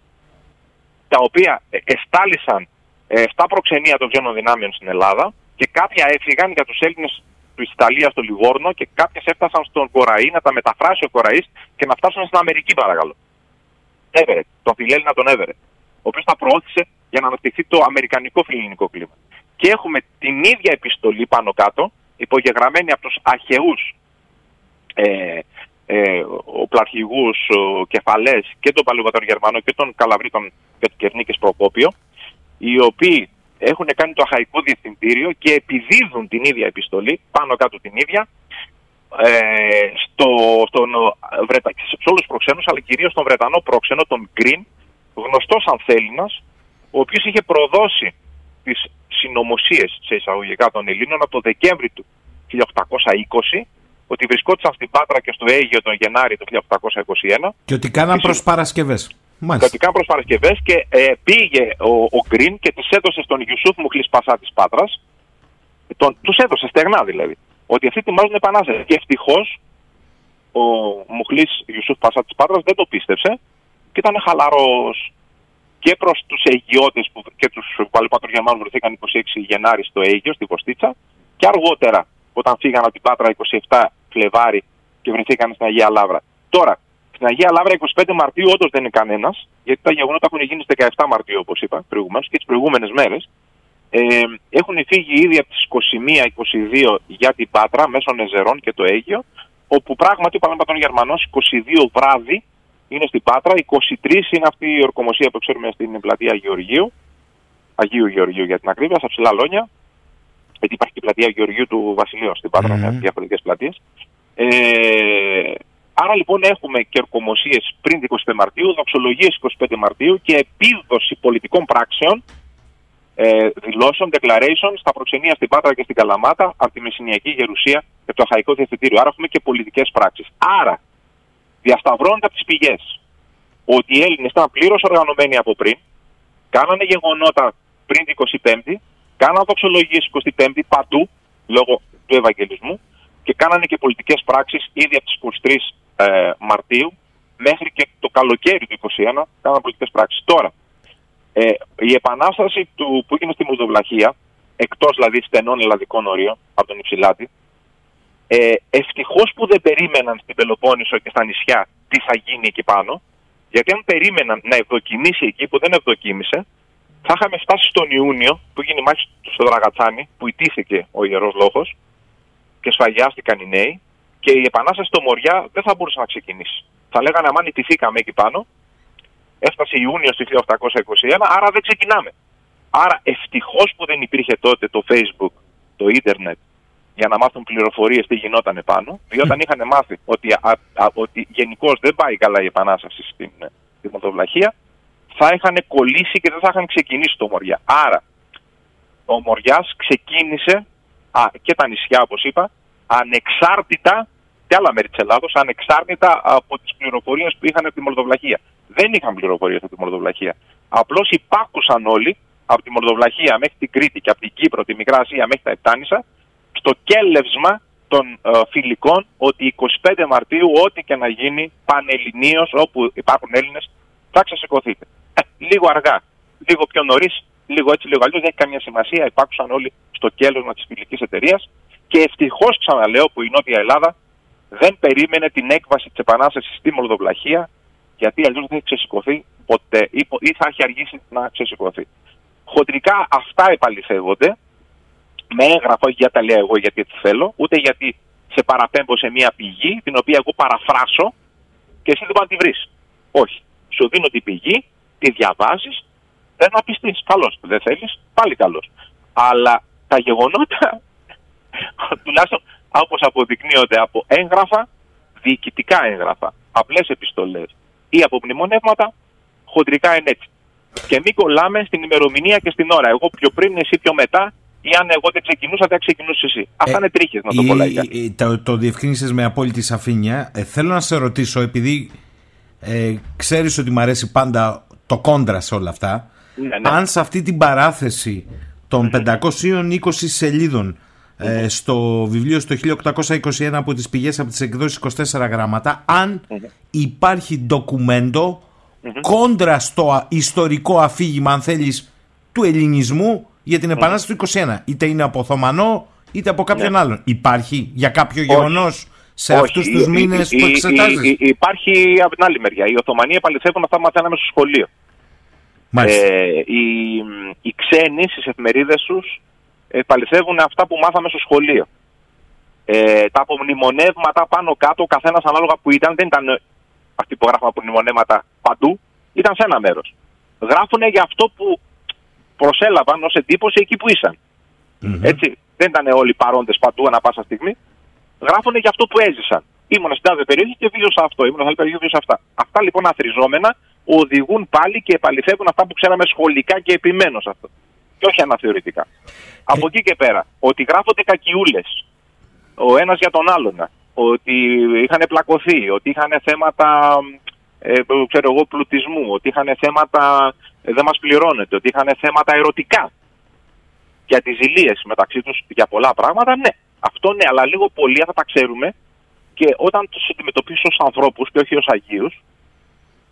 τα οποία ε, εστάλησαν ε, 7 προξενία των ξένων δυνάμεων στην Ελλάδα και κάποια έφυγαν για τους Έλληνες του Ιταλία στο Λιγόρνο και κάποιες έφτασαν στον Κοραή να τα μεταφράσει ο Κοραής και να φτάσουν στην Αμερική, παρακαλώ. Έβερε, τον φιλέλληνα τον Έβερε, ο οποίος τα προώθησε για να αναπτυχθεί το αμερικανικό φιλελληνικό κλίμα. Και έχουμε την ίδια επιστολή πάνω κάτω, υπογεγραμμένη από τους αρχαιούς ε, ε, οπλαρχηγού κεφαλές και τον Παλαιοβατόριο Γερμανό και τον Καλαβρίτων και τον Κερνίκης Προκόπιο, οι οποίοι έχουν κάνει το αχαϊκό διευθυντήριο και επιδίδουν την ίδια επιστολή, πάνω κάτω την ίδια, ε, στο, στον, Βρετα... σε όλους τους προξένους, αλλά κυρίως στον Βρετανό πρόξενο, τον Γκριν, γνωστός ανθέλινας, ο οποίος είχε προδώσει τις συνωμοσίες σε εισαγωγικά των Ελλήνων από το Δεκέμβρη του 1820, ότι βρισκόντουσαν στην Πάτρα και στο Αίγιο τον Γενάρη του 1821. Και ότι κάναν προπαρασκευές. Μάλιστα. Κρατικά προπαρασκευές και ε, πήγε ο, ο Γκριν και τους έδωσε στον Γιουσούφ Μουχλής Πασά της Πάτρας. Τους έδωσε στεγνά δηλαδή. Ότι αυτοί ετοιμάζουν επανάσταση. Και ευτυχώς ο Μουχλής Γιουσούφ Πασά της Πάτρας δεν το πίστεψε και ήταν χαλαρός και προς τους Αιγιώτες και του Παλαιών Πατρών Γερμανού βρεθήκαν 26 Γενάρη στο Αίγιο, στη Βοστίτσα, και αργότερα όταν φύγαν από την Πάτρα 27 Φλεβάρι και βρεθήκαν στην Αγία Λάβρα. Τώρα, στην Αγία Λάβρα 25 Μαρτίου όντως δεν είναι κανένας, γιατί τα γεγονότα έχουν γίνει στις 17 Μαρτίου, όπως είπα προηγουμένω, και τις προηγούμενες μέρες. Ε, έχουν φύγει ήδη από τις 21-22 για την Πάτρα, μέσω Νεζερών και το Αίγιο, όπου πράγματι ο Πανεπιστήμιο Γερμανό 22 βράδυ είναι στην Πάτρα, 23 είναι αυτή η ορκομοσία που ξέρουμε στην πλατεία Γεωργίου, Αγίου Γεωργίου για την ακρίβεια, στα ψηλά λόνια, γιατί υπάρχει και η πλατεία Γεωργίου του Βασιλείου στην Πάτρα, mm. με διαφορετικές πλατείες. Ε, Άρα λοιπόν έχουμε και ορκομοσίε πριν 25 Μαρτίου, δοξολογίες 25 Μαρτίου και επίδοση πολιτικών πράξεων, ε, δηλώσεων, declaration στα προξενία στην Πάτρα και στην Καλαμάτα από τη Μεσσηνιακή Γερουσία και το Αχαϊκό Διευθυντήριο. Άρα έχουμε και πολιτικές πράξεις. Άρα διασταυρώνονται από τις πηγές ότι οι Έλληνες ήταν πλήρως οργανωμένοι από πριν, κάνανε γεγονότα πριν την 25η, κάνανε δοξολογίε 25η παντού λόγω του Ευαγγελισμού και κάνανε και πολιτικές πράξεις ήδη από τις 23 ε, Μαρτίου μέχρι και το καλοκαίρι του 2021 κάναμε πολιτικές πράξεις. Τώρα, ε, η επανάσταση του, που έγινε στη Μολδοβλαχία, εκτός δηλαδή στενών ελλαδικών ορίων από τον Υψηλάτη, ε, ευτυχώς που δεν περίμεναν στην Πελοπόννησο και στα νησιά τι θα γίνει εκεί πάνω, γιατί αν περίμεναν να ευδοκιμήσει εκεί που δεν ευδοκίμησε, θα είχαμε φτάσει στον Ιούνιο που έγινε η μάχη στο Δραγατσάνι, που ιτήθηκε ο ιερός λόγος και σφαγιάστηκαν οι νέοι, και η επανάσταση στο Μοριά δεν θα μπορούσε να ξεκινήσει. Θα λέγανε αμάν ιτηθήκαμε εκεί πάνω, έφτασε Ιούνιο του 1821, άρα δεν ξεκινάμε. Άρα ευτυχώς που δεν υπήρχε τότε το Facebook, το ίντερνετ, για να μάθουν πληροφορίες τι γινόταν επάνω, διότι όταν είχαν μάθει ότι, ότι γενικώς δεν πάει καλά η επανάσταση στην Δημοτοβλαχία, θα είχαν κολλήσει και δεν θα είχαν ξεκινήσει το Μοριά. Άρα, ο Μοριά ξεκίνησε, α, και τα νησιά όπως είπα, ανεξάρτητα και άλλα μέρη της Ελλάδος, ανεξάρτητα από τις πληροφορίες που είχαν από τη Μολδοβλαχία. Δεν είχαν πληροφορίες από τη Μολδοβλαχία. Απλώς υπάκουσαν όλοι από τη Μολδοβλαχία μέχρι την Κρήτη και από την Κύπρο, τη Μικρά Ασία μέχρι τα Επτάνησα, στο κέλευσμα των ε, φιλικών ότι 25 Μαρτίου, ό,τι και να γίνει πανελληνίως, όπου υπάρχουν Έλληνες, θα ξεσηκωθείτε. Ε, λίγο αργά, λίγο πιο νωρίς, λίγο έτσι, λίγο αλλιώς, δεν έχει καμία σημασία. Υπάκουσαν όλοι στο κέλεσμα της φιλικής εταιρείας και ευτυχώς, ξαναλέω, που η Νότια Ελλάδα δεν περίμενε την έκβαση της Επανάστασης στη Μολδοβλαχία, γιατί αλλιώς δεν θα έχει ξεσηκωθεί ποτέ ή θα έχει αργήσει να ξεσηκωθεί. Χοντρικά αυτά επαληθεύονται με έγγραφο, για τα λέω εγώ γιατί έτσι θέλω, ούτε γιατί σε παραπέμπω σε μια πηγή την οποία εγώ παραφράσω και εσύ δεν μπορεί να τη βρεις. Όχι. Σου δίνω την πηγή, τη διαβάζεις, θε να πιστείς. Καλώς. Δεν θέλεις, πάλι καλώς. Αλλά τα γεγονότα [laughs] τουλάχιστον όπως αποδεικνύονται από έγγραφα, διοικητικά έγγραφα, απλές επιστολές ή από μνημονεύματα, χοντρικά είναι έτσι. Και μην κολλάμε στην ημερομηνία και στην ώρα. Εγώ πιο πριν, εσύ πιο μετά, ή αν εγώ δεν ξεκινούσα, δεν ξεκινούσες εσύ. Αυτά ε, είναι τρίχες, να το πω λαϊκά. Το, το διευκρίνησες με απόλυτη σαφήνεια. Ε, θέλω να σε ρωτήσω, επειδή ε, ξέρεις ότι μου αρέσει πάντα το κόντρα σε όλα αυτά, ναι, ναι. αν σε αυτή την παράθεση των 520 σελίδων ε, στο βιβλίο στο 1821 από τις πηγές από τις εκδόσεις 24 γράμματα αν υπάρχει ντοκουμέντο κόντρα στο ιστορικό αφήγημα αν θέλεις του ελληνισμού για την επανάσταση του 21 είτε είναι από Οθωμανό είτε από κάποιον Ναι. άλλον υπάρχει για κάποιο Όχι. γεγονός σε Όχι, αυτούς τους η- μήνες η- που η- εξετάζεις; η- η- Υπάρχει από την άλλη μεριά. Οι Οθωμανοί επαληθεύουν αυτά που μαθαίναμε στο σχολείο. Μάλιστα. Ε, οι, οι ξένοι στις εφημερίδες τους επαληθεύουν αυτά που μάθαμε στο σχολείο. Ε, τα απομνημονεύματα πάνω κάτω, ο καθένας ανάλογα που ήταν, δεν ήταν αυτοί που γράφουν απομνημονεύματα παντού, ήταν σε ένα μέρος. Γράφουν για αυτό που προσέλαβαν ως εντύπωση εκεί που ησαν Έτσι. Δεν ήταν όλοι παρόντες παντού ανά πάσα στιγμή. Γράφουν για αυτό που έζησαν. Ήμουν στην τάδε περιοχή και βίωσα αυτό. Ήμουν σε άλλη περιοχή και βίωσα αυτά. Αυτά λοιπόν αθροιζόμενα οδηγούν πάλι και επαληθεύουν αυτά που ξέραμε σχολικά και επιμένω σε αυτό. Και όχι αναθεωρητικά. Από εκεί και πέρα, ότι γράφονται κακιούλες ο ένας για τον άλλον, ότι είχαν πλακωθεί, ότι είχαν θέματα ε, ξέρω εγώ, πλουτισμού, ότι είχαν θέματα ε, δεν μας πληρώνεται, ότι είχαν θέματα ερωτικά για τις ζηλίες μεταξύ τους για πολλά πράγματα, ναι. Αυτό ναι, αλλά λίγο πολύ θα τα ξέρουμε και όταν τους αντιμετωπίσεις ως ανθρώπους και όχι ως αγίους,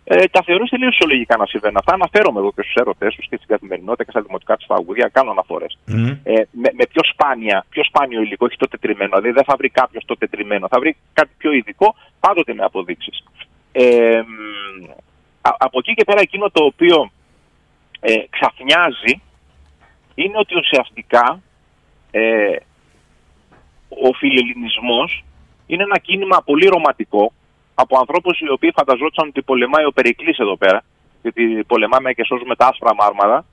ε, τα θεωρείς τελείως φυσιολογικά να συμβαίνουν. Αυτά αναφέρομαι εγώ και στους έρωτες τους και στην καθημερινότητα και στα δημοτικά της τραγούδια, κάνω αναφορές. Ε, με, με πιο, σπάνια, πιο σπάνιο υλικό, όχι το τετριμένο. Δηλαδή δεν θα βρει κάποιος το τετριμένο, θα βρει κάτι πιο ειδικό, πάντοτε με αποδείξεις. Ε, μ, α- από εκεί και πέρα εκείνο το οποίο ε, ξαφνιάζει είναι ότι ουσιαστικά ε, ο φιλελληνισμός είναι ένα κίνημα πολύ ρομαντικό από ανθρώπους οι οποίοι φανταζόταν ότι πολεμάει ο Περικλής εδώ πέρα γιατί πολεμάμε και σώζουμε τα άσπρα μάρμαρα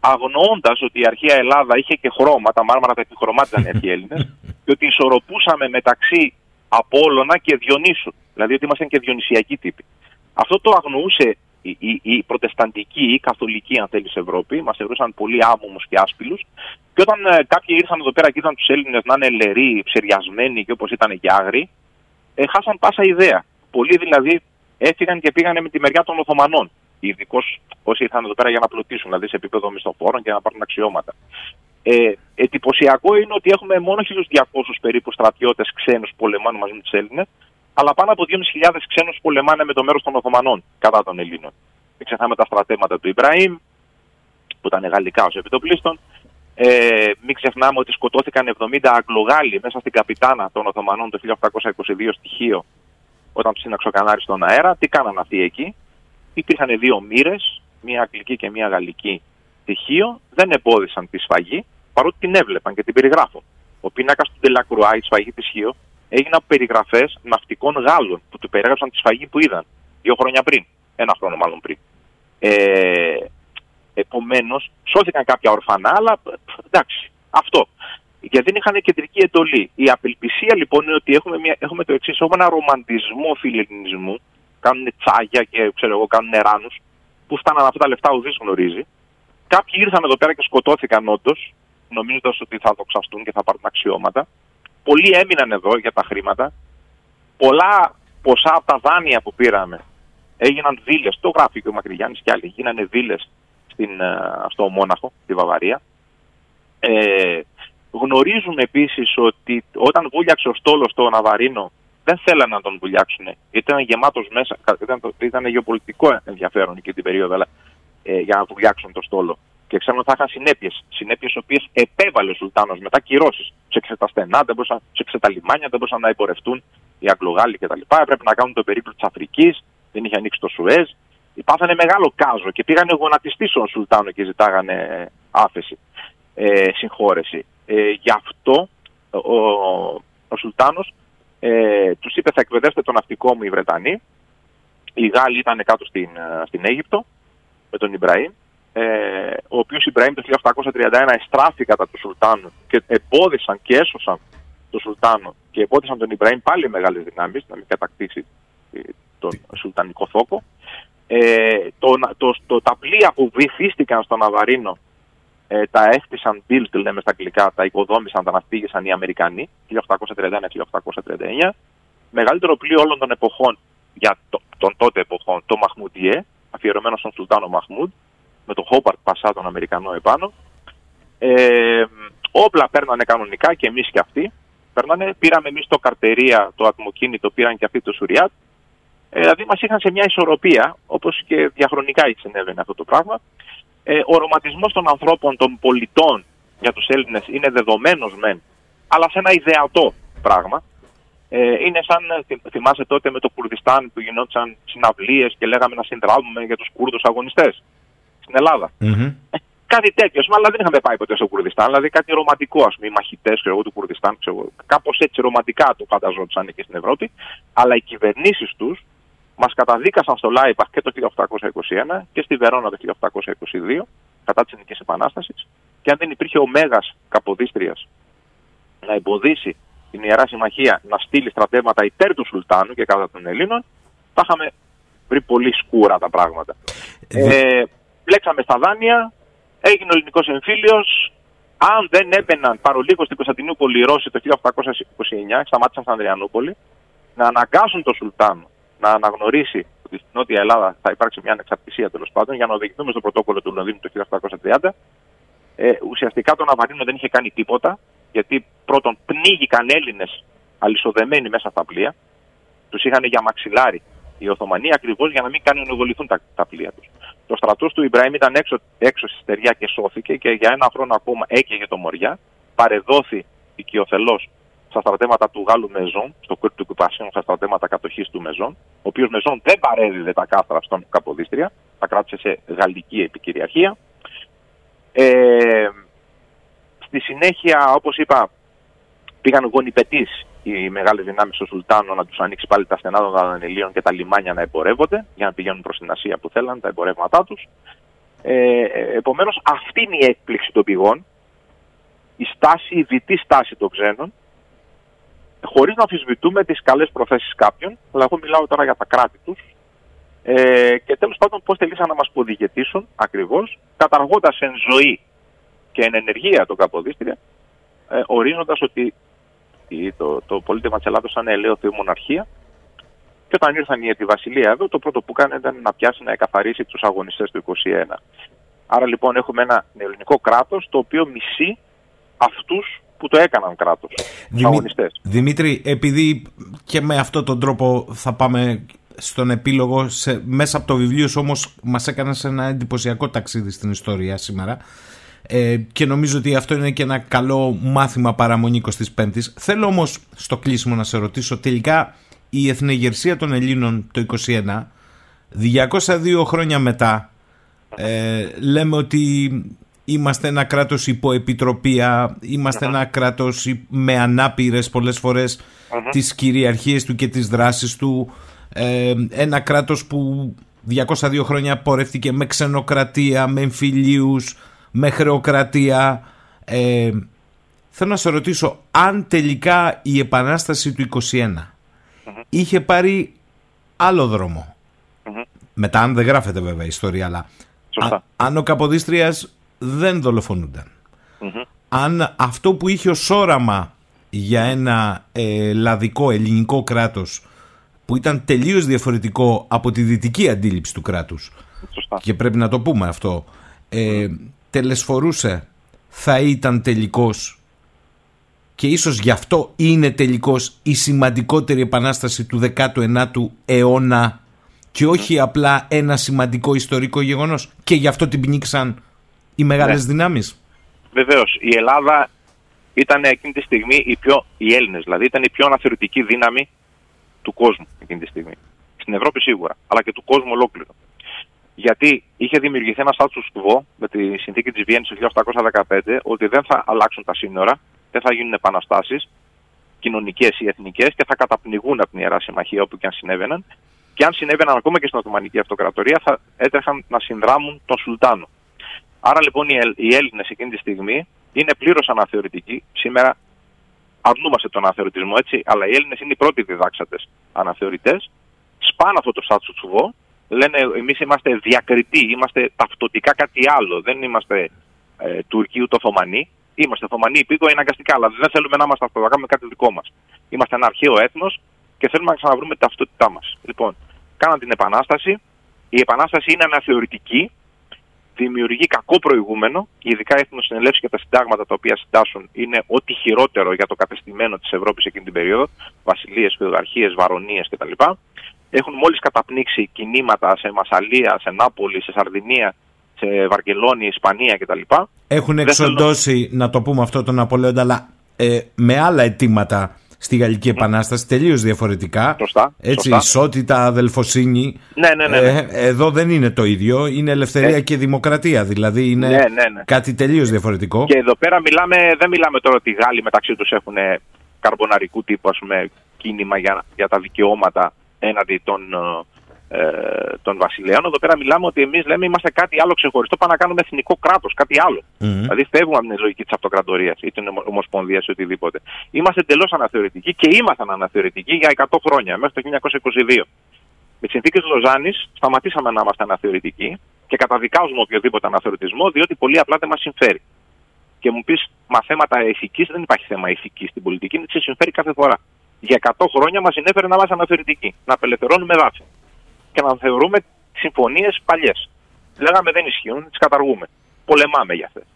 αγνοώντας ότι η αρχαία Ελλάδα είχε και χρώμα, τα μάρμαρα τα επιχρωμάτιζαν οι αρχαίοι Έλληνες [laughs] και ότι ισορροπούσαμε μεταξύ Απόλλωνα και Διονύσου. Δηλαδή ότι ήμασταν και διονυσιακοί τύποι. Αυτό το αγνοούσε η, η, η προτεσταντική ή η καθολική, αν θέλεις, Ευρώπη. Μας θεωρούσαν πολύ άμμομους και άσπηλους. Και όταν ε, κάποιοι ήρθαν εδώ πέρα και είδαν τους Έλληνες να είναι λεροί, ψεριασμένοι και όπως ήταν και άγριοι, ε, χάσαν πάσα ιδέα. Πολλοί δηλαδή έφυγαν και πήγαν με τη μεριά των Οθωμανών. Ειδικώς όσοι ήρθαν εδώ πέρα για να πλουτίσουν, δηλαδή σε επίπεδο μισθοφόρων και να πάρουν αξιώματα. Ε, εντυπωσιακό είναι ότι έχουμε μόνο 1.200 περίπου στρατιώτες ξένους που πολεμάνε μαζί με τους Έλληνες, αλλά πάνω από 2.500 ξένους που πολεμάνε με το μέρος των Οθωμανών κατά των Ελλήνων. Δεν ξεχνάμε τα στρατεύματα του Ιμπραήμ, που ήταν γαλλικά ως επιτοπλίστων. Ε, μην ξεχνάμε ότι σκοτώθηκαν 70 Αγγλογάλοι μέσα στην καπιτάνα των Οθωμανών το 1822 στοιχείο, όταν του σύναξε ο Κανάρης στον αέρα. Τι κάναν αυτοί εκεί. Υπήρχαν δύο μοίρες, μία αγγλική και μία γαλλική στοιχείο. Δεν εμπόδισαν τη σφαγή, παρότι την έβλεπαν και την περιγράφουν. Ο πίνακας του Ντελακρουά, η σφαγή της Χίο, έγινε από περιγραφές ναυτικών Γάλλων που του περιέγραψαν τη σφαγή που είδαν δύο χρόνια πριν. Ένα χρόνο μάλλον πριν. Ε, Επομένως, σώθηκαν κάποια ορφανά, αλλά π, εντάξει, αυτό. Γιατί δεν είχαν κεντρική εντολή. Η απελπισία λοιπόν είναι ότι έχουμε, μια, έχουμε το εξής: Έχουμε ένα ρομαντισμό φιλελληνισμού. Κάνουν τσάγια και ξέρω εγώ, κάνουν ράνου. Πού φτάναν αυτά τα λεφτά, ουδή γνωρίζει. Κάποιοι ήρθαν εδώ πέρα και σκοτώθηκαν όντως, νομίζοντας ότι θα δοξαστούν και θα πάρουν αξιώματα. Πολλοί έμειναν εδώ για τα χρήματα. Πολλά ποσά από τα δάνεια που πήραμε έγιναν δίλες. Το γράφει και ο Μακρυγιάννης και άλλοι. Γίνανε δίλες στο Μόναχο, στη Βαβαρία. Ε, γνωρίζουμε επίσης ότι όταν βούλιαξε ο στόλος στο Ναβαρίνο, δεν θέλανε να τον βουλιάξουν. Γιατί ήταν γεμάτος μέσα. Ήταν, το- ήταν γεωπολιτικό ενδιαφέρον εκεί την περίοδο αλλά, ε, για να βουλιάξουν το στόλο. Και ξέρουμε ότι θα είχαν συνέπειες. Συνέπειες οι οποίες επέβαλε ο Σουλτάνος μετά κυρώσεις. Του έξε τα στενά, δεν μπορούσαν, τους έξε τα λιμάνια, δεν μπορούσαν να υπορευτούν οι Αγγλογάλοι κτλ. Έπρεπε να κάνουν το περίπλο της Αφρικής, δεν είχε ανοίξει το Σουέζ. Υπάθανε μεγάλο κάζο και πήγανε γονατιστή στον Σουλτάνο και ζητάγανε άφεση, ε, συγχώρεση. Ε, γι' αυτό ο, ο Σουλτάνος ε, τους είπε θα εκπαιδεύσετε το ναυτικό μου οι Βρετανοί. Οι Γάλλοι ήταν κάτω στην, ε, στην Αίγυπτο με τον Ιμπραήμ. Ε, ο οποίος Ιμπραήμ το 1831 εστράφη κατά του Σουλτάνου και εμπόδισαν και έσωσαν τον Σουλτάνο και εμπόδισαν τον Ιμπραήμ πάλι μεγάλες δυνάμεις να μην κατακτήσει ε, τον Σουλτανικό θόκο. Ε, το, το, το, τα πλοία που βυθίστηκαν στο Ναβαρίνο ε, τα έκτισαν built, λέμε στα αγγλικά, τα οικοδόμησαν, τα ναυπήγησαν οι Αμερικανοί 1831-1839. Μεγαλύτερο πλοίο όλων των εποχών για το, των τότε εποχών, το Μαχμουντιέ, αφιερωμένος στον Σουλτάνο Μαχμούντ, με το Χόμπαρτ Πασά τον Αμερικανό επάνω. Ε, Όπλα παίρνανε κανονικά και εμείς και αυτοί. Παίρνανε, πήραμε εμείς το καρτερία, το ατμοκίνητο, πήραν και αυτοί το Σουριάτ. Ε, δηλαδή μας είχαν σε μια ισορροπία, όπως και διαχρονικά συνέβαινε αυτό το πράγμα. Ε, ο ρομαντισμός των ανθρώπων, των πολιτών για τους Έλληνες είναι δεδομένος μεν, αλλά σε ένα ιδεατό πράγμα. Ε, είναι σαν, θυ- θυμάσαι τότε με το Κουρδιστάν που γινόντουσαν συναυλίες και λέγαμε να συνδράμουμε για τους Κούρδους αγωνιστές στην Ελλάδα. Κάτι τέτοιο, αλλά δεν είχαμε πάει ποτέ στο Κουρδιστάν. Δηλαδή κάτι ρομαντικό, ας πούμε, οι μαχητές του Κουρδιστάν, κάπως έτσι ρομαντικά το φανταζόντουσαν και στην Ευρώπη. Αλλά οι κυβερνήσεις τους μας καταδίκασαν στο Λάιπαχ και το 1821 και στη Βερόνα το 1822 κατά της Ελληνική Επανάστασης. Και αν δεν υπήρχε ο Μέγας Καποδίστριας να εμποδίσει την Ιερά Συμμαχία να στείλει στρατεύματα υπέρ του Σουλτάνου και κατά των Ελλήνων, θα είχαμε βρει πολύ σκούρα τα πράγματα. Ε, μπλέξαμε στα δάνεια, έγινε ο ελληνικός εμφύλιος. Αν δεν έμπαιναν παρολίγο στην Κωνσταντινούπολη οι Ρώσοι το 1829, σταμάτησαν στην Ανδριανούπολη, να αναγκάσουν τον Σουλτάνο να αναγνωρίσει ότι στην Νότια Ελλάδα θα υπάρξει μια ανεξαρτησία τέλος πάντων για να οδηγηθούμε στο πρωτόκολλο του Λονδίνου το 1830. Ε, ουσιαστικά το Ναβαρίνο δεν είχε κάνει τίποτα, γιατί πρώτον πνίγηκαν Έλληνες αλυσοδεμένοι μέσα στα πλοία. Τους είχαν για μαξιλάρι οι Οθωμανοί ακριβώς για να μην κανονιοβοληθούν τα, τα πλοία τους. Το στρατός του Ιμπραήμ ήταν έξω, έξω στη στεριά και σώθηκε και για ένα χρόνο ακόμα έκαιγε το Μοριά. Παρεδόθη οικειοθελώς στα στρατεύματα του Γάλλου Μεζόν, στο κόρτο του Κουπασίων, στα στρατεύματα κατοχής του Μεζόν, ο οποίος Μεζόν δεν παρέδιδε τα κάστρα στον Καποδίστρια, τα κράτησε σε γαλλική επικυριαρχία. Ε, στη συνέχεια, όπως είπα, πήγαν γονιπετής οι μεγάλες δυνάμεις του Σουλτάνου να τους ανοίξει πάλι τα στενά των Δανελίων και τα λιμάνια να εμπορεύονται για να πηγαίνουν προς την Ασία που θέλαν, τα εμπορεύματά τους. Ε, Επομένως, αυτή είναι η έκπληξη των πηγών, η στάση, η δυτή στάση των ξένων, χωρίς να αμφισβητούμε τις καλές προθέσεις κάποιων, αλλά εγώ μιλάω τώρα για τα κράτη τους. Ε, και τέλος πάντων, πώς θελήσαν να μας ποδηγετήσουν ακριβώς, καταργώντας εν ζωή και εν ενεργεία τον Καποδίστρια, ε, ορίζοντας ότι η- το, το πολίτευμα της Ελλάδα σαν ελαιό μοναρχία. Και όταν ήρθαν οι Βασιλεία εδώ, το πρώτο που έκανε ήταν να πιάσει να εκαθαρίσει τους αγωνιστές του 21. Άρα λοιπόν έχουμε ένα ελληνικό κράτος το οποίο μισεί αυτούς που το έκαναν κράτος. Του Δημή- αγωνιστές. Δημήτρη, επειδή και με αυτόν τον τρόπο θα πάμε στον επίλογο, σε, μέσα από το βιβλίο σου όμως μας έκανες ένα εντυπωσιακό ταξίδι στην ιστορία σήμερα ε, και νομίζω ότι αυτό είναι και ένα καλό μάθημα παραμονή 25ης. Θέλω όμως στο κλείσιμο να σε ρωτήσω τελικά η εθνεγερσία των Ελλήνων το 21 202 χρόνια μετά ε, λέμε ότι είμαστε ένα κράτος υπό επιτροπία, είμαστε ένα κράτος υ- με ανάπηρες πολλές φορές τις κυριαρχίες του και τις δράσεις του, ε, ένα κράτος που 202 χρόνια πορεύτηκε με ξενοκρατία, με εμφυλίους, με χρεοκρατία. Ε, θέλω να σε ρωτήσω αν τελικά η επανάσταση του 21 είχε πάρει άλλο δρόμο. Μετά αν δεν γράφεται βέβαια η ιστορία, αλλά Σωστά. α- αν ο Καποδίστριας δεν δολοφονούνταν. Αν αυτό που είχε ως όραμα για ένα ε, λαδικό ελληνικό κράτος που ήταν τελείως διαφορετικό από τη δυτική αντίληψη του κράτους και πρέπει να το πούμε αυτό ε, τελεσφορούσε θα ήταν τελικός και ίσως γι' αυτό είναι τελικός η σημαντικότερη επανάσταση του 19ου αιώνα και όχι απλά ένα σημαντικό ιστορικό γεγονός και γι' αυτό την πνίξαν οι μεγάλες Ναι. δυνάμεις. Βεβαίως, η Ελλάδα ήταν εκείνη τη στιγμή η πιο. οι Έλληνες δηλαδή ήταν η πιο αναθεωρητική δύναμη του κόσμου εκείνη τη στιγμή. Στην Ευρώπη σίγουρα, αλλά και του κόσμου ολόκληρο. Γιατί είχε δημιουργηθεί ένα status quo με τη συνθήκη της Βιέννης του 1815 ότι δεν θα αλλάξουν τα σύνορα, δεν θα γίνουν επαναστάσεις κοινωνικές ή εθνικές και θα καταπνιγούν από την ιερά συμμαχία όπου και αν συνέβαιναν. Και αν συνέβαιναν ακόμα και στην Οθωμανική Αυτοκρατορία, θα έτρεχαν να συνδράμουν τον Σουλτάνο. Άρα λοιπόν οι, Ελ- οι Έλληνες εκείνη τη στιγμή είναι πλήρως αναθεωρητικοί. Σήμερα αρνούμαστε τον αναθεωρητισμό έτσι, αλλά οι Έλληνες είναι οι πρώτοι διδάξατε αναθεωρητές. Σπάνε αυτό το status quo. Λένε εμείς είμαστε διακριτοί, είμαστε ταυτοτικά κάτι άλλο. Δεν είμαστε ε, Τουρκοί ούτε Οθωμανοί. Είμαστε Οθωμανοί υπήκοοι αναγκαστικά, αλλά δεν θέλουμε να είμαστε αυτό, να κάνουμε κάτι δικό μας. Είμαστε ένα αρχαίο έθνος και θέλουμε να ξαναβρούμε την ταυτότητά μας. Λοιπόν, κάναν την επανάσταση. Η επανάσταση είναι αναθεωρητική δημιουργεί κακό προηγούμενο, ειδικά οι εθνοσυνελεύσει και τα συντάγματα τα οποία συντάσσουν είναι ό,τι χειρότερο για το κατεστημένο της Ευρώπης εκείνη την περίοδο, βασιλείες, φεουδαρχίε, βαρονίες κτλ. Έχουν μόλις καταπνίξει κινήματα σε Μασαλία, σε Νάπολη, σε Σαρδινία, σε Βαρκελόνη, Ισπανία κτλ. Έχουν Δεν εξοντώσει, να το πούμε αυτό τον Ναπολέοντα, αλλά ε, με άλλα αιτήματα στη Γαλλική Επανάσταση, τελείως διαφορετικά. Σωστά, Έτσι, σωστά. ισότητα, αδελφοσύνη. Ναι, ναι, ναι, ναι. Ε, εδώ δεν είναι το ίδιο. Είναι ελευθερία Ε. και δημοκρατία. Δηλαδή είναι Ναι, ναι, ναι. κάτι τελείως διαφορετικό. Και εδώ πέρα μιλάμε, δεν μιλάμε τώρα ότι οι Γάλλοι μεταξύ τους έχουν καρμποναρικού τύπου ας πούμε, κίνημα για, για τα δικαιώματα έναντι των, ε, των βασιλέων. Εδώ πέρα μιλάμε ότι εμείς λέμε είμαστε κάτι άλλο ξεχωριστό. Πάμε να κάνουμε εθνικό κράτος, κάτι άλλο. Μμμ. Δηλαδή φεύγουμε από την λογική της αυτοκρατορίας ή την ομο- ομοσπονδία ή οτιδήποτε. Είμαστε εντελώς αναθεωρητικοί και ήμασταν αναθεωρητικοί για 100 χρόνια, μέχρι το 1922. Με τις συνθήκες Λοζάνης σταματήσαμε να είμαστε αναθεωρητικοί και καταδικάζουμε οποιοδήποτε αναθεωρητισμό, διότι πολύ απλά δεν μας συμφέρει. Και μου πεις, μα θέματα ηθικής δεν υπάρχει θέμα ηθικής στην πολιτική, είναι τι σε συμφέρει κάθε φορά. Για 100 χρόνια μας συνέφερε να είμαστε αναθεωρητικοί, να απελευθερώνουμε δάφη και να θεωρούμε συμφωνίες παλιές. Λέγαμε δεν ισχύουν, τις καταργούμε. Πολεμάμε για αυτές.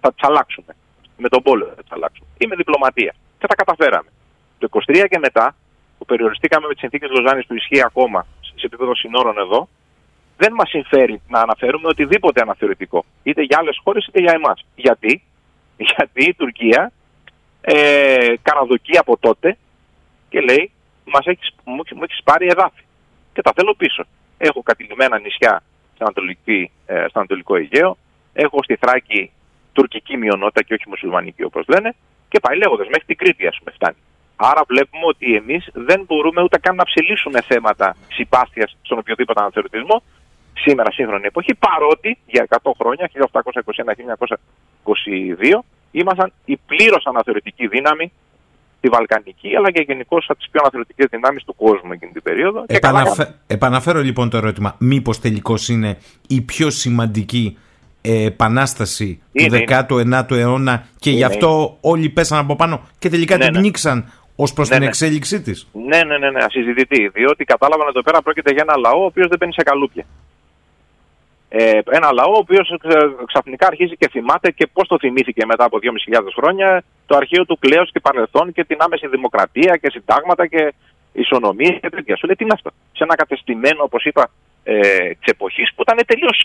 Θα τις αλλάξουμε. Με τον πόλεμο θα τις αλλάξουμε. Ή με διπλωματία. Και τα καταφέραμε. Το 23 και μετά, που περιοριστήκαμε με τις συνθήκες Λοζάνης που ισχύει ακόμα σε επίπεδο συνόρων εδώ, δεν μας συμφέρει να αναφέρουμε οτιδήποτε αναθεωρητικό. Είτε για άλλες χώρες είτε για εμάς. Γιατί; Γιατί η Τουρκία ε, καραδοκεί από τότε και λέει μας έχεις, μου, μου έχεις πάρει εδάφη και τα θέλω πίσω. Έχω κατηλημένα νησιά στο, Ανατολική, ε, στο Ανατολικό Αιγαίο, έχω στη Θράκη τουρκική μειονότητα και όχι μουσουλμανική όπως λένε και πάει λέγοντας μέχρι την Κρήτη ας πούμε φτάνει. Άρα βλέπουμε ότι εμείς δεν μπορούμε ούτε καν να ψελίσουμε θέματα συμπάθειας στον οποιοδήποτε αναθεωρητισμό σήμερα σύγχρονη εποχή παρότι για 100 χρόνια, 1821-1922 ήμασταν η πλήρως αναθεωρητική δύναμη τη Βαλκανική, αλλά και γενικώς από τις πιο αναθεωρητικές δυνάμεις του κόσμου εκείνη την περίοδο. Και καλά Επαναφε... κάναμε. Επαναφέρω λοιπόν το ερώτημα. Μήπως τελικώς είναι η πιο σημαντική ε, επανάσταση Είναι, του 19ου αιώνα και γι' Είναι, αυτό όλοι πέσαν από πάνω και τελικά Ναι, την ναι. πνίξαν ως προς Ναι, την ναι. εξέλιξή της. Ναι, ναι, ναι, ναι, ασυζητητή. Διότι κατάλαβαν εδώ πέρα πρόκειται για ένα λαό ο οποίος δεν μπαίνει σε καλούπια. Ε, ένα λαό ο οποίος ξαφνικά αρχίζει και θυμάται και πώς το θυμήθηκε μετά από 2.500 χρόνια το αρχαίο του κλέους και παρελθόν και την άμεση δημοκρατία και συντάγματα και ισονομίε και τέτοια. Σου λέει τι είναι αυτό; Σε ένα κατεστημένο, όπως είπα, ε, της εποχής που ήταν τελείως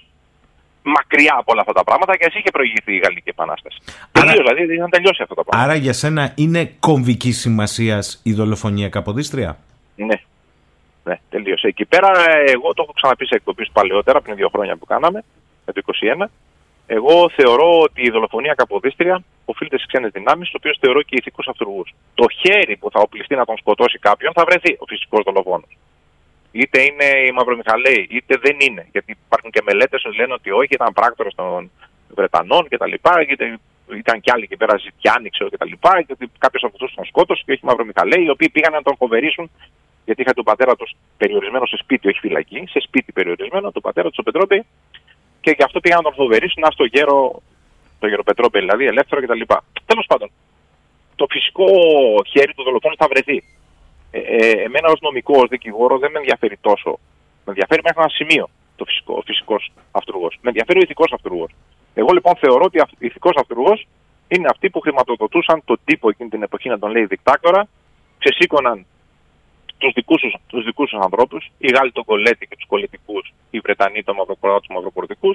μακριά από όλα αυτά τα πράγματα και εσύ είχε προηγηθεί η Γαλλική Επανάσταση. Τελείως, δηλαδή είχαν τελειώσει αυτά τα πράγματα. Άρα για σένα είναι κομβική σημασίας η δολοφονία Καποδίστρια; Ναι. Ναι, τελείωσε. Εκεί πέρα, ε, εγώ το έχω ξαναπεί σε εκπομπή παλαιότερα, πριν δύο χρόνια που κάναμε, με το 21. Εγώ θεωρώ ότι η δολοφονία Καποδίστρια οφείλεται στις ξένες δυνάμεις, το οποίο θεωρώ και ηθικούς αυτούργους. Το χέρι που θα οπλιστεί να τον σκοτώσει κάποιον θα βρεθεί ο φυσικός δολοφόνος. Είτε είναι οι Μαυρομιχαλαίοι, είτε δεν είναι. Γιατί υπάρχουν και μελέτες που λένε ότι όχι, ήταν πράκτορας των Βρετανών κτλ. Είτε ήταν κι άλλοι εκεί πέρα, Ζητιάνοι, ξέρω κτλ. Και ότι κάποιος από αυτού τον σκότωσε και όχι Μαυρομιχαλαίοι, οι οποίοι πήγαν να τον φοβερήσουν γιατί είχα τον πατέρα τους περιορισμένο σε σπίτι, όχι φυλακή, σε σπίτι περιορισμένο, τον πατέρα τους, τον Πετρόπη, και γι' αυτό πήγαν να τον φοβερήσουν, να στο γέρο, το γέρο Πετρόπη δηλαδή, ελεύθερο κτλ. Τέλος πάντων, το φυσικό χέρι του δολοφόνου θα βρεθεί. Ε, ε, εμένα ως νομικό, ως δικηγόρο, δεν με ενδιαφέρει τόσο. Με ενδιαφέρει μέχρι ένα σημείο το φυσικό, ο φυσικός αυτούργος. Με ενδιαφέρει ο ηθικός αυτούργος. Εγώ λοιπόν θεωρώ ότι ο ηθικός αυτούργος είναι αυτοί που χρηματοδοτούσαν τον τύπο εκείνη την εποχή να τον λέει δικτάκτορα, ξεσήκωναν τους δικούς τους τους δικούς τους ανθρώπους, οι Γάλλοι τον Κολέτη και τους κολετικού, οι Βρετανοί τον Μαυροκοράτου τους Μαυροκορτικού,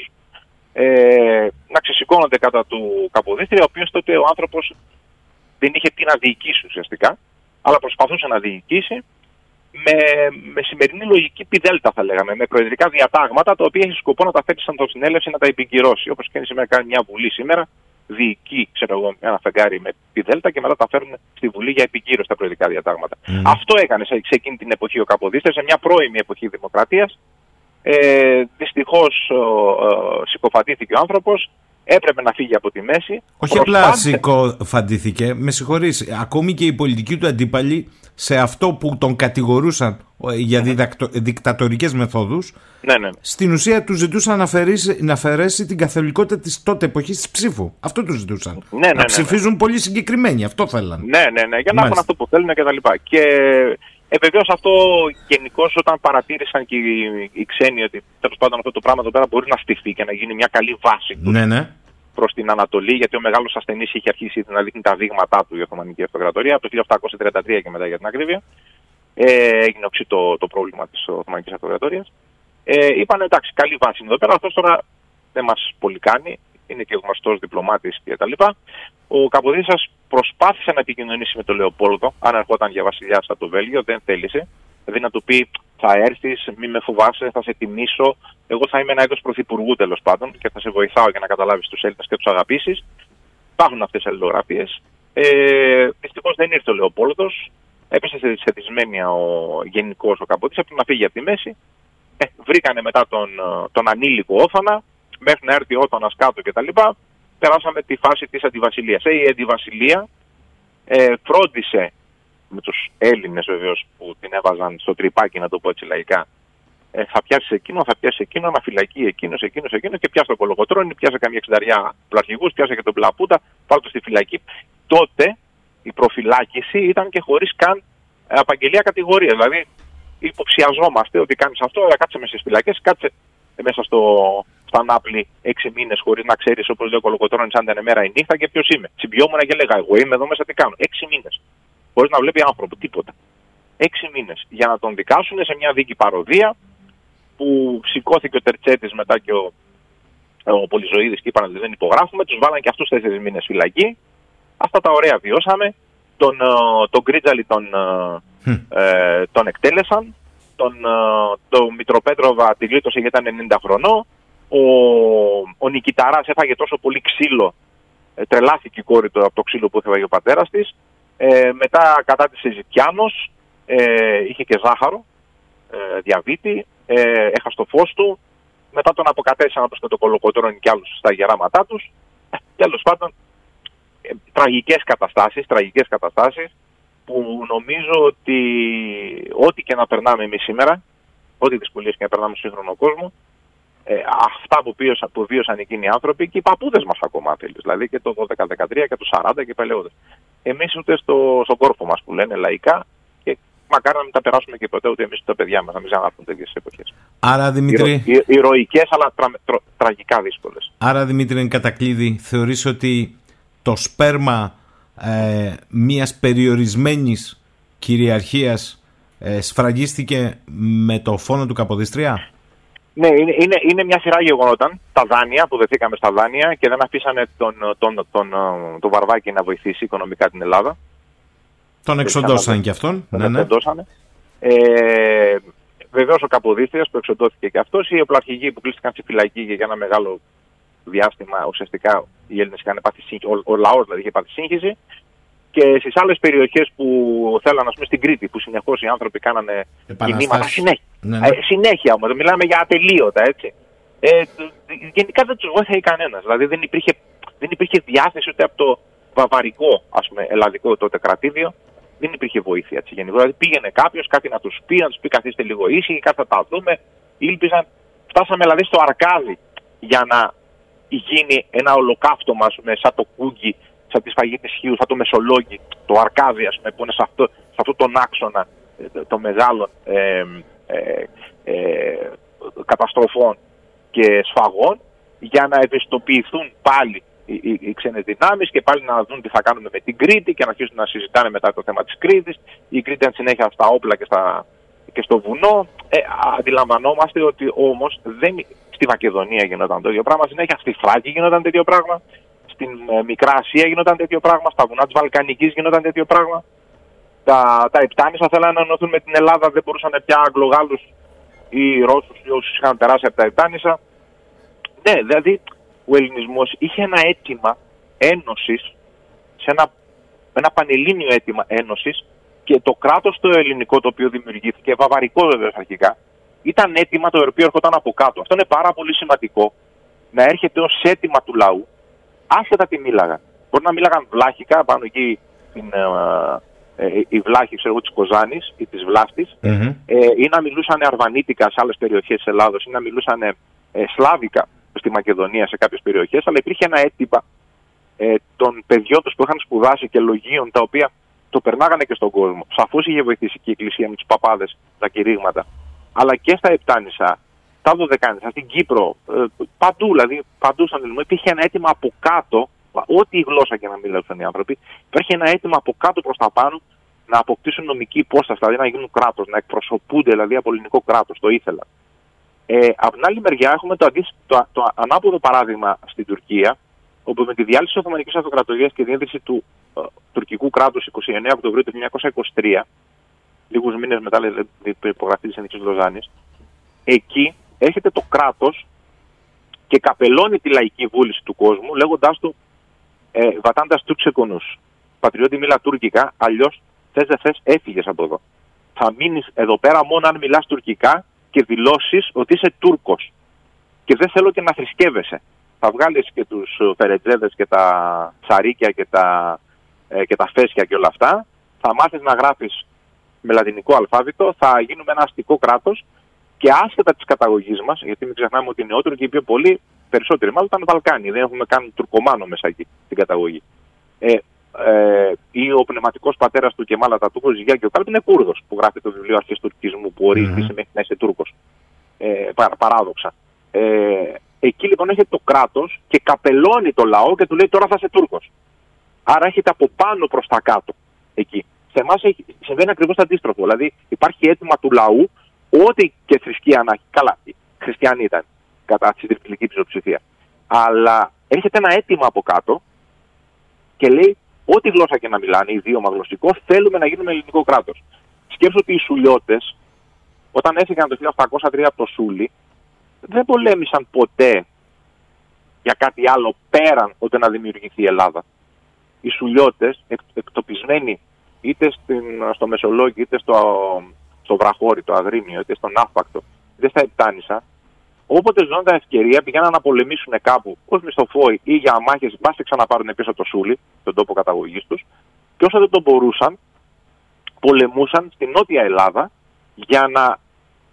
ε, να ξεσηκώνονται κατά του Καποδίστρια, ο οποίος τότε ο άνθρωπος δεν είχε τι να διοικήσει ουσιαστικά, αλλά προσπαθούσε να διοικήσει με, με σημερινή λογική πιδέλτα, θα λέγαμε, με προεδρικά διατάγματα, τα οποία έχει σκοπό να τα φέρει σαν το συνέλευση να τα επικυρώσει. Όπως και σήμερα κάνει μια βουλή σήμερα, διοικεί, ξέρω εγώ, ένα φεγγάρι με πιδέλτα και μετά τα φέρνουν στη Βουλή για επικύρωση τα προεδρικά διατάγματα. Αυτό έκανε σε, σε εκείνη την εποχή ο Καποδίστρια, σε μια πρώιμη εποχή δημοκρατίας. Ε, Δυστυχώς συκοφαντήθηκε ο άνθρωπος, έπρεπε να φύγει από τη μέση. Όχι απλά συκοφαντήθηκε, με συγχωρείς, ακόμη και οι πολιτικοί του αντίπαλοι σε αυτό που τον κατηγορούσαν ε, για διδακτο, δικτατορικές μεθόδους ναι, ναι. στην ουσία τους ζητούσαν να, αφαιρέσει, να αφαιρέσει την καθολικότητα της τότε εποχής της ψήφου. Αυτό τους ζητούσαν. Ναι, ναι, να ναι, ψηφίζουν πολύ συγκεκριμένοι, αυτό θέλαν. Ναι, ναι, ναι, για να έχουν αυτό που θέλουν και τα λοιπά. Και Ε, Βεβαίως αυτό γενικώς όταν παρατήρησαν και οι, οι ξένοι ότι τέλος πάντων αυτό το πράγμα εδώ πέρα μπορεί να στηθεί και να γίνει μια καλή βάση του Ναι, ναι. προς την Ανατολή, γιατί ο μεγάλος ασθενής είχε αρχίσει να δείχνει τα δείγματά του η Οθωμανική Αυτοκρατορία από το 1833 και μετά για την ακρίβεια. Ε, έγινε οξύ το, το πρόβλημα της Οθωμανική Αυτοκρατορίας. Ε, είπαν εντάξει, καλή βάση είναι εδώ πέρα, αυτός τώρα δεν μας πολύ κάνει. Είναι και γνωστός διπλωμάτης κτλ. Ο Καποδίστρια προσπάθησε να επικοινωνήσει με τον Λεοπόλδο, αν ερχόταν για βασιλιά από το Βέλγιο, δεν θέλησε. Δηλαδή να του πει θα έρθεις, μη με φοβάσαι, θα σε τιμήσω. Εγώ θα είμαι ένα είδος πρωθυπουργού τέλος πάντων και θα σε βοηθάω για να καταλάβεις τους Έλληνες και τους αγαπήσεις. Υπάρχουν αυτές οι αλληλογραφίες. Ε, Δυστυχώς δεν ήρθε ο Λεοπόλδος. Έπεσε σε, σε δυσμένεια ο γενικός ο Καποδίστρια, πρέπει να φύγει από τη μέση. Ε, βρήκανε μετά τον, ε, τον ανήλικο όθωνα, μέχρι να έρθει ο όθωνας κάτω κτλ. Περάσαμε τη φάση της αντιβασιλείας. Ε, η αντιβασιλεία ε, φρόντισε με τους Έλληνες βεβαίως που την έβαζαν στο τρυπάκι, να το πω έτσι λαϊκά. Ε, θα πιάσεις εκείνο, θα πιάσεις εκείνο, να φυλακεί εκείνος, εκείνος, εκείνος και πιάσει το κολοκοτρόνι, πιάσε καμία εξενταριά πλαρχηγού, πιάσε και τον πλαπούτα, πάρε το στη φυλακή. Τότε η προφυλάκηση ήταν και χωρίς καν ε, απαγγελία κατηγορίας. Δηλαδή υποψιαζόμαστε ότι κάνεις αυτό, αλλά κάτσε μέσα στις φυλακές, κάτσε μέσα στο, στα Νάπλη έξι μήνες χωρίς να ξέρεις, όπως λέει ο Κολοκοτρόνη, αν ήταν μέρα ή νύχτα και ποιος είμαι. Τσιμπιόμουν και έλεγα, Εγώ είμαι εδώ μέσα τι κάνω. Έξι μήνες. Χωρίς να βλέπει άνθρωπο, τίποτα. Έξι μήνες. Για να τον δικάσουν σε μια δίκη παροδία που σηκώθηκε ο Τερτσέτης μετά και ο, ο Πολυζωήδη και είπαν ότι δεν υπογράφουμε. Τους βάλαν και αυτούς τέσσερις μήνες φυλακή. Αυτά τα ωραία βιώσαμε. Τον, ε, τον Γκρίτζαλη τον, ε, ε, τον εκτέλεσαν. Τον, ε, τον Μητροπέτροβα τη γλίτωσε γιατί ήταν 90 χρονών. Ο, ο Νικηταράς έφαγε τόσο πολύ ξύλο, ε, τρελάθηκε η κόρη του από το ξύλο που έφαγε ο πατέρας της. Ε, μετά κατάτησε Ζητιάνος, ε, είχε και ζάχαρο, ε, διαβήτη, ε, έχασε το φως του. Μετά τον αποκατέστησαν όπως και το κολοκοτρώνει και άλλους στα γεράματά τους. Ε, Τέλος πάντων, ε, τραγικές καταστάσεις, τραγικές καταστάσεις που νομίζω ότι ό,τι και να περνάμε εμείς σήμερα, ό,τι δυσκολίες και να περνάμε στο σύγχρονο κόσμο, ε, αυτά που, πίωσαν, που βίωσαν εκείνοι οι άνθρωποι και οι παππούδες μας ακόμα θέλεις, δηλαδή και το 12-13 και το 40 και παλαιότερες. Εμείς ούτε στο, στον κόρφο μας που λένε λαϊκά και μακάρι να μην τα περάσουμε και ποτέ ούτε εμείς ούτε τα παιδιά μας, να μην ξανάρθουν τέτοιες εποχές. Άρα Δημήτρη, Ηρωικές αλλά τρα, τρα- τραγικά δύσκολες. άρα, Δημήτρη εν κατακλείδη, θεωρείς ότι το σπέρμα ε, μιας περιορισμένης κυριαρχίας ε, σφραγίστηκε με το φόνο του Καποδιστρία; Ναι, είναι, είναι, είναι μια σειρά γεγονότων. Τα δάνεια που δεθήκαμε στα δάνεια και δεν αφήσανε τον, τον, τον, τον, τον Βαρβάκη να βοηθήσει οικονομικά την Ελλάδα. Τον εξοντώσαν και αυτόν. Τον Ναι, ναι. εξοντώσανε. Ε, Βεβαίως ο Καποδίστριας που εξοντώθηκε και αυτός, οι οπλαρχηγοί που κλείστηκαν στη φυλακή και για ένα μεγάλο διάστημα ουσιαστικά οι Έλληνες είχαν πάθει σύγχυση, ο, ο λαός δηλαδή είχε πάθει σύγχυση. Και στις άλλες περιοχές που θέλαν, ας πούμε στην Κρήτη, που συνεχώς οι άνθρωποι κάνανε κινήματα συνέχεια. Ναι, ναι. Ε, συνέχεια όμως, μιλάμε για ατελείωτα έτσι. Ε, τ- γενικά δεν τους βοήθησε κανένας. Δηλαδή δεν υπήρχε, δεν υπήρχε διάθεση ούτε από το βαβαρικό, ας πούμε, ελλαδικό τότε κρατήδιο. Δεν υπήρχε βοήθεια έτσι γενικώ. Δηλαδή πήγαινε κάποιος, κάτι να τους πει, να τους πει καθίστε λίγο ήσυχοι, κάτι θα τα δούμε. Ήλπιζαν. Φτάσαμε δηλαδή στο αρκάδι για να γίνει ένα ολοκαύτωμα, ας πούμε, σαν το κούγκι, σαν τη σφαγή της Χίου, σαν το Μεσολόγγι, το αρκάδι, ας πούμε, που είναι σε αυτό, σε αυτό τον άξονα ε, των μεγάλων ε, ε, ε, καταστροφών και σφαγών, για να ευαισθητοποιηθούν πάλι οι, οι, οι ξένες δυνάμεις και πάλι να δουν τι θα κάνουμε με την Κρήτη και να αρχίσουν να συζητάνε μετά το θέμα της Κρήτης. Η Κρήτη ήταν συνέχεια στα όπλα και, στα, και στο βουνό. Ε, αντιλαμβανόμαστε ότι όμως δεν, στη Μακεδονία γινόταν το ίδιο πράγμα, συνέχεια στη Φράκη γινόταν τέτοιο πράγμα, στην ε, Μικρά Ασία γινόταν τέτοιο πράγμα, στα βουνά της Βαλκανικής γινόταν τέτοιο πράγμα. Τα, τα Επτάνησα θέλανε να ενωθούν με την Ελλάδα, δεν μπορούσαν πια Αγγλογάλους ή Ρώσους ή όσους είχαν περάσει από τα Επτάνησα. Ναι, δηλαδή ο ελληνισμός είχε ένα αίτημα ένωσης, σε ένα, ένα πανελλήνιο αίτημα ένωσης και το κράτος το ελληνικό το οποίο δημιουργήθηκε, βαβαρικός βέβαια αρχικά, ήταν αίτημα το οποίο έρχονταν από κάτω. Αυτό είναι πάρα πολύ σημαντικό να έρχεται ως αίτημα του λαού, άσχετα τι μίλαγαν. Μπορεί να μίλαγαν βλάχικα πάνω εκεί στην, ε, ε, η βλάχη ξέρω εγώ, της Κοζάνης ή της Βλάστης ε, ή να μιλούσαν αρβανίτικα σε άλλες περιοχές της Ελλάδος ή να μιλούσαν ε, σλάβικα στη Μακεδονία σε κάποιες περιοχές αλλά υπήρχε ένα αίτημα ε, των παιδιών τους που είχαν σπουδάσει και λογίων τα οποία το περνάγανε και στον κόσμο. Σαφώς είχε βοηθήσει και η Εκκλησία με τους παπάδες, τα κηρύγματα. Αλλά και στα Επτάνησα, στα Δωδεκάνησα, στην Κύπρο, ε, παντού, δηλαδή παντού στον Ελληνικό, υπήρχε ένα αίτημα από κάτω, ό,τι η γλώσσα και να μιλούσαν οι άνθρωποι, υπήρχε ένα αίτημα από κάτω προς τα πάνω να αποκτήσουν νομική υπόσταση, δηλαδή να γίνουν κράτος, να εκπροσωπούνται δηλαδή από ελληνικό κράτος. Το ήθελαν. Ε, από την άλλη μεριά έχουμε το, αντί, το, το ανάποδο παράδειγμα στην Τουρκία, όπου με τη διάλυση της Οθωμανικής Αυτοκρατορίας και διένδυση του ε, τουρκικού κράτους 29 Οκτωβρίου του 1923, λίγους μήνες μετά δηλαδή, την υπογραφή της Ενική Λοζάνης, εκεί έρχεται το κράτος και καπελώνει τη λαϊκή βούληση του κόσμου, λέγοντάς του ε, βατάντας τους ξεκονού. Πατριώτη μίλα τουρκικά, αλλιώς θες δεν θες, έφυγες από εδώ. Θα μείνεις εδώ πέρα μόνο αν μιλάς τουρκικά και δηλώσεις ότι είσαι Τούρκος. Και δεν θέλω και να θρησκεύεσαι. Θα βγάλεις και τους φερετζέδε και τα τσαρίκια και τα, ε, και τα φέσια και όλα αυτά. Θα μάθεις να γράφεις με λατινικό αλφάβητο. Θα γίνουμε ένα αστικό κράτος. Και άσχετα της καταγωγής μας, γιατί μην ξεχνάμε ότι οι νεότεροι και οι πιο πολλοί, περισσότεροι μάλλον ήταν Βαλκάνοι. Δεν έχουμε κάνει τουρκομάνο μέσα εκεί την καταγωγή. Ε, ε, ή ο πνευματικός πατέρας του Κεμάλα Ατατούρκο, Γιάννη ο Κάλπ, είναι Κούρδος που γράφει το βιβλίο Αρχές Τουρκισμού, που ορίζει τι σημαίνει να είσαι Τούρκος. Ε, παράδοξα. Ε, εκεί λοιπόν έχετε το κράτος και καπελώνει το λαό και του λέει τώρα θα είσαι Τούρκος. Άρα έχετε από πάνω προς τα κάτω εκεί. Σε εμάς συμβαίνει ακριβώς το αντίστροφο. Δηλαδή υπάρχει αίτημα του λαού, ό,τι και θρησκεία να έχει. Καλά, χριστιανοί ήταν κατά τη τριπλική πλειοψηφία. Αλλά έρχεται ένα αίτημα από κάτω και λέει ό,τι γλώσσα και να μιλάνε, ιδίωμα γλωσσικό, θέλουμε να γίνουμε ελληνικό κράτος. Σκέψω ότι οι Σουλιώτες, όταν έφυγαν το 1803 από το Σούλι, δεν πολέμησαν ποτέ για κάτι άλλο πέραν ότι να δημιουργηθεί η Ελλάδα. Οι Σουλιώτες, εκτοπισμένοι είτε στην, στο Μεσολόγιο, είτε στο, στο Βραχώρι, το Αγρίνιο, είτε στον Άφπακτο, είτε στα Επτάνησα, όποτε ζώνταν ευκαιρία πηγαίναν να πολεμήσουν κάπου ως μισθοφόροι ή για μάχε, μπα και ξαναπάρουν πίσω το Σούλι, τον τόπο καταγωγής τους, και όσο δεν το μπορούσαν, πολεμούσαν στην Νότια Ελλάδα για να,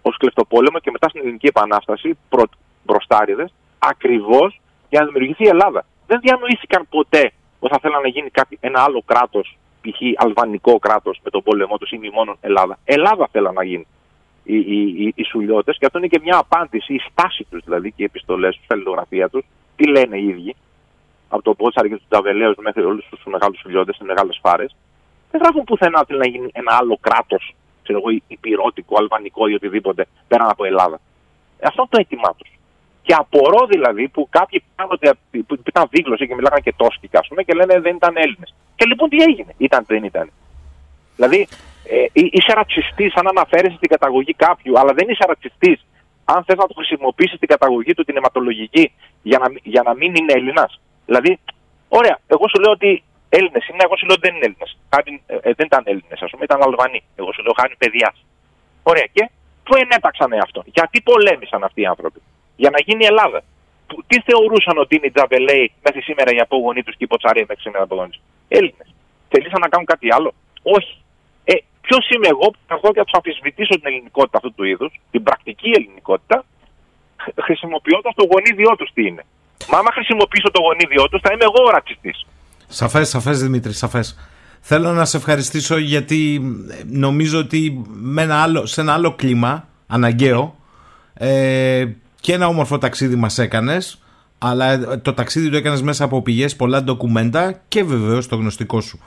ως κλεφτοπόλεμο και μετά στην Ελληνική Επανάσταση, προ, μπροστάριδες, ακριβώς για να δημιουργηθεί η Ελλάδα. Δεν διανοήθηκαν ποτέ ότι θα θέλανε να γίνει κάτι, ένα άλλο κράτος, π.χ. αλβανικό κράτος με τον πόλεμό τους ή μη μόνο Ελλάδα. Ελλάδα θέλαν να γίνει οι, οι, οι, σουλιώτες και αυτό είναι και μια απάντηση, η στάση τους δηλαδή και οι επιστολές τους, η αλληλογραφία τους, τι λένε οι ίδιοι, από το Πότσαρ και τους Τζαβελέου μέχρι όλους τους μεγάλους σουλιώτες, τις μεγάλες φάρες, δεν γράφουν πουθενά ότι να γίνει ένα άλλο κράτος, ξέρω εγώ, υπηρώτικο, αλβανικό ή οτιδήποτε πέραν από Ελλάδα. Αυτό είναι το αίτημά τους. Και απορώ δηλαδή που κάποιοι πάντοτε που ήταν δίγλωσοι και μιλάγανε και τόσκικα, ας πούμε, και λένε δεν ήταν Έλληνες. Και λοιπόν τι έγινε, ήταν δεν ήταν. Δηλαδή ε, είσαι ρατσιστής αν αναφέρεσαι στην καταγωγή κάποιου, αλλά δεν είσαι ρατσιστής αν θες να το χρησιμοποιήσεις την καταγωγή του, την αιματολογική, για να, για να μην είναι Έλληνας. Δηλαδή, ωραία, εγώ σου λέω ότι Έλληνες είναι, εγώ σου λέω ότι δεν είναι Έλληνες. Ε, ε, δεν ήταν Έλληνες, ας πούμε, ήταν Αλβανοί. Εγώ σου λέω χάνει παιδιά. Ωραία, και πού ενέταξαν αυτό; Γιατί πολέμησαν αυτοί οι άνθρωποι; Για να γίνει η Ελλάδα. Τι θεωρούσαν ότι είναι οι Τζαβελέοι μέχρι σήμερα οι απόγονοί τους και οι Ποτσαρέοι μέχρι σήμερα οι απόγονοι τους; Έλληνες. Θελήσαν να κάνουν κάτι άλλο; Όχι. Ποιος είμαι εγώ που θα και θα τους αμφισβητήσω την ελληνικότητα αυτού του είδους, την πρακτική ελληνικότητα, χρησιμοποιώντας το γονίδιό τους τι είναι. Μα άμα χρησιμοποιήσω το γονίδιό τους, θα είμαι εγώ ο ρατσιστής. Σαφές, σαφές Δημήτρη, σαφές. Θέλω να σε ευχαριστήσω γιατί νομίζω ότι με ένα άλλο, σε ένα άλλο κλίμα, αναγκαίο, ε, και ένα όμορφο ταξίδι μας έκανες, αλλά το ταξίδι το έκανες μέσα από πηγές, πολλά ντοκουμέντα και βεβαίως το γνωστικό σου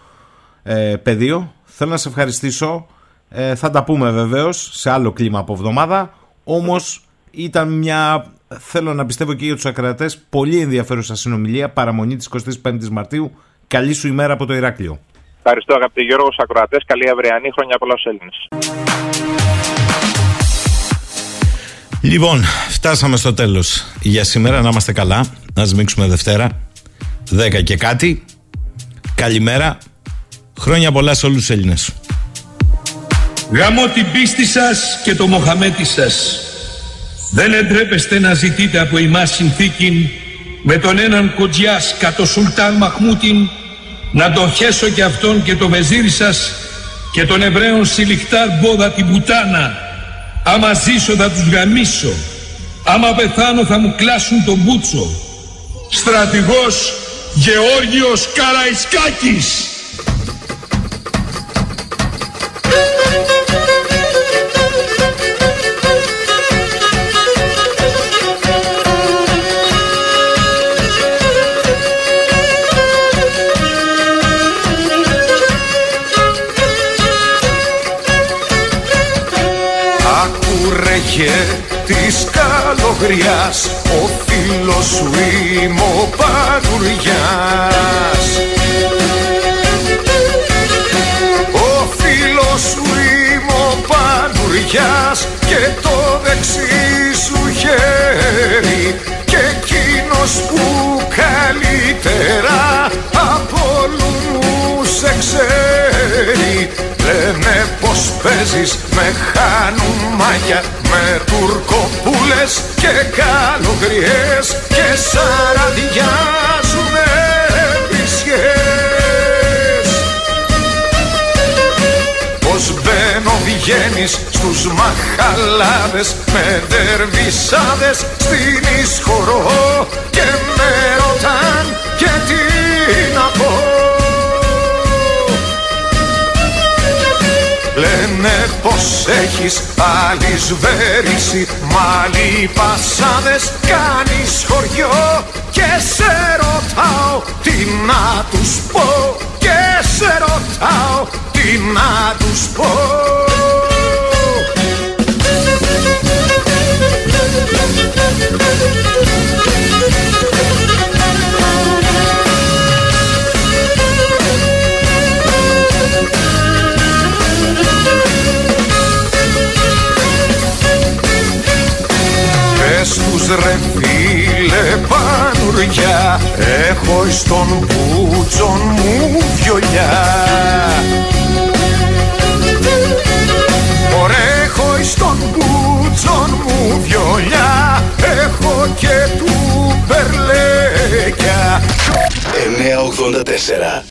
ε, πεδίο. Θέλω να σε ευχαριστήσω. Ε, θα τα πούμε βεβαίως σε άλλο κλίμα από εβδομάδα. Όμως ήταν μια, θέλω να πιστεύω και για τους ακρατέ, πολύ ενδιαφέρουσα συνομιλία. Παραμονή της 25η Μαρτίου. Καλή σου ημέρα από το Ηράκλειο. Ευχαριστώ αγαπητοί Γιώργος Ακροατές. Καλή αυριανή χρόνια πολλά στου Έλληνες. Λοιπόν, φτάσαμε στο τέλος για σήμερα. Να είμαστε καλά. Να σμίξουμε Δευτέρα. 10 και κάτι. Καλημέρα. Χρόνια πολλά σε όλους τους Έλληνες. Γαμώ την πίστη σας και το Μοχαμέτη σας. Δεν εντρέπεστε να ζητείτε από εμάς συνθήκη με τον έναν κοτζιάς κατ' Σουλτάν Μαχμούτιν να τον χέσω και αυτόν και το βεζίρι σας και τον Εβραίων Σιλιχτάρ Μπόδα την πουτάνα. Άμα ζήσω θα τους γαμίσω. Άμα πεθάνω θα μου κλάσουν τον μπούτσο. Στρατηγός Γεώργιος Καραϊσκάκης. Της καλογριάς Ο φίλος σου είμαι ο Πανουριάς Ο φίλος σου είμαι ο Πανουριάς Και το δεξί σου χέρι Και εκείνος που καλύτερα πως παίζεις με χανουμάκια Με τουρκοπούλες και καλογριές Και σαραδιάζουνε βρισιές Πως μπαίνω βγαίνεις στους μαχαλάδες Με δερβισάδες στην εισχωρώ Και με ρωτάν και Λένε πως έχεις άλλη σβέρηση Μάλι πασάδες κάνεις χωριό. Και σε ρωτάω τι να τους πω Και σε ρωτάω τι να τους πω. Πες τους ρε φίλε πανουριά Έχω εις τον μπούτσον μου βιολιά. Ωραία έχω εις τον μπούτσον μου βιολιά Έχω και του περλέκια. 984